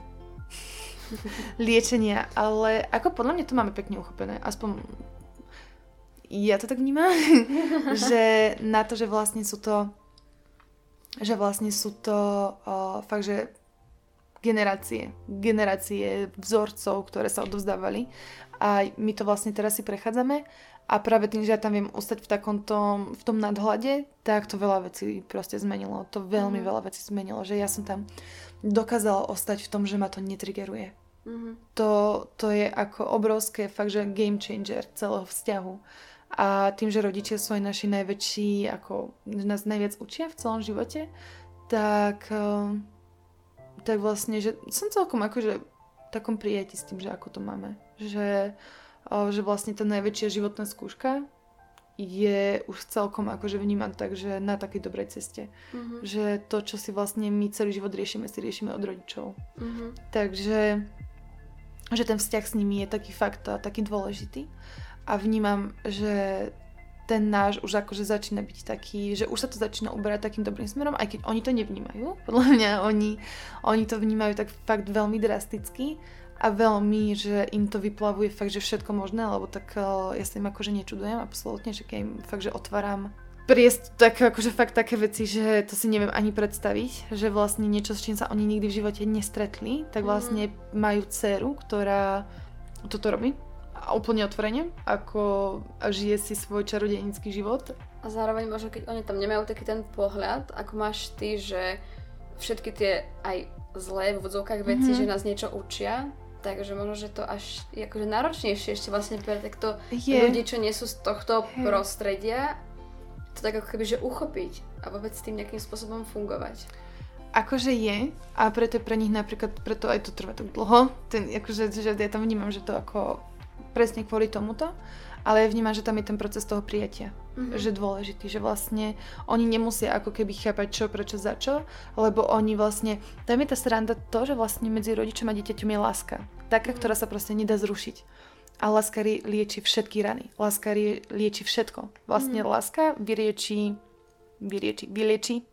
liečenia, ale ako podľa mňa to máme pekne uchopené, aspoň ja to tak vnímam, že na to, že vlastne sú to že vlastne sú to uh, fakt, že generácie, generácie vzorcov, ktoré sa odovzdávali a my to vlastne teraz si prechádzame a práve tým, že ja tam viem ustať v takom tom, v tom nadhľade, tak to veľa vecí proste zmenilo. To veľmi mm. veľa vecí zmenilo, že ja som tam dokázala ostať v tom, že ma to netrigeruje. Mm-hmm. To, to je ako obrovské fakt, že game changer celého vzťahu a tým, že rodičia sú aj naši najväčší, ako nás najviac učia v celom živote, tak, eh, tak vlastne, že som celkom akože v takom prijati s tým, že ako to máme. Že, eh, že vlastne tá najväčšia životná skúška je už celkom akože vnímať tak, že na takej dobrej ceste. Mm-hmm. Že to, čo si vlastne my celý život riešime, si riešime od rodičov. Mm-hmm. Takže že ten vzťah s nimi je taký fakt a taký dôležitý a vnímam, že ten náš už akože začína byť taký, že už sa to začína uberať takým dobrým smerom, aj keď oni to nevnímajú. Podľa mňa oni, oni to vnímajú tak fakt veľmi drasticky a veľmi, že im to vyplavuje fakt, že všetko možné, lebo tak uh, ja sa im akože nečudujem absolútne, že keď im fakt, že otváram priesť tak akože fakt také veci, že to si neviem ani predstaviť, že vlastne niečo, s čím sa oni nikdy v živote nestretli, tak mhm. vlastne majú dceru, ktorá toto robí úplne otvorene, ako žije si svoj čarodejnický život. A zároveň možno, keď oni tam nemajú taký ten pohľad, ako máš ty, že všetky tie aj zlé v vodzovkách veci, mm-hmm. že nás niečo učia, takže možno, že to až je akože náročnejšie ešte vlastne pre takto je. ľudí, čo nie sú z tohto hey. prostredia, to tak ako keby, že uchopiť a vôbec s tým nejakým spôsobom fungovať. Akože je a preto je pre nich napríklad, preto aj to trvá tak dlho, ten, akože, že ja tam vnímam, že to ako presne kvôli tomuto, ale ja vnímam, že tam je ten proces toho prijatia. Mhm. Že dôležitý, že vlastne oni nemusia ako keby chápať čo, prečo, za čo, lebo oni vlastne, tam je tá sranda to, že vlastne medzi rodičom a dieťaťom je láska. Taká, Mhm. ktorá sa proste nedá zrušiť. A láska lieči všetky rany. Láska lieči všetko. Vlastne Mhm. láska vyrieči, vyrieči, vylieči,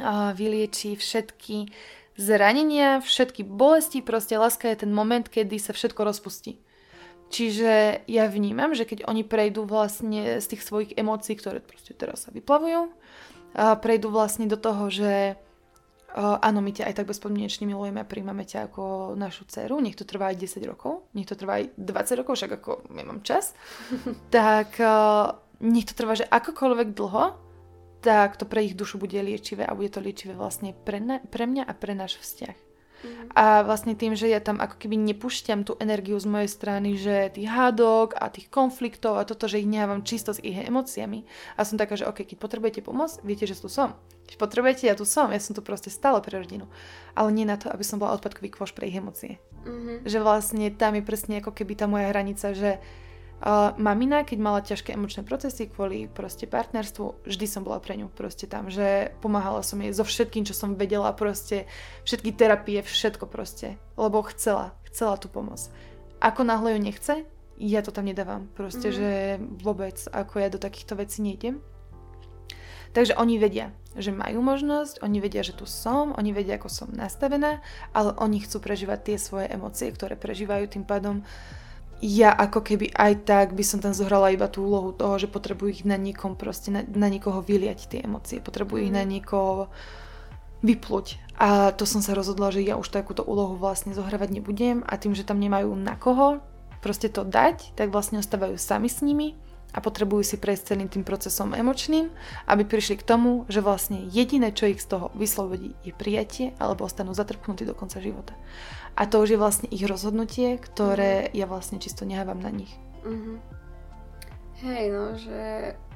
a vylieči všetky zranenia, všetky bolesti. Proste láska je ten moment, kedy sa všetko rozpustí. Čiže ja vnímam, že keď oni prejdú vlastne z tých svojich emócií, ktoré proste teraz sa vyplavujú, a prejdú vlastne do toho, že áno, my ťa aj tak bezpodmienečne milujeme a príjmame ťa ako našu dceru, nech to trvá aj 10 rokov, nech to trvá aj 20 rokov, však ako nemám čas, tak nech to trvá, že akokoľvek dlho, tak to pre ich dušu bude liečivé a bude to liečivé vlastne pre, na, pre mňa a pre náš vzťah. A vlastne tým, že ja tam ako keby nepúšťam tú energiu z mojej strany, že tých hádok a tých konfliktov a toto, že ich nechávam čisto s ich emóciami. A som taká, že OK, keď potrebujete pomoc, viete, že tu som. Keď potrebujete, ja tu som. Ja som tu proste stále pre rodinu. Ale nie na to, aby som bola odpadkový kôš pre ich emócie. Mhm. Že vlastne tam je presne ako keby tá moja hranica, že Uh, mamina, keď mala ťažké emočné procesy kvôli proste partnerstvu, vždy som bola pre ňu proste tam, že pomáhala som jej so všetkým, čo som vedela, proste všetky terapie, všetko proste, lebo chcela, chcela tú pomoc. Ako náhle ju nechce, ja to tam nedávam, proste, Mhm. že vôbec, ako ja do takýchto vecí nejdem. Takže oni vedia, že majú možnosť, oni vedia, že tu som, oni vedia, ako som nastavená, ale oni chcú prežívať tie svoje emócie, ktoré prežívajú tým pádom ja ako keby aj tak by som tam zohrala iba tú úlohu toho, že potrebujú ich na niekom proste, na, na niekoho vyliať tie emócie, potrebujú ich na niekoho vypluť. A to som sa rozhodla, že ja už takúto úlohu vlastne zohrávať nebudem a tým, že tam nemajú na koho proste to dať, tak vlastne ostávajú sami s nimi a potrebujú si prejsť celým tým procesom emočným, aby prišli k tomu, že vlastne jediné, čo ich z toho vyslovodí, je prijatie alebo ostanú zatrpnutí do konca života. A to už je vlastne ich rozhodnutie, ktoré ja vlastne čisto nehávam na nich. Mhm. Hej, no, že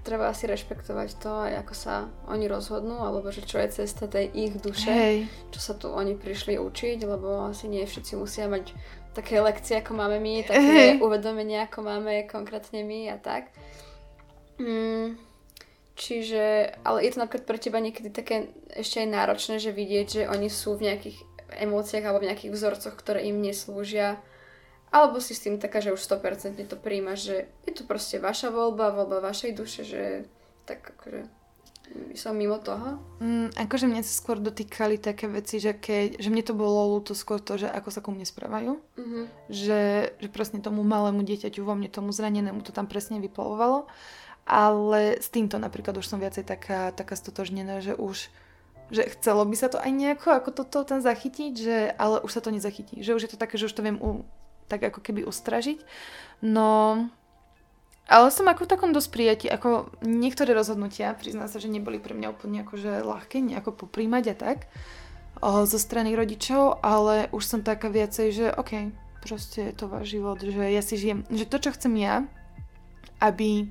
treba asi rešpektovať to, ako sa oni rozhodnú, alebo že čo je cesta tej ich duše, Hej, čo sa tu oni prišli učiť, lebo asi nie všetci musia mať také lekcie, ako máme my, také Hej. uvedomenia, ako máme konkrétne my a tak. Mm, čiže, ale je to napríklad pre teba niekedy také ešte aj náročné, že vidieť, že oni sú v nejakých emóciách alebo v nejakých vzorcoch, ktoré im neslúžia, alebo si s tým taká, že už 100% to príjmaš, že je to proste vaša voľba, voľba vašej duše, že tak akože som mimo toho. Mm, akože mne sa skôr dotýkali také veci, že, keď, že mne to bolo ľúto skôr to, že ako sa ku mne správajú. Mhm. Že, že presne tomu malému dieťaťu vo mne, tomu zranenému to tam presne vyplavovalo. Ale s týmto napríklad už som viacej taká, taká stotožnená, že už že chcelo by sa to aj nejako ako toto tam zachytiť, že, ale už sa to nezachytí. Že už je to také, že už to viem u, tak ako keby ustražiť. No, ale som ako v takom dosť prijatí, ako niektoré rozhodnutia, priznám sa, že neboli pre mňa úplne akože ľahké nejako poprímať a tak o, zo strany rodičov, ale už som taká viacej, že OK, proste je to váš život, že ja si žijem, že to, čo chcem ja, aby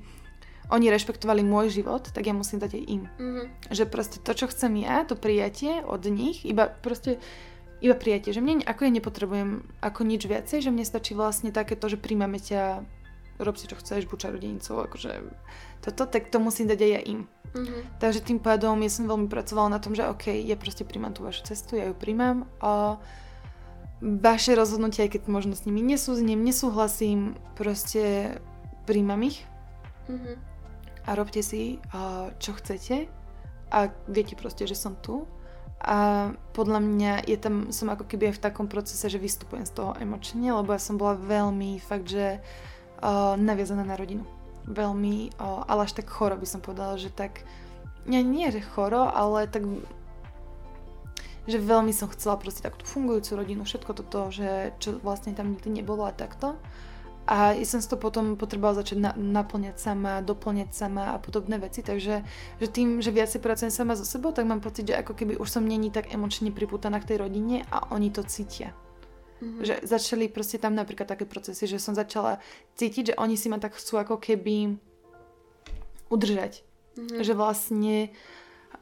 oni rešpektovali môj život, tak ja musím dať aj im. Mhm. Že proste to, čo chcem ja, to prijatie od nich, iba proste iba prijatie, že mne ako ja nepotrebujem ako nič viacej, že mne stačí vlastne takéto, že príjmame ťa, rob si čo chceš, buď rodincov, akože toto, tak to musím dať aj ja im. Mhm. Takže tým pádom ja som veľmi pracovala na tom, že OK, ja proste príjmam tú vašu cestu, ja ju príjmam a vaše rozhodnutia, aj keď možno s nimi nesúznem, nesúhlasím, proste príjmam ich Mhm. a robte si, a, čo chcete a viete proste, že som tu. A podľa mňa je tam, som ako keby aj v takom procese, že vystupujem z toho emočne, lebo ja som bola veľmi fakt, že uh, naviazaná na rodinu. Veľmi, uh, ale až tak choro by som povedala, že tak, nie, nie že choro, ale tak že veľmi som chcela proste takú fungujúcu rodinu, všetko toto, že čo vlastne tam nikdy nebolo a takto. A ja som si to potom potrebovala začať na, naplňať sama, doplňať sama a podobné veci, takže že tým, že viacej pracujem sama so sebou, tak mám pocit, že ako keby už som není tak emočne priputaná k tej rodine a oni to cítia. Mhm. Že začali proste tam napríklad také procesy, že som začala cítiť, že oni si ma tak chcú ako keby udržať. Mhm. Že vlastne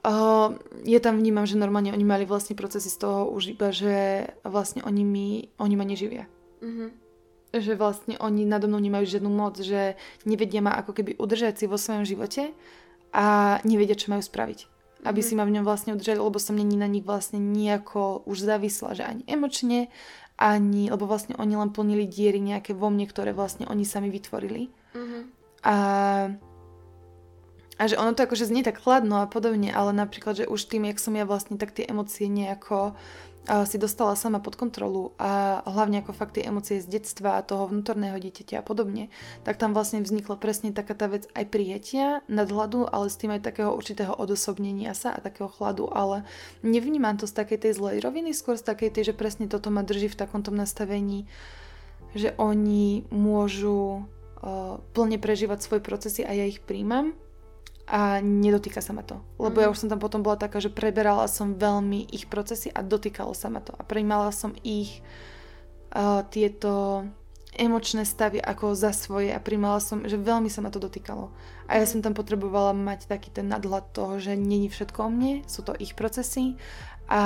uh, ja tam vnímam, že normálne oni mali vlastne procesy z toho už iba, že vlastne oni, mi, oni ma neživia. Mhm. že vlastne oni nado mnou nemajú žiadnu moc, že nevedia ma ako keby udržať si vo svojom živote a nevedia, čo majú spraviť. Aby mm. si ma v ňom vlastne udržali, lebo som není na nich vlastne nejako už závislá, že ani emočne, ani, lebo vlastne oni len plnili diery nejaké vo mne, ktoré vlastne oni sami vytvorili. Mm-hmm. A a že ono to akože znie tak chladno a podobne, ale napríklad, že už tým, jak som ja vlastne tak tie emócie nejako uh, si dostala sama pod kontrolu a hlavne ako fakt tie emócie z detstva a toho vnútorného dieťaťa a podobne, tak tam vlastne vznikla presne taká tá vec aj prijatia, nadhľadu, ale s tým aj takého určitého odosobnenia sa a takého chladu, ale nevnímam to z takej tej zlej roviny, skôr z takej tej, že presne toto ma drží v takomto nastavení, že oni môžu plne prežívať svoje procesy a ja ich príjmam a nedotýka sa ma to. Lebo mm. ja mhm. už som tam potom bola taká, že preberala som veľmi ich procesy a dotýkalo sa ma to. A prijímala som ich uh, tieto emočné stavy ako za svoje a prijímala som, že veľmi sa ma to dotýkalo. A ja mhm. som tam potrebovala mať taký ten nadhľad toho, že není všetko o mne, sú to ich procesy a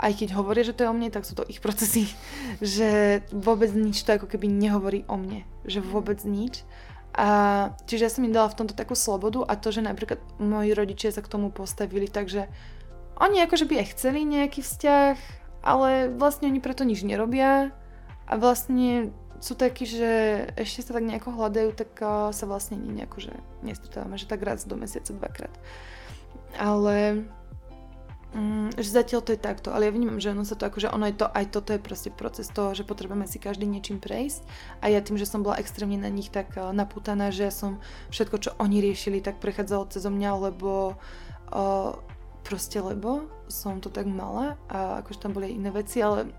aj keď hovoria, že to je o mne, tak sú to ich procesy. že vôbec nič to ako keby nehovorí o mne. Že vôbec nič. A čiže ja som im dala v tomto takú slobodu a to, že napríklad moji rodičia sa k tomu postavili, takže oni akože by aj chceli nejaký vzťah, ale vlastne oni preto nič nerobia a vlastne sú takí, že ešte sa tak nejako hľadajú, tak sa vlastne nejako, že nestretávame, že tak raz do mesiaca dvakrát. Ale Mm, že zatiaľ to je takto, ale ja vnímam, že ono sa to akože ono je to, aj toto je proste proces toho, že potrebujeme si každý niečím prejsť. A ja tým, že som bola extrémne na nich tak uh, napútaná, že ja som všetko, čo oni riešili, tak prechádzalo cez mňa, lebo uh, proste lebo som to tak mala a akože tam boli aj iné veci, ale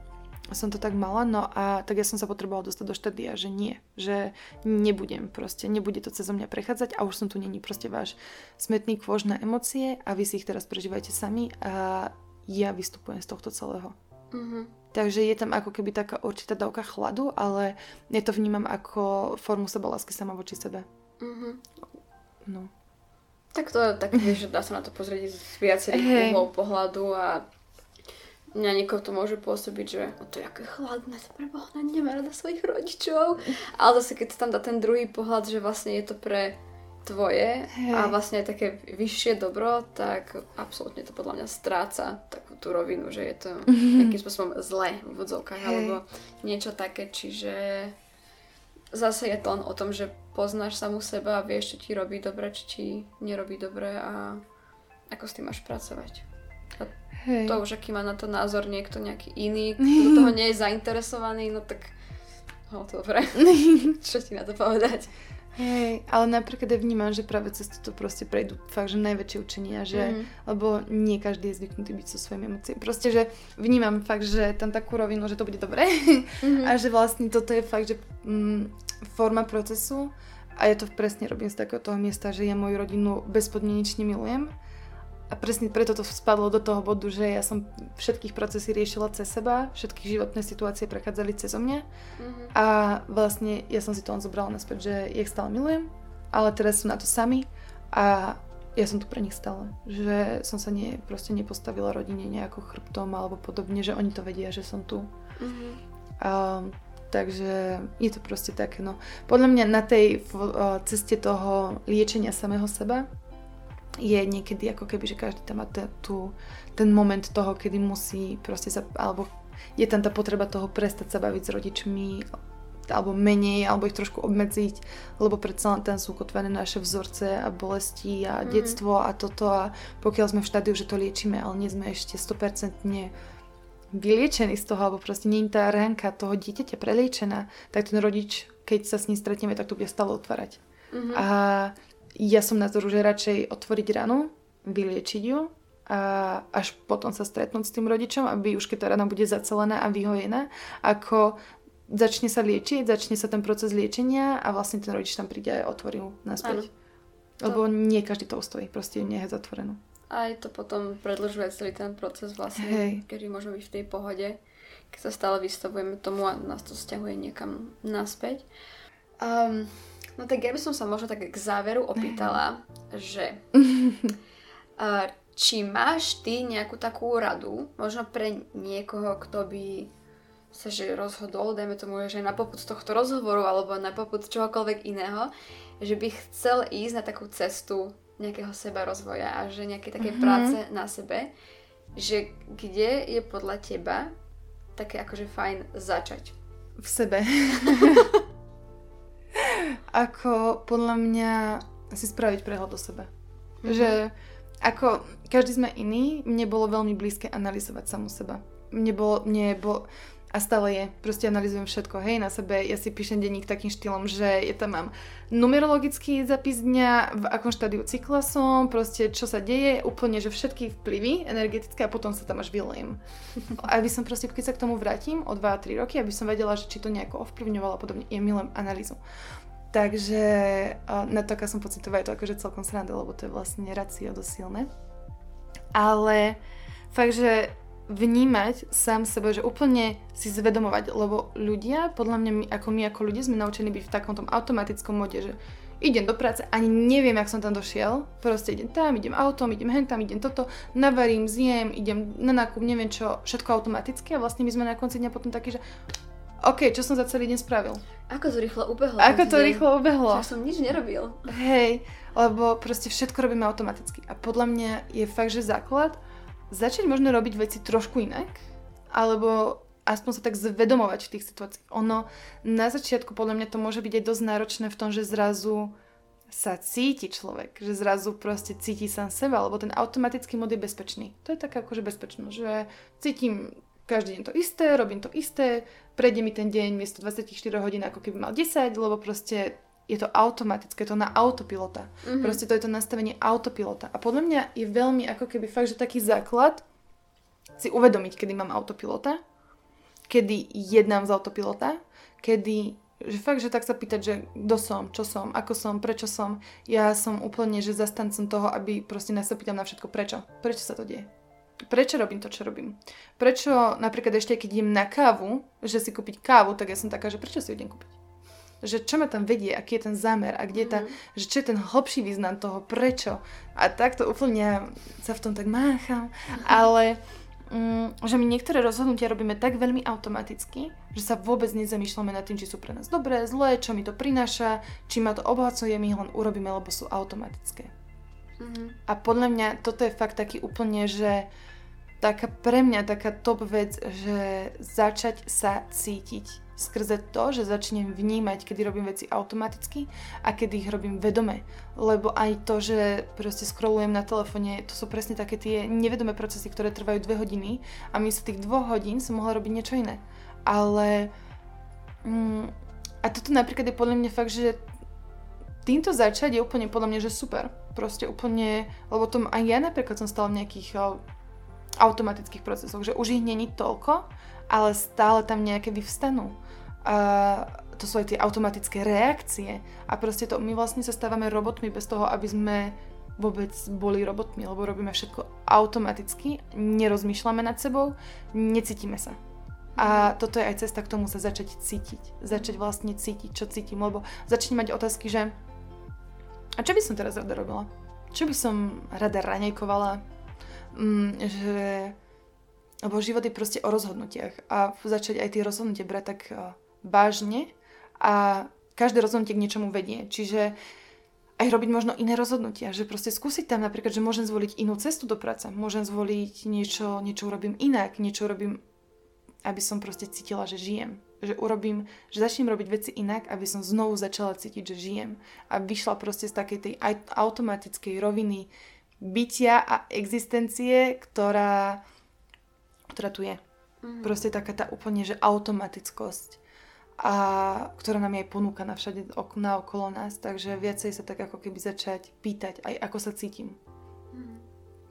som to tak mala, no a tak ja som sa potrebovala dostať do štádia, že nie, že nebudem proste, nebude to cez mňa prechádzať a už som tu není proste váš smetný kôž na emócie a vy si ich teraz prežívajte sami a ja vystupujem z tohto celého. Mm-hmm. Takže je tam ako keby taká určitá dávka chladu, ale ja to vnímam ako formu sebalásky sama voči sebe. Mm-hmm. No. Tak to tak vieš, že dá sa na to pozrieť z viacerých hey. uhlov pohľadu a Mňa niekoho to môže pôsobiť, že o to je aké chladné, to preboha, nemá rada svojich rodičov. Ale zase keď tam dá ten druhý pohľad, že vlastne je to pre tvoje hey. a vlastne je také vyššie dobro, tak absolútne to podľa mňa stráca takú tú rovinu, že je to mm-hmm. nejakým spôsobom zlé v vodzovkách hey. alebo niečo také, čiže zase je to len o tom, že poznáš samú seba a vieš, čo ti robí dobre, čo ti nerobí dobre a ako s tým máš pracovať. Hej. To už aký má na to názor niekto nejaký iný, kto toho nie je zainteresovaný, no tak no to dobre. Čo ti na to povedať? Hej, ale napríklad ja vnímam, že práve cez toto proste prejdú fakt, že najväčšie učenia, že, mm. lebo nie každý je zvyknutý byť so svojimi emóciami. Proste, že vnímam fakt, že tam takú rovinu, že to bude dobré mm-hmm. a že vlastne toto je fakt, že mm, forma procesu a ja to presne robím z takého toho miesta, že ja moju rodinu bezpodmienečne milujem a presne preto to spadlo do toho bodu, že ja som všetkých procesy riešila cez seba, všetky životné situácie prechádzali cez mňa mm-hmm. a vlastne ja som si to len zobrala naspäť, že ich stále milujem, ale teraz sú na to sami a ja som tu pre nich stále. Že som sa nie, proste nepostavila rodine nejako chrbtom alebo podobne, že oni to vedia, že som tu. Mm-hmm. Um, takže je to proste také, no. Podľa mňa na tej uh, ceste toho liečenia samého seba je niekedy ako keby, že každý tam má tu, ten moment toho, kedy musí proste sa, alebo je tam tá potreba toho prestať sa baviť s rodičmi, alebo menej, alebo ich trošku obmedziť, lebo predsa len tam sú ukotvené naše vzorce a bolesti a mm. detstvo a toto a pokiaľ sme v štádiu, že to liečíme, ale nie sme ešte 100% vyliečení z toho, alebo proste nie je tá ránka toho dieťaťa preliečená, tak ten rodič, keď sa s ním stretneme, tak to bude stále otvárať. Mm-hmm. A ja som názoru, že radšej otvoriť ranu, vyliečiť ju a až potom sa stretnúť s tým rodičom, aby už keď tá rana bude zacelená a vyhojená, ako začne sa liečiť, začne sa ten proces liečenia a vlastne ten rodič tam príde a otvorí mu naspäť. Áno. Lebo to... nie každý to ustojí, proste ju je zatvorenú. Aj to potom predlžuje celý ten proces vlastne, Hej. kedy môžeme byť v tej pohode, keď sa stále vystavujeme tomu a nás to stiahuje niekam naspäť. Um, No tak ja by som sa možno tak k záveru opýtala, že uh, či máš ty nejakú takú radu, možno pre niekoho, kto by sa že rozhodol, dajme tomu, že na poput tohto rozhovoru alebo na poput čohokoľvek iného, že by chcel ísť na takú cestu nejakého seba rozvoja a že nejaké také mm-hmm. práce na sebe, že kde je podľa teba také akože fajn začať? V sebe. ako podľa mňa si spraviť prehľad o sebe. Mm-hmm. Že ako každý sme iný, mne bolo veľmi blízke analyzovať samu seba. Mne bolo, mne bolo, a stále je. Proste analizujem všetko, hej, na sebe. Ja si píšem denník takým štýlom, že je tam mám numerologický zapis dňa, v akom štádiu cykla som, proste čo sa deje, úplne, že všetky vplyvy energetické a potom sa tam až vylejem. Aby som proste, keď sa k tomu vrátim o 2-3 roky, aby som vedela, že či to nejako ovplyvňovalo a podobne. Ja milujem analýzu. Takže na to, aká som pocitová, je to akože celkom sranda, lebo to je vlastne racio dosť. Ale fakt, že vnímať sám sebe, že úplne si zvedomovať, lebo ľudia, podľa mňa my, ako my ako ľudia sme naučení byť v takom tom automatickom mode, že idem do práce, ani neviem, jak som tam došiel, proste idem tam, idem autom, idem hen tam, idem toto, navarím, zjem, idem na nákup, neviem čo, všetko automaticky a vlastne my sme na konci dňa potom takí, že OK, čo som za celý deň spravil? Ako to rýchlo ubehlo? Ako to rýchlo ubehlo? Že som nič nerobil. Hej, lebo proste všetko robíme automaticky. A podľa mňa je fakt, že základ, začať možno robiť veci trošku inak, alebo aspoň sa tak zvedomovať v tých situáciách. Ono na začiatku podľa mňa to môže byť aj dosť náročné v tom, že zrazu sa cíti človek, že zrazu proste cíti sám seba, alebo ten automatický mod je bezpečný. To je taká akože bezpečnosť, že cítim každý deň to isté, robím to isté, prejde mi ten deň miesto 24 hodín ako keby mal 10, lebo proste je to automatické, to na autopilota. Mm-hmm. Proste to je to nastavenie autopilota. A podľa mňa je veľmi ako keby fakt, že taký základ si uvedomiť, kedy mám autopilota, kedy jednám z autopilota, kedy že fakt, že tak sa pýtať, že kto som, čo som, ako som, prečo som. Ja som úplne, že zastancom toho, aby proste nás sa pýtam na všetko, prečo. Prečo sa to deje? Prečo robím to, čo robím? Prečo napríklad ešte, keď idem na kávu, že si kúpiť kávu, tak ja som taká, že prečo si ju idem kúpiť? že čo ma tam vedie, aký je ten zámer a kde je tá, mm-hmm. že čo je ten hlbší význam toho, prečo. A takto úplne sa v tom tak mácham, mm-hmm. ale mm, že my niektoré rozhodnutia robíme tak veľmi automaticky, že sa vôbec nezamýšľame nad tým, či sú pre nás dobré, zlé, čo mi to prináša, či ma to obohacuje, my ich len urobíme, lebo sú automatické. Mm-hmm. A podľa mňa toto je fakt taký úplne, že taká pre mňa taká top vec, že začať sa cítiť skrze to, že začnem vnímať, kedy robím veci automaticky a kedy ich robím vedome. Lebo aj to, že proste scrollujem na telefóne, to sú presne také tie nevedomé procesy, ktoré trvajú dve hodiny a my z tých dvoch hodín som mohla robiť niečo iné. Ale... Mm, a toto napríklad je podľa mňa fakt, že týmto začať je úplne podľa mňa, že super. Proste úplne, lebo tom aj ja napríklad som stala v nejakých automatických procesoch, že už ich není toľko, ale stále tam nejaké vyvstanú. A to sú aj tie automatické reakcie a proste to my vlastne sa stávame robotmi bez toho, aby sme vôbec boli robotmi, lebo robíme všetko automaticky, nerozmýšľame nad sebou, necítime sa. A toto je aj cesta k tomu sa začať cítiť. Začať vlastne cítiť, čo cítim, lebo začnem mať otázky, že a čo by som teraz rada robila? Čo by som rada ranejkovala? Mm, že lebo život je proste o rozhodnutiach a začať aj tie rozhodnutia brať tak uh, vážne a každé rozhodnutie k niečomu vedie. Čiže aj robiť možno iné rozhodnutia, že proste skúsiť tam napríklad, že môžem zvoliť inú cestu do práce, môžem zvoliť niečo, niečo urobím inak, niečo urobím, aby som proste cítila, že žijem. Že urobím, že začnem robiť veci inak, aby som znovu začala cítiť, že žijem. A vyšla proste z takej tej automatickej roviny bytia a existencie, ktorá ktorá tu je. Mm. Proste taká tá úplne, že automatickosť, a ktorá nám je aj ponúkaná všade na okolo nás, takže viacej sa tak ako keby začať pýtať aj ako sa cítim. Mm.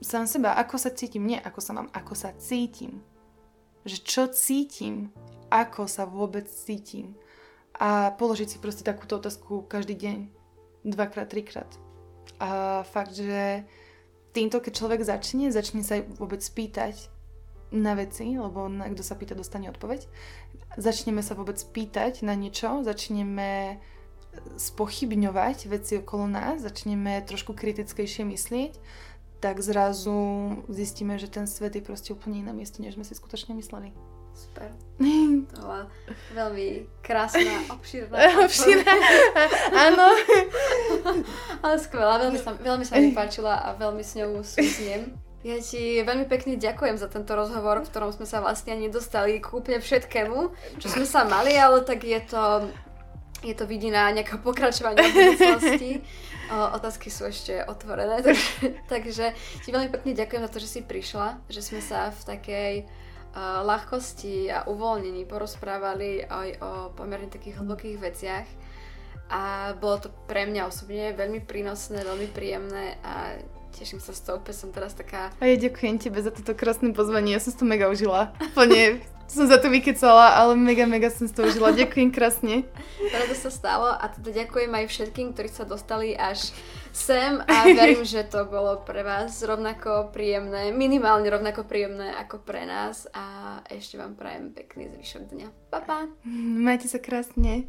Sám seba, ako sa cítim, nie ako sa mám, ako sa cítim. Že čo cítim, ako sa vôbec cítim. A položiť si proste takúto otázku každý deň, dvakrát, trikrát. A fakt, že týmto, keď človek začne, začne sa vôbec pýtať, na veci, lebo kto sa pýta, dostane odpoveď. Začneme sa vôbec pýtať na niečo, začneme spochybňovať veci okolo nás, začneme trošku kritickejšie myslieť, tak zrazu zistíme, že ten svet je proste úplne iné miesto, než sme si skutočne mysleli. Super. To bola veľmi krásna, obšírna. obšírna, áno. Ale skvelá, veľmi sa, veľmi sa mi páčila a veľmi s ňou súzniem. Ja ti veľmi pekne ďakujem za tento rozhovor, v ktorom sme sa vlastne nedostali k úplne všetkému, čo sme sa mali, ale tak je to, je to vidina nejakého pokračovania budúcnosti. Otázky sú ešte otvorené, takže, takže ti veľmi pekne ďakujem za to, že si prišla, že sme sa v takej ľahkosti a uvoľnení porozprávali aj o pomerne takých hlbokých veciach. A bolo to pre mňa osobne veľmi prínosné, veľmi príjemné a teším sa z toho, som teraz taká... A ja ďakujem tebe za toto krásne pozvanie, ja som to mega užila. Plne som za to vykecala, ale mega, mega som z toho užila. Ďakujem krásne. Rado sa stalo a teda ďakujem aj všetkým, ktorí sa dostali až sem a verím, že to bolo pre vás rovnako príjemné, minimálne rovnako príjemné ako pre nás a ešte vám prajem pekný zvyšok dňa. Pa, pa! Majte sa krásne.